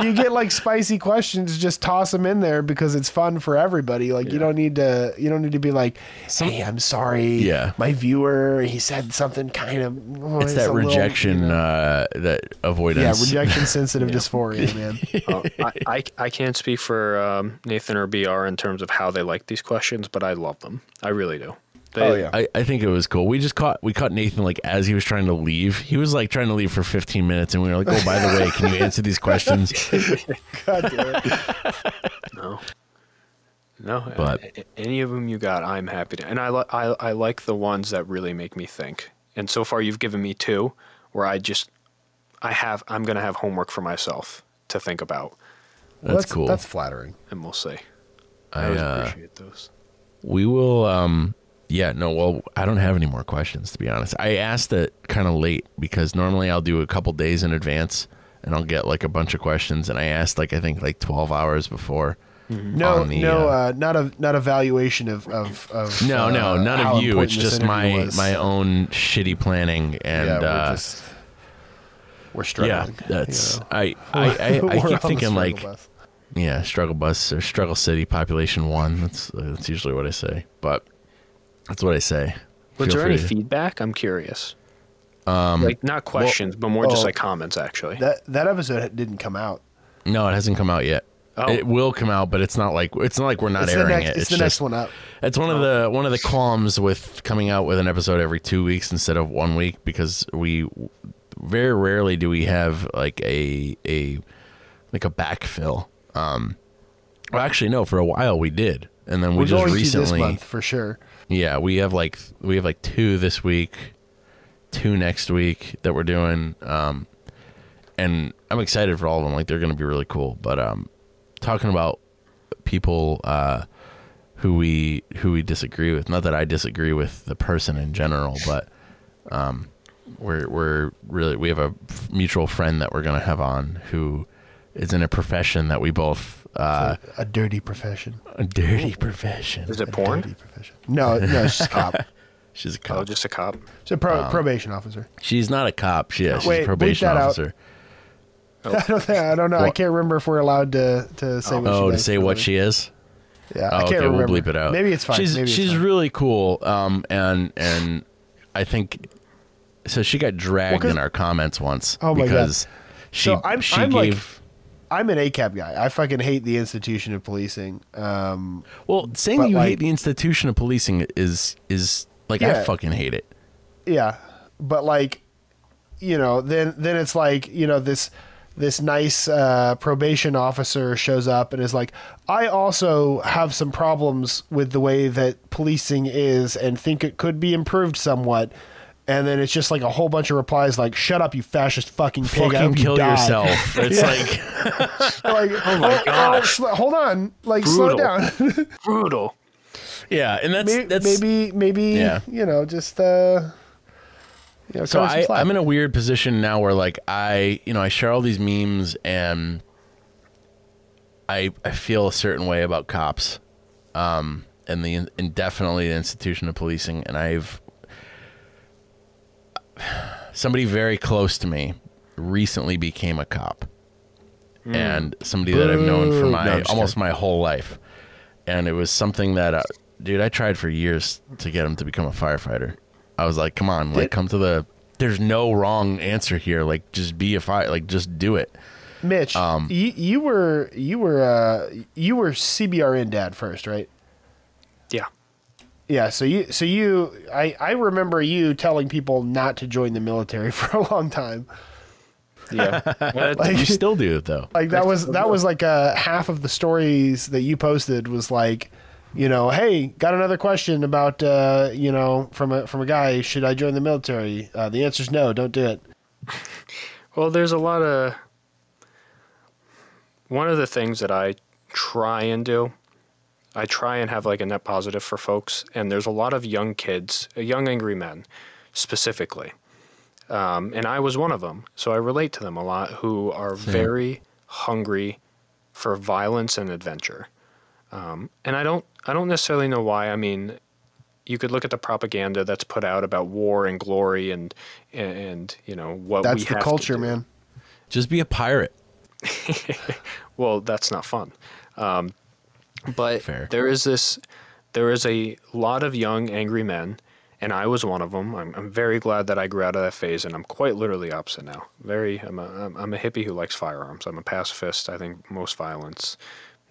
you, you get like spicy questions, just toss them in there because it's fun for everybody. Like, you don't need to, you don't need to be like, hey, I'm sorry,
Yeah.
my viewer, he said something kind of. oh,
it's that
a little,
rejection,
you know."
uh, that avoidance yeah,
rejection sensitive dysphoria, man.
Uh, I, I I can't speak for um, Nathan or Br in terms of how they like these questions, but I love them. I really do. They,
Oh, yeah.
I, I think it was cool. We just caught we caught Nathan like as he was trying to leave. He was like trying to leave for 15 minutes, and we were like, "Oh, by the way, can you answer these questions?"
God damn it.
No. No,
But-
a- a- any of them you got, I'm happy to. And I, li- I, I like the ones that really make me think. And so far, you've given me two where I just, I have, I'm going to have homework for myself to think about,
That's, cool.
That's flattering.
and we'll see.
I,
I
uh,
appreciate those.
we will. Um, yeah, no. Well, I don't have any more questions to be honest. I asked it kind of late because normally I'll do a couple days in advance, and I'll get like a bunch of questions. And I asked like I think like 12 hours before.
No,
the,
no,
uh,
uh, not a not a valuation of of, of
No,
uh,
no, none of you. It's just my
was.
my own shitty planning and
yeah, we're
uh,
just we're
yeah. That's
you know.
I I I, I keep thinking like
bus.
Yeah, struggle bus or struggle city population one. That's that's usually what I say, but that's what I say.
Was
Feel
there any
to-
feedback? I'm curious. Um, like not questions, but more just like comments, actually.
that that episode didn't come out.
No, it hasn't come out yet.
Oh.
It will come out, but it's not like it's not like we're not
It's
airing
next.
it.
It's, the
just,
next one up.
It's one of the one of the qualms with coming out with an episode every two weeks instead of one week because we very rarely do we have like a a like a backfill. Um, well, actually, no. For a while we did, and then we
We're
just
going to
recently,
this month for sure.
yeah, we have like we have like two this week, two next week that we're doing. Um, and I'm excited for all of them. Like they're going to be really cool. But um, talking about people uh, who we who we disagree with. Not that I disagree with the person in general, but um, we're we're really we have a f- mutual friend that we're gonna have on who is in a profession that we both uh,
a dirty profession.
a dirty profession.
Is it
A
porn?
dirty profession. No, no, it's just a cop.
She's a
Oh,
cop.
just a cop.
It's a pro- probation officer.
she's not a cop. She, yeah, she's
Wait,
a
bleep
probation
that out.
officer.
I don't think, I don't know. I can't remember if we're allowed to to say. what she
Oh, to say what she is.
Yeah,
Oh,
I can't
okay,
remember.
we'll bleep it out.
Maybe it's fine.
She's
Maybe it's
she's
fine.
really cool. Um, and and I think so. She got dragged
Well, 'cause-
in our comments once
Oh my God.
because she
So I'm-
she
I'm like-
gave.
I'm an ACAB guy. I fucking hate the institution of policing. Um,
well, saying
but,
you
like-
hate the institution of policing is is like I fucking hate it.
yeah, but like, you know, then then it's like you know this this nice uh, probation officer shows up and is like, I also have some problems with the way that policing is and think it could be improved somewhat. And then it's just like a whole bunch of replies like, "Shut up, you fascist fucking pig! I
Fucking
hope you
kill
die."
yourself. It's like
like, oh
my gosh.
hold on, like slow down.
Brutal.
yeah, and that's
maybe,
that's
maybe, maybe,
Yeah.
you know, just uh, you know,
so
cut her some
I,
slack.
I'm in a weird position now where like I you know I share all these memes and I I feel a certain way about cops, um, and the indefinitely the institution of policing, and I've somebody very close to me recently became a cop, and somebody that I've known for my
No,
almost my whole life, and it was something that, uh, dude, I tried for years to get him to become a firefighter. I was like, come on, like come to the. There's no wrong answer here. Like, just be a fire. Like, just do it.
Mitch,
um,
you, you were you were uh, you were CBRN dad first, right?
Yeah.
Yeah. So you so you I I remember you telling people not to join the military for a long time.
Yeah. That-
you still do it though.
Like that was that was like uh, half of the stories that you posted was like, you know, hey, got another question about uh, you know from a from a guy, should I join the military? Uh, the is no, don't do it.
Well, there's a lot of. One of the things that I try and do, I try and have like a net positive for folks, and there's a lot of young kids, uh, young angry men, specifically, um, and I was one of them, so I relate to them a lot, who are very hungry for violence and adventure, um, and I don't, I don't necessarily know why. I mean, you could look at the propaganda that's put out about war and glory and and, and you know what we
That's the
have to
culture,
do.
man.
Just be a pirate.
Well, that's not fun. Um, but
Fair.
there is this, there is a lot of young angry men, and I was one of them. I'm, I'm very glad that I grew out of that phase, and I'm quite literally opposite now. Very, I'm a, I'm a hippie who likes firearms. I'm a pacifist. I think most violence,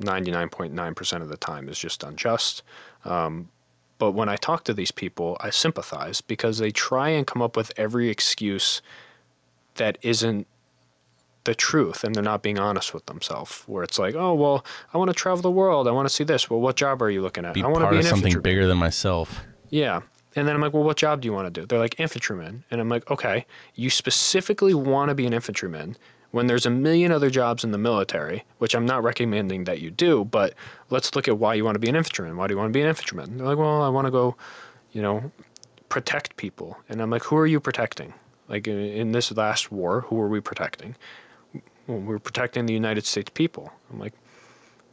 99.9% of the time, is just unjust. Um, but when I talk to these people, I sympathize because they try and come up with every excuse that isn't the truth and they're not being honest with themselves. Where it's like, oh well, I want to travel the world. I want to see this. Well, what job are you looking at?
Be
I want to
part
be
of something bigger than myself.
Yeah. And then I'm like, well, what job do you want to do? They're like infantryman, and I'm like, okay, you specifically want to be an infantryman when there's a million other jobs in the military, which I'm not recommending that you do, but let's look at why you want to be an infantryman. Why do you want to be an infantryman? They're like, well, I want to go, you know, protect people. And I'm like, who are you protecting? Like in, in this last war, who are we protecting? Well, we're protecting the United States people. I'm like,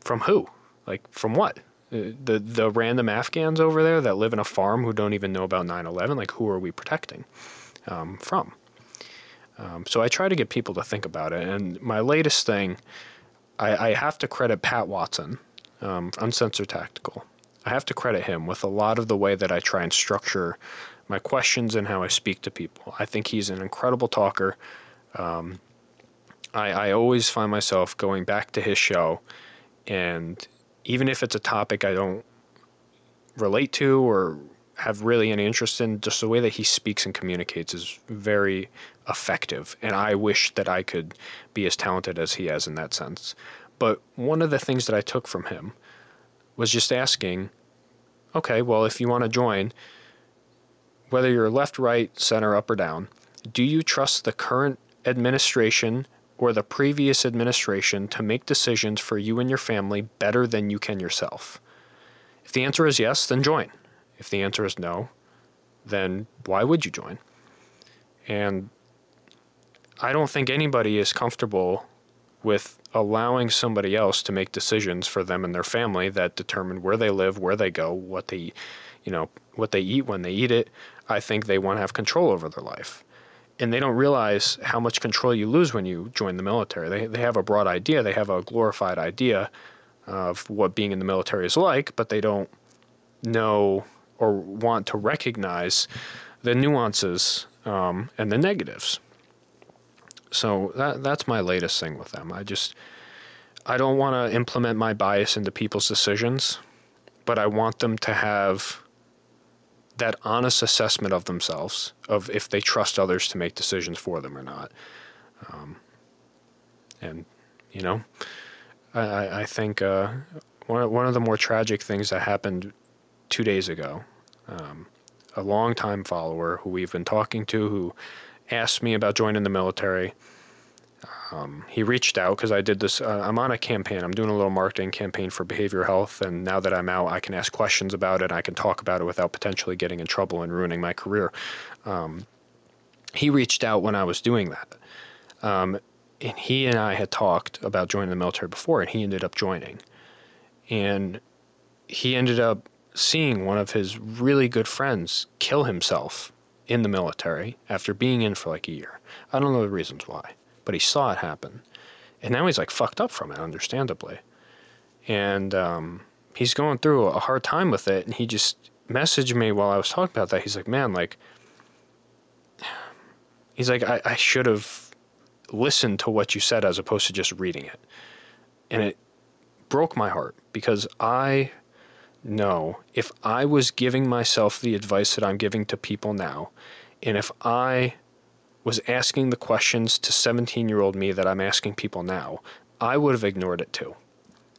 from who? Like, from what? Uh, The the random Afghans over there that live in a farm who don't even know about 9/11. Like, who are we protecting um, from? Um, so I try to get people to think about it. And my latest thing, I, I have to credit Pat Watson, um, Uncensored Tactical. I have to credit him with a lot of the way that I try and structure my questions and how I speak to people. I think he's an incredible talker. Um, I, I always find myself going back to his show, and even if it's a topic I don't relate to or have really any interest in, just the way that he speaks and communicates is very effective. And I wish that I could be as talented as he is in that sense. But one of the things that I took from him was just asking, okay, well, if you want to join, whether you're left, right, center, up, or down, do you trust the current administration or the previous administration to make decisions for you and your family better than you can yourself? If the answer is yes, then join. If the answer is no, then why would you join? And I don't think anybody is comfortable with allowing somebody else to make decisions for them and their family that determine where they live, where they go, what they, you know, what they eat when they eat it. I think they want to have control over their life. And they don't realize how much control you lose when you join the military. They, they have a broad idea, they have a glorified idea of what being in the military is like, but they don't know or want to recognize the nuances um, and the negatives. So that that's my latest thing with them. I just I don't want to implement my bias into people's decisions, but I want them to have that honest assessment of themselves of if they trust others to make decisions for them or not. Um, and you know, I, I think uh, one one of the more tragic things that happened two days ago. Um, a longtime follower who we've been talking to who asked me about joining the military. Um, he reached out because I did this. Uh, I'm on a campaign. I'm doing a little marketing campaign for behavioral health, and now that I'm out, I can ask questions about it. I can talk about it without potentially getting in trouble and ruining my career. Um, he reached out when I was doing that, um, and he and I had talked about joining the military before, and he ended up joining, and he ended up seeing one of his really good friends kill himself in the military after being in for like a year. I don't know the reasons why, but he saw it happen. And now he's like fucked up from it, understandably. And um, he's going through a hard time with it. And he just messaged me while I was talking about that. He's like, man, like, he's like, I, I should have listened to what you said as opposed to just reading it. And it broke my heart because I know if I was giving myself the advice that I'm giving to people now, and if I was asking the questions to 17 year old me that I'm asking people now, I would have ignored it too.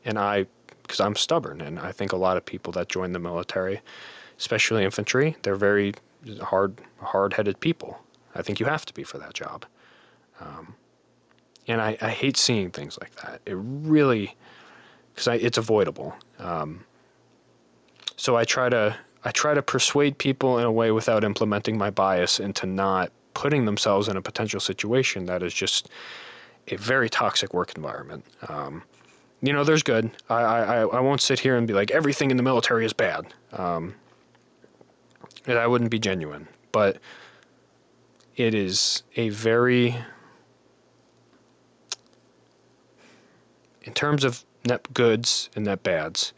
And I, because I'm stubborn, and I think a lot of people that join the military, especially infantry, they're very hard, hard-headed people. I think you have to be for that job. Um, and I, I hate seeing things like that. It really, because it's avoidable. Um, so I try to I try to persuade people in a way without implementing my bias into not putting themselves in a potential situation that is just a very toxic work environment. Um, you know, there's good. I, I, I won't sit here and be like everything in the military is bad. Um, I wouldn't be genuine, but it is a very, in terms of net goods and net bads,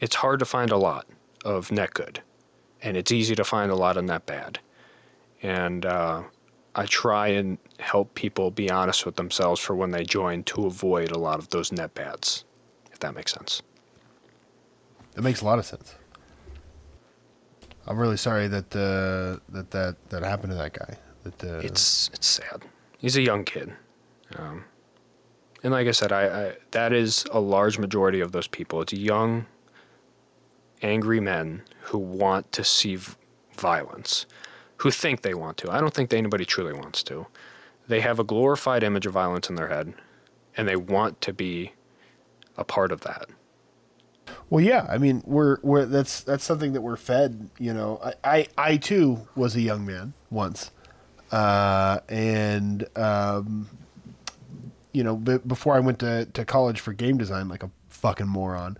it's hard to find a lot of net good, and it's easy to find a lot of net bad. And uh, I try and help people be honest with themselves for when they join to avoid a lot of those net bads, if that makes sense.
It makes a lot of sense. I'm really sorry that uh, that that that happened to that guy. That uh,
it's it's sad. He's a young kid, um, and like I said, I, I that is a large majority of those people. It's young angry men who want to see v- violence, who think they want to. I don't think anybody truly wants to. They have a glorified image of violence in their head, and they want to be a part of that.
Well, yeah. I mean, we're we're that's that's something that we're fed. You know, I I, I too was a young man once, uh, and um, you know, b- before I went to to college for game design, like a fucking moron.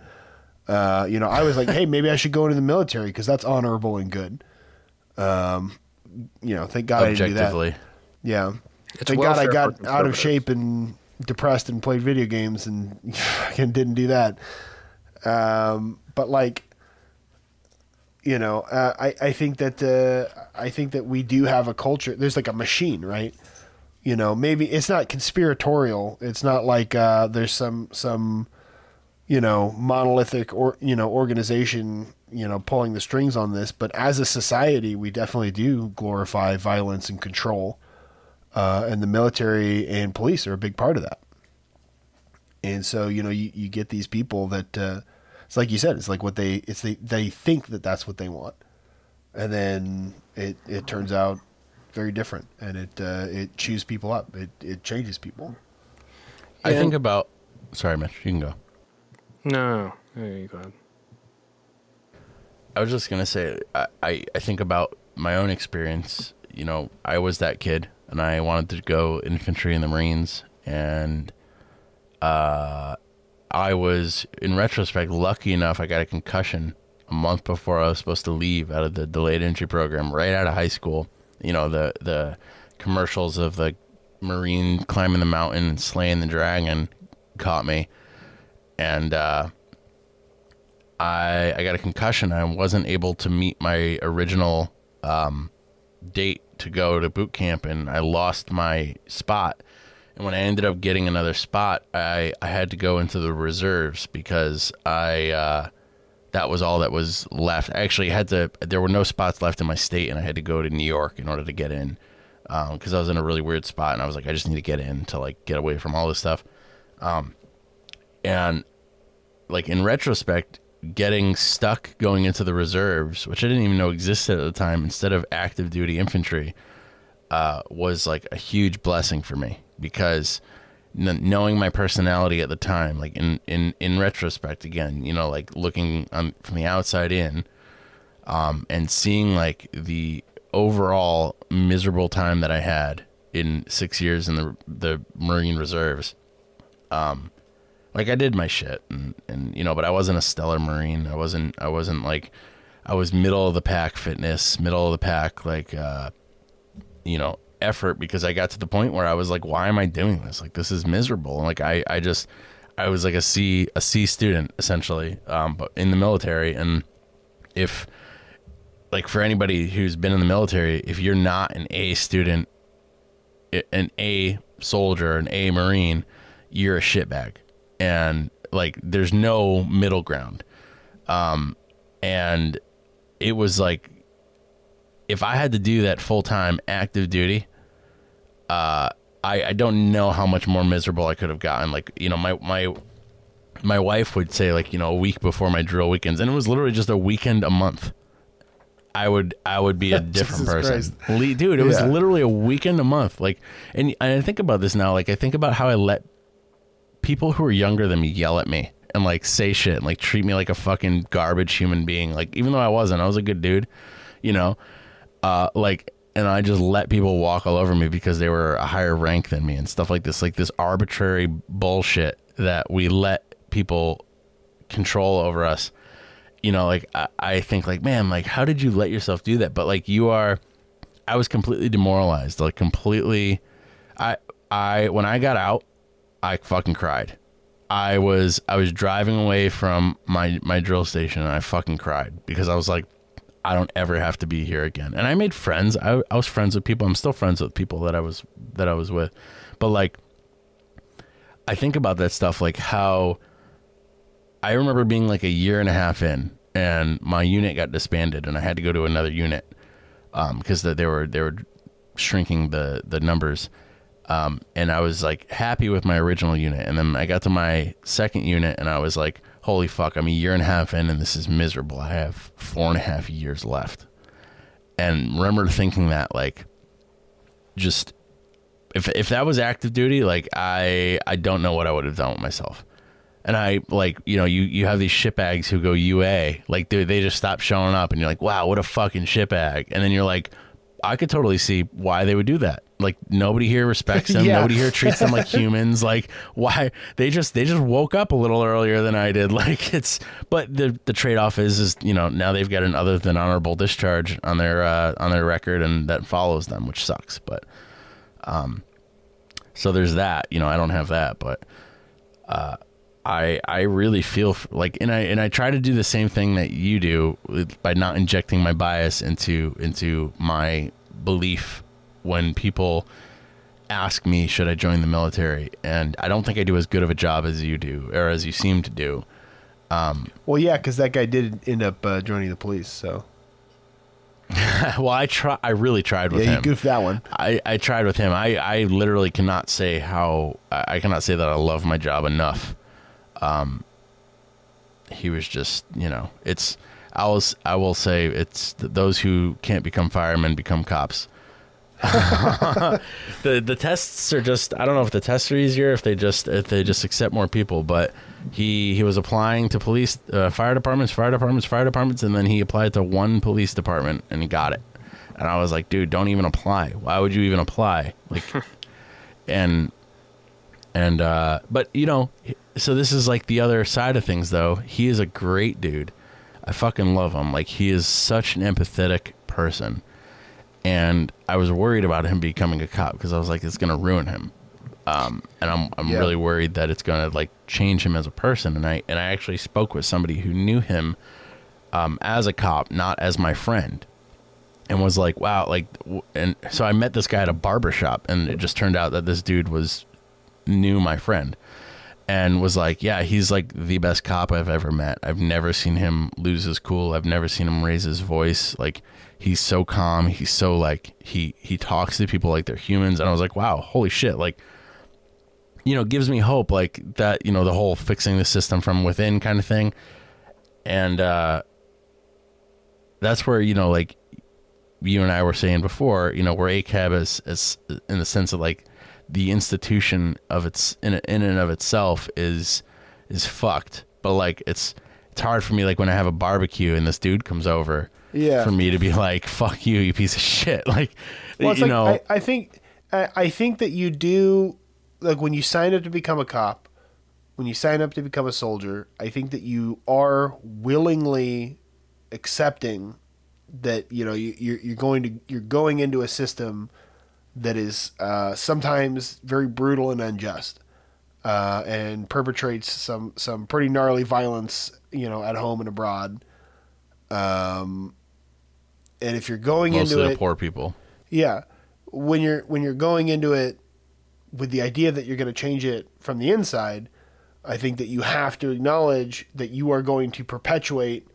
Uh, you know, I was like, hey, maybe I should go into the military because that's honorable and good. Um, you know, thank God I didn't do that. Yeah,
It's
thank God I got out of shape and depressed and played video games and fucking didn't do that. Um, but like, you know, uh, I I think that uh, I think that we do have a culture. There's like a machine, right? You know, maybe it's not conspiratorial. It's not like uh, there's some some you know monolithic or you know organization you know pulling the strings on this. But as a society, we definitely do glorify violence and control, uh, and the military and police are a big part of that. And so you know you, you get these people that uh, it's like you said it's like what they it's they they think that that's what they want, and then it it turns out very different, and it uh, it chews people up. It it changes people.
I
Yeah.
think about. Sorry, Mitch. You can go.
No, you go.
I was just gonna say, I, I, I think about my own experience, you know, I was that kid and I wanted to go infantry in the Marines and uh I was in retrospect lucky enough I got a concussion a month before I was supposed to leave out of the delayed entry program right out of high school. You know, the the commercials of the Marine climbing the mountain and slaying the dragon caught me. And uh I I got a concussion. I wasn't able to meet my original um, date to go to boot camp, and I lost my spot. And when I ended up getting another spot, I I had to go into the reserves because I uh, that was all that was left. I actually had to. There were no spots left in my state, and I had to go to New York in order to get in because um, I was in a really weird spot, and I was like, I just need to get in to like get away from all this stuff. Um, and like in retrospect, getting stuck going into the reserves, which I didn't even know existed at the time, instead of active duty infantry, uh, was like a huge blessing for me because knowing my personality at the time, like in, in, in retrospect, again, you know, like looking um, from the outside in, um, and seeing like the overall miserable time that I had in six years in the the Marine Reserves, um, like I did my shit and, and you know, but I wasn't a stellar Marine. I wasn't I wasn't like I was middle of the pack fitness, middle of the pack like uh you know, effort because I got to the point where I was like, why am I doing this? Like this is miserable. And like I, I just I was like a C a C student essentially, um, but in the military and if like for anybody who's been in the military, if you're not an A student, an A soldier, an A Marine, you're a shitbag and like there's no middle ground. Um, and it was like if I had to do that full time active duty, uh, I I don't know how much more miserable I could have gotten. Like you know my my my wife would say like you know a week before my drill weekends, and it was literally just a weekend a month. I would I would be a different person, Le- dude. It was literally a weekend a month. Like, and, and I think about this now. Like, I think about how I let people who are younger than me yell at me and like say shit and like treat me like a fucking garbage human being. Like even though I wasn't, I was a good dude, you know. Uh, like and I just let people walk all over me because they were a higher rank than me and stuff like this. Like this arbitrary bullshit that we let people control over us. You know, like I, I think like, man, like how did you let yourself do that? But like you are I was completely demoralized, like completely I I when I got out I fucking cried. I was I was driving away from my my drill station and I fucking cried because I was like I don't ever have to be here again. And I made friends. I, I was friends with people. I'm still friends with people that I was that I was with. But like I think about that stuff like how I remember being like a year and a half in and my unit got disbanded and I had to go to another unit um because they were they were shrinking the the numbers um, and I was like happy with my original unit. And then I got to my second unit and I was like, holy fuck, I'm a year and a half in and this is miserable. I have four and a half years left. And remember thinking that like just if if that was active duty, like I I don't know what I would have done with myself. And I like, you know, you, you have these ship shitbags who go UA, like they they just stop showing up and you're like, wow, what a fucking ship shitbag. And then you're like, I could totally see why they would do that. Like nobody here respects them. yeah. Nobody here treats them like humans. Like why they just they just woke up a little earlier than I did. Like it's but the the trade off is is you know now they've got an other than honorable discharge on their uh, on their record and that follows them, which sucks. But um, so there's that. You know I don't have that, but uh, I I really feel like and I and I try to do the same thing that you do by not injecting my bias into into my belief when people ask me should I join the military and I don't think I do as good of a job as you do or as you seem to do.
Um, well, yeah, because that guy did end up uh, joining the police. So.
well, I try. I really tried with him.
yeah,
him.
you goofed that one.
I, I tried with him. I, I literally cannot say how I cannot say that I love my job enough um, he was just, you know, it's. I was. I will say it's those who can't become firemen become cops. the the tests are just I don't know if the tests are easier if they just if they just accept more people but he he was applying to police uh, fire departments fire departments fire departments and then he applied to one police department and he got it And I was like, dude, don't even apply. Why would you even apply? Like, and and uh, but you know, so this is like the other side of things, though. He is a great dude. I fucking love him. Like he is such an empathetic person, and I was worried about him becoming a cop because I was like, it's gonna ruin him. Um, and I'm I'm
Yeah.
really worried that it's gonna like change him as a person. And I and I actually spoke with somebody who knew him um, as a cop, not as my friend, and was like, wow, like, w- and so I met this guy at a barber shop, and it just turned out that this dude was knew my friend and was like, yeah, he's like the best cop I've ever met. I've never seen him lose his cool. I've never seen him raise his voice. Like he's so calm. He's so like he he talks to people like they're humans. And I was like, wow, holy shit, like you know, gives me hope like that, you know, the whole fixing the system from within kind of thing. And uh that's where, you know, like you and I were saying before, you know, where ACAB is, is in the sense of like the institution of its in in and of itself is is fucked. But like it's it's hard for me like when I have a barbecue and this dude comes over,
Yeah.
for me to be like, "Fuck you, you piece of shit." Like,
Well, it's
you
like,
know,
I, I think I, I think that you do like when you sign up to become a cop, when you sign up to become a soldier, I think that you are willingly accepting that you know you, you're you're going to you're going into a system that is uh, sometimes very brutal and unjust, uh, and perpetrates some some pretty gnarly violence, you know, at home and abroad. Um, and if you're going
mostly
into
the
it,
poor people.
yeah, when you're when you're going into it with the idea that you're going to change it from the inside, I think that you have to acknowledge that you are going to perpetuate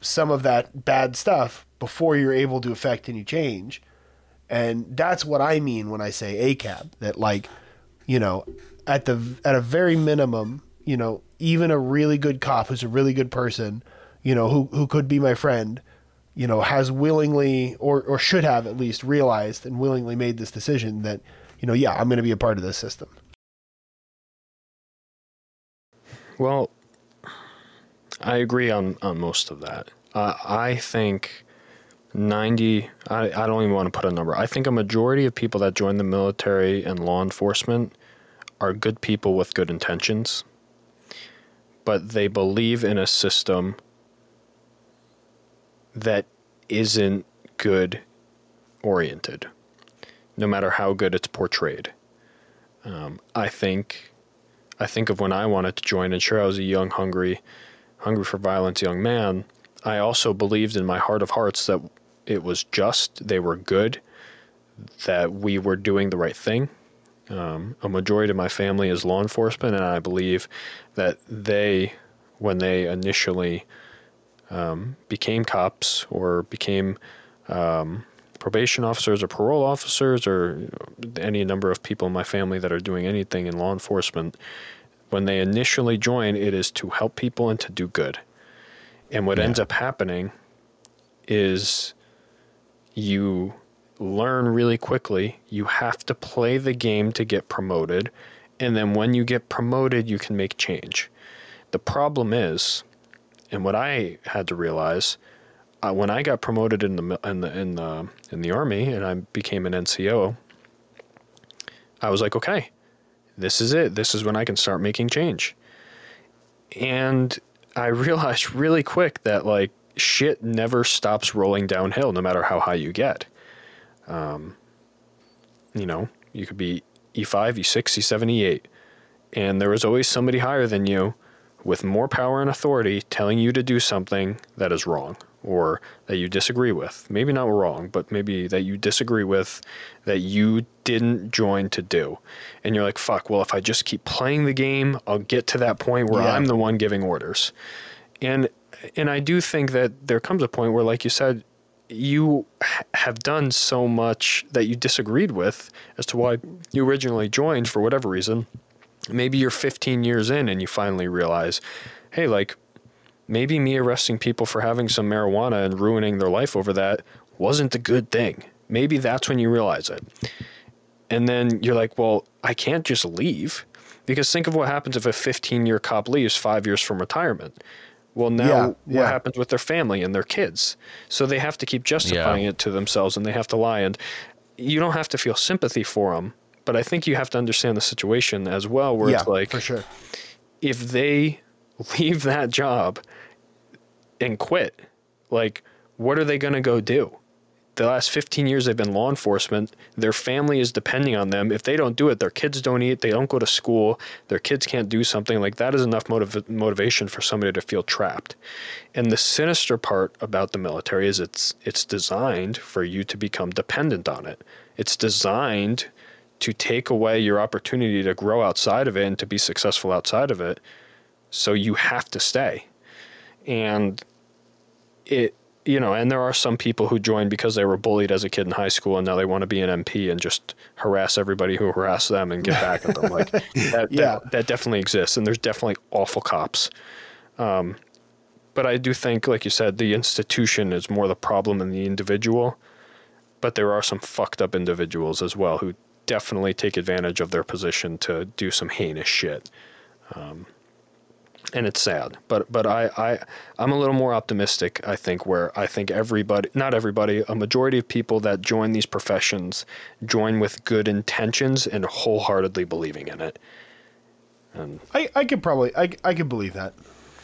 some of that bad stuff before you're able to affect any change. And that's what I mean when I say ACAB. That like, you know, at the at a very minimum, you know, even a really good cop who's a really good person, you know, who who could be my friend, you know, has willingly or or should have at least realized and willingly made this decision that, you know, yeah, I'm going to be a part of this system.
Well, I agree on, on most of that. Uh, I think 90, I, I don't even want to put a number. I think a majority of people that join the military and law enforcement are good people with good intentions, but they believe in a system that isn't good oriented, no matter how good it's portrayed. Um, I think I think of when I wanted to join, and sure, I was a young, hungry, hungry for violence young man. I also believed in my heart of hearts that it was just, they were good, that we were doing the right thing. Um, a majority of my family is law enforcement, and I believe that they, when they initially um, became cops or became um, probation officers or parole officers or any number of people in my family that are doing anything in law enforcement, when they initially join, it is to help people and to do good. And what
Yeah.
ends up happening is you learn really quickly. You have to play the game to get promoted. And then when you get promoted, you can make change. The problem is, and what I had to realize, uh, when I got promoted in the in the in the in the army and I became an NCO, I was like, okay, this is it. This is when I can start making change. And I realized really quick that like shit never stops rolling downhill, no matter how high you get. Um, you know, you could be E5, E6, E7, E8, and there is always somebody higher than you with more power and authority telling you to do something that is wrong or that you disagree with. Maybe not wrong, but maybe that you disagree with that you didn't join to do. And you're like, fuck, well, if I just keep playing the game, I'll get to that point where
Yeah.
I'm the one giving orders. And and I do think that there comes a point where like you said you have done so much that you disagreed with as to why you originally joined for whatever reason maybe you're 15 years in and you finally realize, hey, like maybe me arresting people for having some marijuana and ruining their life over that wasn't a good thing. Maybe that's when you realize it. And then you're like, well, I can't just leave. Because think of what happens if a 15 year cop leaves five years from retirement. Well, now
Yeah,
what
yeah.
happens with their family and their kids? So they have to keep justifying
Yeah.
it to themselves and they have to lie. And you don't have to feel sympathy for them, but I think you have to understand the situation as well, where
yeah,
it's like,
for sure.
if they leave that job and quit, like, what are they going to go do? The last 15 years they've been law enforcement. Their family is depending on them. If they don't do it, their kids don't eat, they don't go to school, their kids can't do something. Like, that is enough motiv- motivation for somebody to feel trapped. And the sinister part about the military is it's it's designed for you to become dependent on it. It's designed to take away your opportunity to grow outside of it and to be successful outside of it. So you have to stay. And it you know, and there are some people who join because they were bullied as a kid in high school and now they want to be an MP and just harass everybody who harassed them and get back at them. Like that,
Yeah.
that, that definitely exists. And there's definitely awful cops. Um, but I do think, like you said, the institution is more the problem than the individual. But there are some fucked up individuals as well who definitely take advantage of their position to do some heinous shit. Um, and it's sad, but but I, I I'm a little more optimistic. I think where I think everybody, not everybody, a majority of people that join these professions join with good intentions and wholeheartedly believing in it. And
I, I could probably I, I could believe that.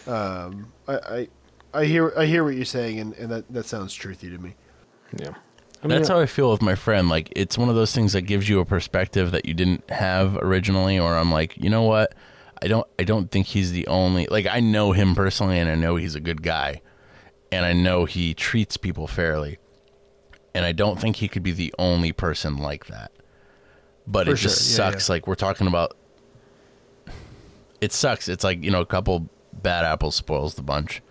Um, I, I I hear I hear what you're saying, and, and that, that sounds truthy to me.
yeah, I mean,
That's how I feel with my friend. Like it's one of those things that gives you a perspective that you didn't have originally. Or I'm like, you know what? I don't. I don't think he's the only. Like I know him personally, and I know he's a good guy, and I know he treats people fairly, and I don't think he could be the only person like that. But
For
it just
sure. Yeah,
sucks. Like we're talking about. It sucks. It's like you know, a couple bad apples spoils the bunch.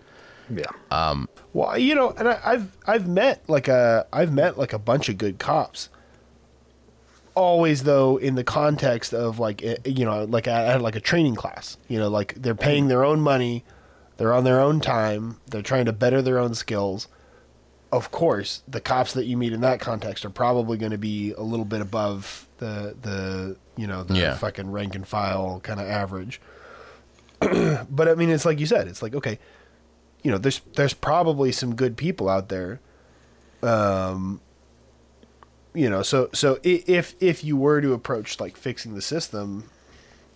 yeah, Um
Well, you know, and I, I've I've met like a I've met like a bunch of good cops. Always though, in the context of like eh, you know, like I had like a training class, you know, like they're paying their own money, they're on their own time, they're trying to better their own skills. Of course, the cops that you meet in that context are probably going to be a little bit above the the you know the
Yeah.
fucking rank and file kind of average. but I mean, it's like you said, it's like okay, you know, there's there's probably some good people out there. Um, you know, so so if if you were to approach like fixing the system,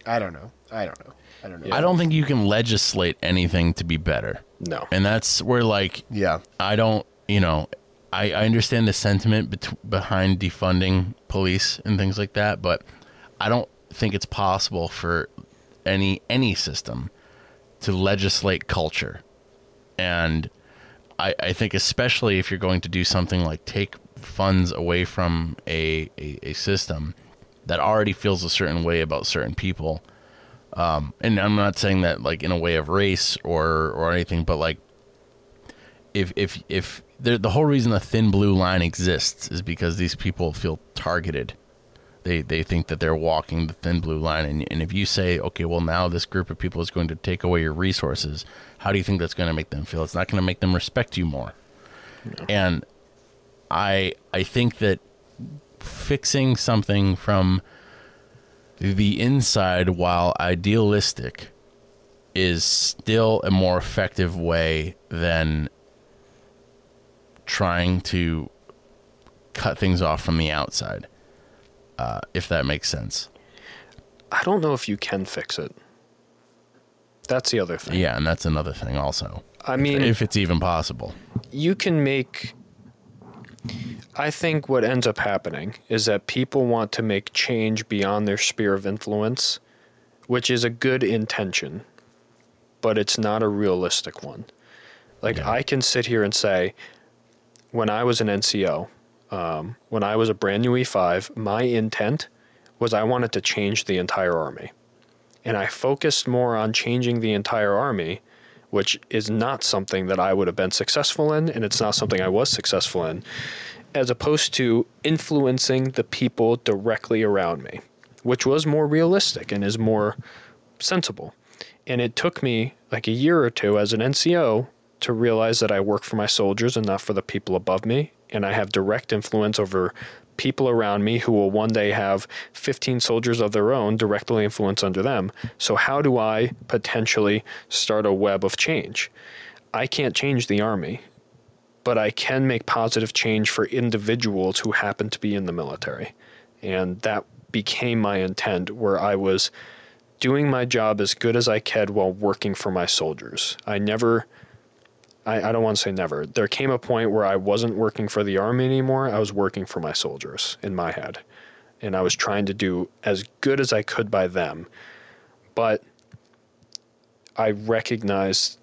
I don't know, I don't know, I don't know.
I don't think you can legislate anything to be better,
no,
and that's where like
Yeah,
I don't, you know, I, I understand the sentiment bet- behind defunding police and things like that, but I don't think it's possible for any any system to legislate culture. And I, I think especially if you're going to do something like take funds away from a, a, a system that already feels a certain way about certain people. Um, and I'm not saying that like in a way of race or or anything, but like if if if the the whole reason the thin blue line exists is because these people feel targeted. They they think that they're walking the thin blue line, and and if you say, okay, well now this group of people is going to take away your resources, how do you think that's going to make them feel? It's not going to make them respect you more. And I I think that fixing something from the inside while idealistic is still a more effective way than trying to cut things off from the outside. Uh, if that makes sense.
I don't know if you can fix it. That's the other thing.
Yeah, and that's another thing also.
I mean,
if it's even possible.
you can make I think what ends up happening is that people want to make change beyond their sphere of influence, which is a good intention, but it's not a realistic one. Like
Yeah.
I can sit here and say, when I was an NCO, um, when I was a brand new E5, my intent was I wanted to change the entire army. And I focused more on changing the entire army, which is not something that I would have been successful in, and it's not something I was successful in, as opposed to influencing the people directly around me, which was more realistic and is more sensible. And it took me like a year or two as an NCO to realize that I work for my soldiers and not for the people above me. and I have direct influence over people around me who will one day have 15 soldiers of their own directly influence under them. So, how do I potentially start a web of change? I can't change the army, but I can make positive change for individuals who happen to be in the military. And that became my intent, where I was doing my job as good as I could while working for my soldiers. I never I, I don't want to say never. There came a point where I wasn't working for the army anymore. I was working for my soldiers in my head. And I was trying to do as good as I could by them. But I recognize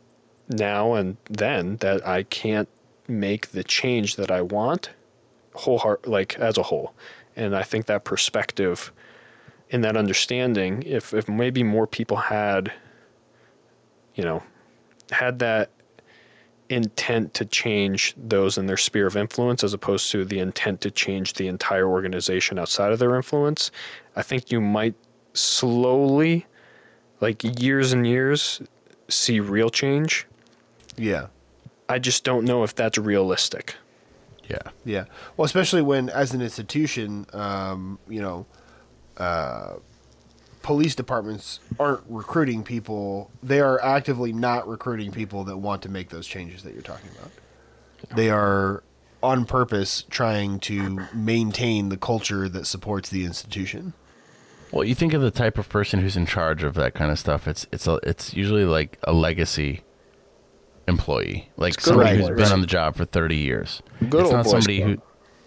now and then that I can't make the change that I want whole heart like as a whole. And I think that perspective and that understanding, if if maybe more people had, you know, had that intent to change those in their sphere of influence as opposed to the intent to change the entire organization outside of their influence, I think you might slowly, like years and years, see real change.
Yeah.
I just don't know if that's realistic.
Yeah.
Yeah. Well, especially when, as an institution, um, you know, uh, police departments aren't recruiting people. They are actively not recruiting people that want to make those changes that you're talking about. They are on purpose trying to maintain the culture that supports the institution.
Well, you think of the type of person who's in charge of that kind of stuff. It's it's a, it's usually like a legacy employee, like somebody
old
who's
boys.
been on the job for thirty years.
Good
it's
old
not
boys
somebody
club.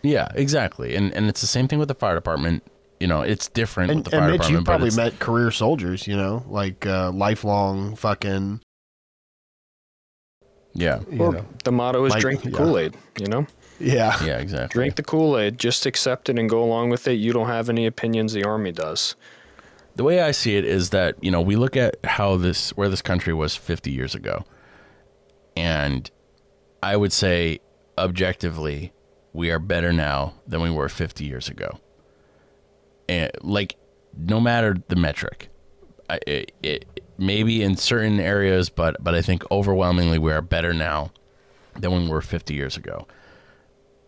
who, yeah, exactly. And and it's the same thing with the fire department. You know, it's different
And,
with the
and
fire
Mitch,
department.
you've
but
probably met career soldiers, you know, like uh, lifelong fucking,
yeah,
you
Well,
know.
the motto is
Like,
drink the
yeah.
Kool Aid, you know?
Yeah.
yeah, exactly.
Drink the Kool Aid, just accept it and go along with it. You don't have any opinions, the Army does.
the way I see it is that you know we look at how this where this country was 50 years ago, and I would say objectively we are better now than we were 50 years ago. And like no matter the metric, I, it, it maybe in certain areas, but but I think overwhelmingly we are better now than when we were 50 years ago.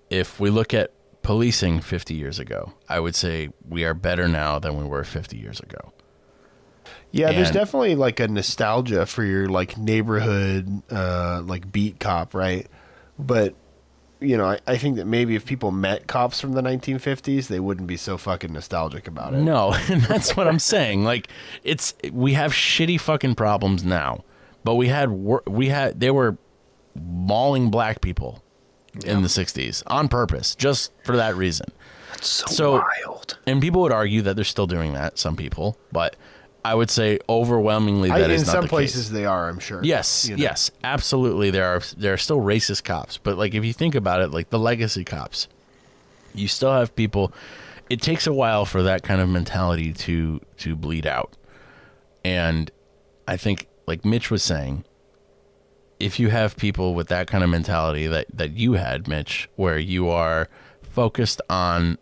If we look at policing 50 years ago, I would say we are better now than we were 50 years ago.
Yeah, there's definitely like a nostalgia for your like neighborhood, uh, like beat cop, right? But you know, I, I think that maybe if people met cops from the 1950s, they wouldn't be so fucking nostalgic about it.
No, and that's what I'm saying. Like it's we have shitty fucking problems now, but we had we had they were mauling black people in the 60s on purpose just for that reason.
That's so,
So-
wild.
And people would argue that they're still doing that, some people, but I would say overwhelmingly
I,
that
in
not
some places
case.
they are, I'm sure.
Yes,
you know?
yes, absolutely. There are there are still racist cops, but like if you think about it, like the legacy cops, you still have people. It takes a while for that kind of mentality to to bleed out, and I think, like Mitch was saying, if you have people with that kind of mentality that that you had, Mitch, where you are focused on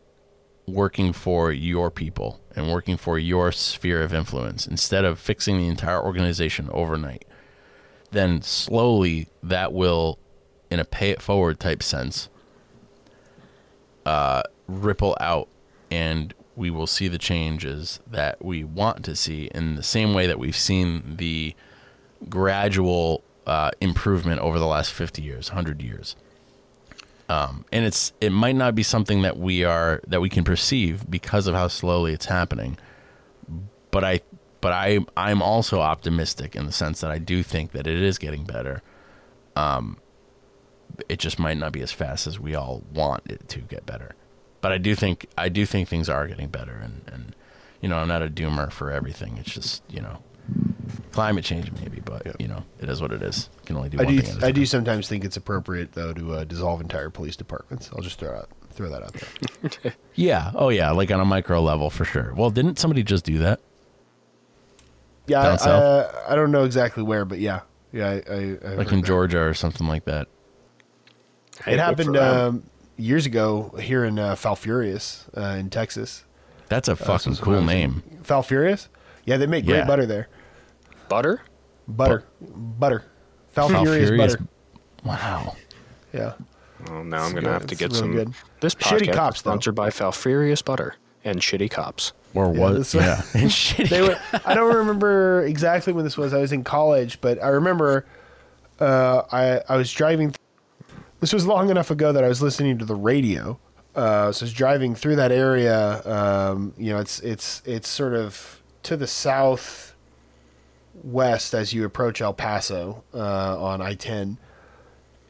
working for your people and working for your sphere of influence instead of fixing the entire organization overnight, then slowly that will, in a pay it forward type sense, uh, ripple out and we will see the changes that we want to see in the same way that we've seen the gradual uh, improvement over the last 50 years, 100 years Um, and it's it might not be something that we are that we can perceive because of how slowly it's happening. But i but i i'm also optimistic in the sense that i do think that it is getting better. Um it just might not be as fast as we all want it to get better. But i do think i do think things are getting better and and you know i'm not a doomer for everything. It's just you know climate change maybe but
Yeah.
you know it is what it is you can only do
I
one
do.
thing at a
I do sometimes think it's appropriate though to uh, dissolve entire police departments. I'll just throw out throw that out there.
Yeah. Oh, yeah. Like on a micro level for sure. Well, didn't somebody just do that?
Yeah,
Down
I,
south?
uh, I don't know exactly where, but yeah, yeah, I, I, I've
Like in
that.
Georgia or something like that.
Hey,
It happened um, years ago here in uh, Falfurrias uh, in Texas.
That's a
Uh,
fucking
so
cool
was in-
name.
Falfurrias? Yeah, they make great
Yeah.
butter there.
Butter.
Butter, butter. Falfurrias
Falfurrias-
butter.
Wow.
Yeah,
Well, now I'm gonna
good.
have to
It's
get
really
some.
good.
This
Shitty
podcast
Cops, though.
sponsored by Falfurrias Butter and Shitty Cops.
Or
Yeah,
what? Yeah. And shitty.
they were i don't remember exactly when this was i was in college but i remember uh, I, I was driving this was long enough ago that i was listening to the radio uh, so i was driving through that area um, you know it's it's it's sort of to the south west as you approach el paso uh, on i-10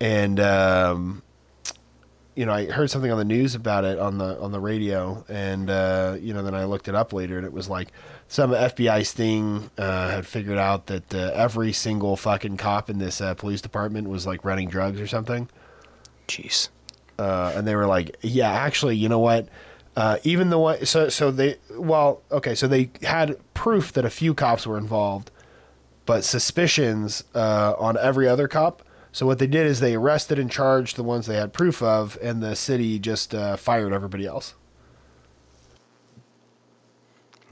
and um, you know, I heard something on the news about it on the on the radio, and uh, you know, then I looked it up later, and it was like some FBI sting uh, had figured out that uh, every single fucking cop in this uh, police department was like running drugs or something,
Jeez.
uh, and they were like, "Yeah, actually, you know what? Uh, even the one, so so they well, okay, so they had proof that a few cops were involved, but suspicions uh, on every other cop." So what they did is they arrested and charged the ones they had proof of, and the city just uh, fired everybody else.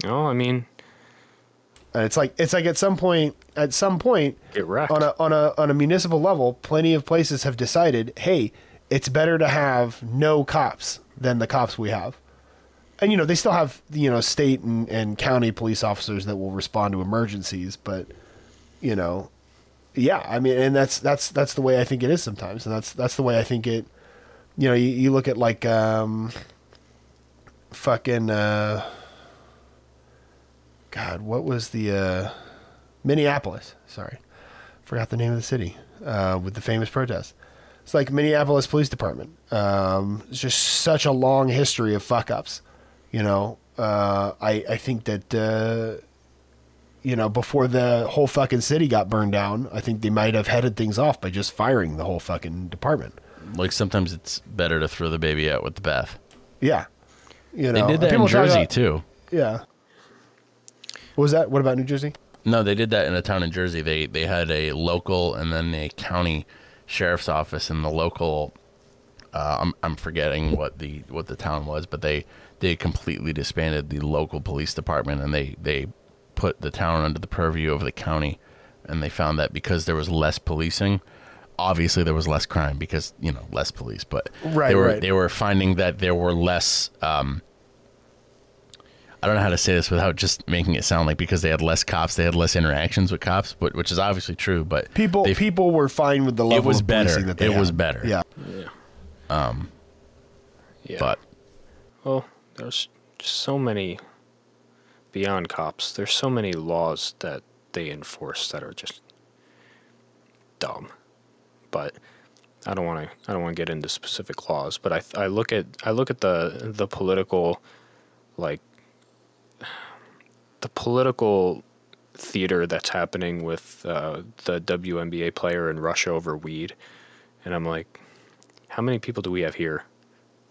Oh, I mean,
And it's like it's like at some point, at some point,
get wrecked.
on a on a on a municipal level, plenty of places have decided, hey, it's better to have no cops than the cops we have. And you know they still have you know state and, and county police officers that will respond to emergencies, but you know, yeah, I mean, and that's that's that's the way I think it is sometimes, and that's that's the way I think it. You know, you, you look at like um, fucking uh, God, what was the uh, Minneapolis? Sorry, forgot the name of the city uh, with the famous protest. It's like Minneapolis Police Department. Um, it's just such a long history of fuck ups. You know, uh, I I think that uh, you know before the whole fucking city got burned down, I think they might have headed things off by just firing the whole fucking department.
like sometimes it's better to throw the baby out with the bath.
Yeah, you know, They
did that in Jersey
about-
too.
Yeah. What was that? What about New Jersey?
No, they did that in a town in Jersey. They they had a local and then a county sheriff's office, and the local. Uh, I'm I'm forgetting what the what the town was, but they they completely disbanded the local police department, and they they put the town under the purview of the county, and they found that because there was less policing, obviously there was less crime because you know less police, but
Right,
they were
right.
they were finding that there were less. Um, I don't know how to say this without just making it sound like because they had less cops, they had less interactions with cops, but which is obviously true. But
People
they-
people were fine with the level It
was
of
better.
that they
It was better.
Yeah.
yeah.
but
well, there's just so many beyond cops. There's so many laws that they enforce that are just dumb. But I don't want to. I don't want to get into specific laws. But I I look at I look at the the political, like the political theater that's happening with uh, the WNBA player in Russia over weed, and I'm like, how many people do we have here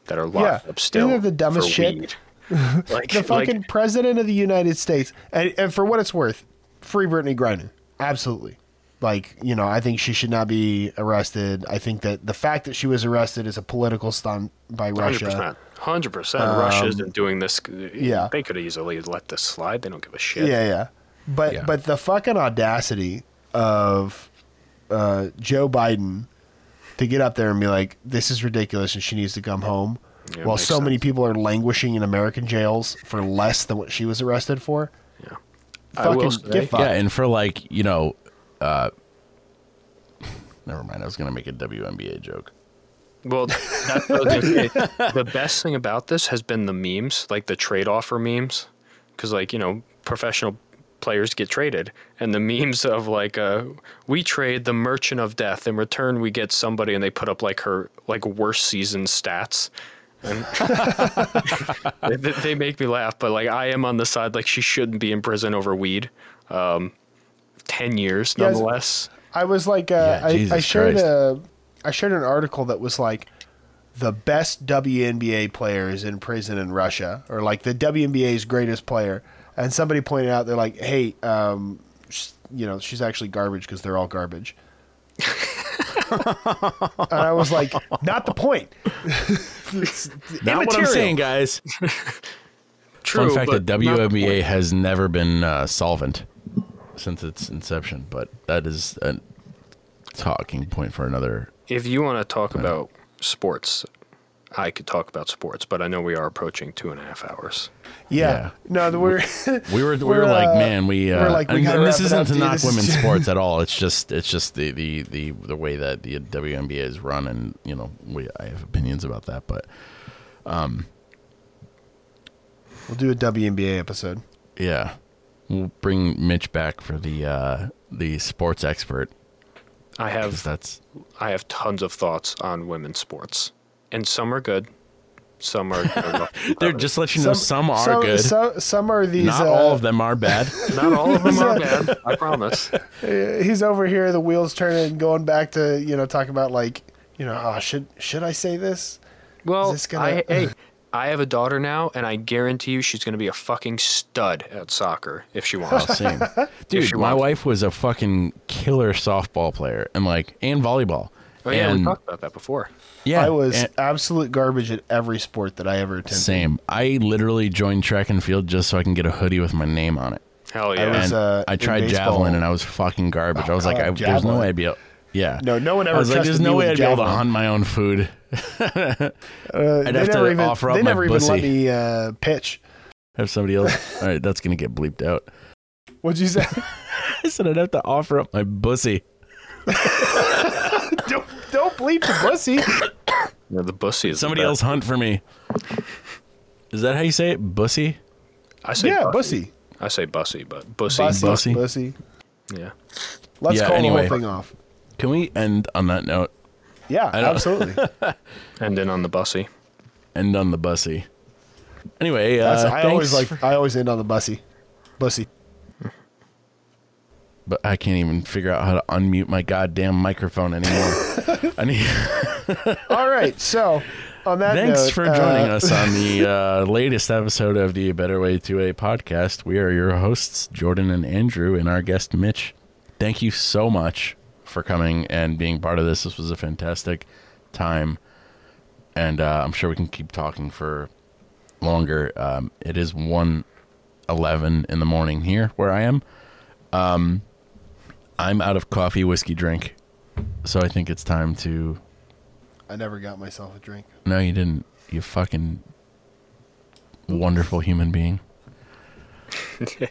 that are locked
Yeah.
up still?
Isn't the dumbest
for
shit?
weed? like
The fucking
like,
president of the United States, and, and for what it's worth, free Brittney Griner, absolutely. Like you know, I think she should not be arrested. I think that the fact that she was arrested is a political stunt by Russia.
percent, hundred percent. Russia isn't doing this.
yeah.
they could easily let this slide. They don't give a shit.
Yeah, yeah. But
Yeah.
but the fucking audacity of uh, Joe Biden to get up there and be like, "This is ridiculous," and she needs to come home,
Yeah,
while
makes
so many people are languishing in American jails for less than what she was arrested for.
Yeah.
Fucking
will
get
say-
fucked.
yeah, and for like you know, uh, never mind. I was gonna make a WNBA joke.
Well, that's what I was gonna say. the best thing about this has been the memes, like the trade offer memes, because like you know, professional players get traded, and the memes of like, uh, we trade the Merchant of Death in return, we get somebody, and they put up like her like worst season stats. And they, they make me laugh, but like I am on the side like she shouldn't be in prison over weed. Um, Ten years,
Yes.
nonetheless.
I was like, uh,
Yeah,
I, I shared
Christ.
a, I shared an article that was like, the best WNBA players in prison in Russia, or like the WNBA's greatest player, and somebody pointed out they're like, hey, um, you know, she's actually garbage because they're all garbage. and I was like, not the point. It's
Not what I'm saying, guys.
True,
Fun fact: the
but the
WNBA
point.
has never been uh, solvent since its inception, but that is a talking point for another.
if you want to talk about sports, I could talk about sports, but I know we are approaching two and a half hours.
Yeah. No, the- we're
We were we
We're,
were like,
uh,
man, we uh,
we're like, we
and, and this
wrap it
isn't
up,
to
dude.
knock women's
just-
sports at all. It's just it's just the, the the the way that the WNBA is run, and you know, we I have opinions about that, but um,
we'll do a WNBA episode.
yeah, we'll bring Mitch back for the uh the sports expert
I
'cause
have
that's
I have tons of thoughts on women's sports, and some are good, some are. are
they're just let you know some, are
some,
good.
Some, some are these.
Not
uh,
all of them are bad.
not all of them are bad. I promise.
He's over here, the wheels turning, and going back to you know talking about like you know, oh, should should I say this?
Well,
this gonna-
I, hey, I have a daughter now, and I guarantee you she's going to be a fucking stud at soccer if she wants.
Same. Dude,
she
my
wants-
wife was a fucking killer softball player and like and volleyball.
oh yeah,
and
we talked about that before.
Yeah,
I was
and-
absolute garbage at every sport that I ever attended.
Same. I literally joined track and field just so I can get a hoodie with my name on it.
Hell
I
yeah.
was, uh,
I tried
baseball-
javelin and I was fucking garbage. I was like,
God,
I, there's no way I'd be able. Yeah.
No, no one ever.
I was like, there's no way I'd be able to hunt my own food.
Uh,
I'd
they
have to
never even,
offer up
they
my
never even let me uh, pitch.
Have somebody else. All right, that's gonna get bleeped out.
What'd you say?
I said I'd have to offer up my pussy.
Don't, don't bleep the bussy.
Yeah, the bussy is the
Somebody
best.
else hunt for me. Is that how you say it? Bussy?
I say
yeah,
bussy.
bussy.
I say bussy, but bussy.
Bussy.
Bussy.
Bussy.
Yeah.
Let's
Yeah,
call the whole thing off.
Can we end on that note?
Yeah,
I don't-
absolutely.
And then on the bussy.
End on the bussy. Anyway,
That's,
uh,
I always
thanks
like.
for-
I always end on the bussy. Bussy.
But I can't even figure out how to unmute my goddamn microphone anymore. I need.
All right. So, on that
Thanks
note,
for
uh,
joining us on the uh, latest episode of the Better Way 2A podcast. We are your hosts, Jordan and Andrew, and our guest Mitch. Thank you so much for coming and being part of this. This was a fantastic time, and uh, I'm sure we can keep talking for longer. Um, it is one eleven in the morning here where I am. Um, I'm out of coffee whiskey drink, so I think it's time to
I never got myself a drink.
no, you didn't. You fucking wonderful human being.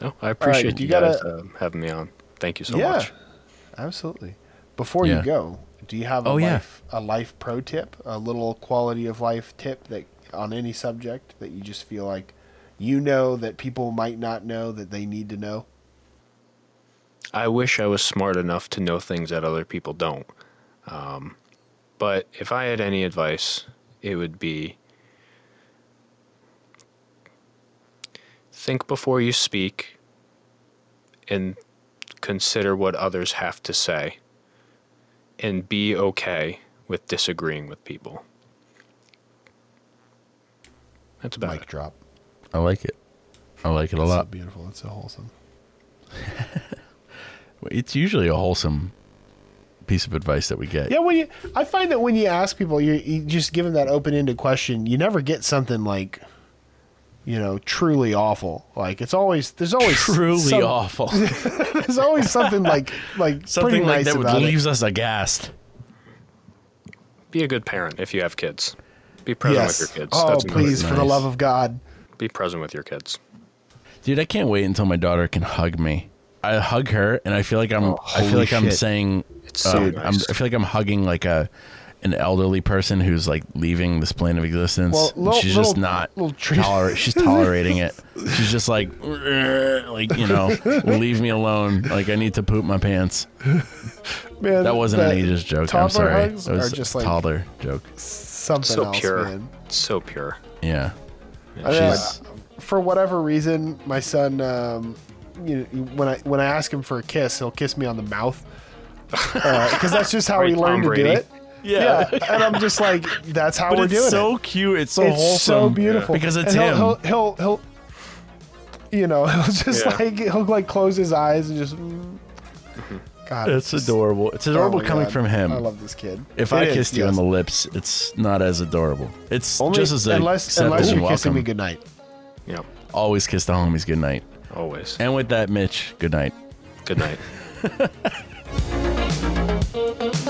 No, I appreciate
you
you,
gotta-
guys uh, having me on. Thank you so
yeah,
much.
absolutely. Before
Yeah.
you go, do you have a
Oh, yeah.
a life pro tip, a little quality of life tip that on any subject that you just feel like you know that people might not know that they need to know?
I wish I was smart enough to know things that other people don't. Um, but if I had any advice, it would be think before you speak and consider what others have to say and be okay with disagreeing with people. That's about
Mic
it.
drop.
I like it. I like it a
It's so
lot.
beautiful. It's so wholesome.
It's usually a wholesome piece of advice that we get.
Yeah, when you, I find that when you ask people, you, you just give them that open-ended question. You never get something like, you know, truly awful. Like it's always there's always
Truly
some-
awful.
There's always something like like
Something
pretty
like
nice
that would
about it.
leaves us aghast.
Be a good parent if you have kids. Be present
Yes.
with your kids.
Oh,
That's
please,
important.
for the love of God.
Be present with your kids.
Dude, I can't wait until my daughter can hug me. I hug her and I feel like I'm I feel like I'm saying
It's so
uh,
nice.
I'm, I feel like I'm hugging like a an elderly person who's like leaving this plane of existence.
Well, little-
she's just
little-
not
little
toler- she's tolerating it. She's just like like you know, leave me alone. Like I need to poop my pants.
Man,
That wasn't
the
an ageist joke. I'm sorry.
hugs
It was
just
a
like
toddler joke.
something
so
else,
pure.
man.
So pure.
Yeah.
I mean,
She's-
for whatever reason, my son, um, you know, when I when I ask him for a kiss, he'll kiss me on the mouth uh, because that's just how
Right,
he learned
Tom
to do it. Yeah, and I'm just like, that's how
But
we're
it's
doing
so
it.
cute. It's so
it's
wholesome.
so beautiful
Because it's
And
him.
he'll, He'll, he'll he'll you know he'll just
Yeah.
like he'll like close his eyes and just. God,
It's
just-
adorable. It's
oh
adorable
my
coming
God.
from him.
I love this kid.
If
It
I
is,
kissed you
yes.
on the lips, it's not as adorable. It's
Only,
just as
unless unless you're kissing me goodnight.
Yep.
Always kiss the homies goodnight.
Always.
And with that, Mitch, good night.
Good night.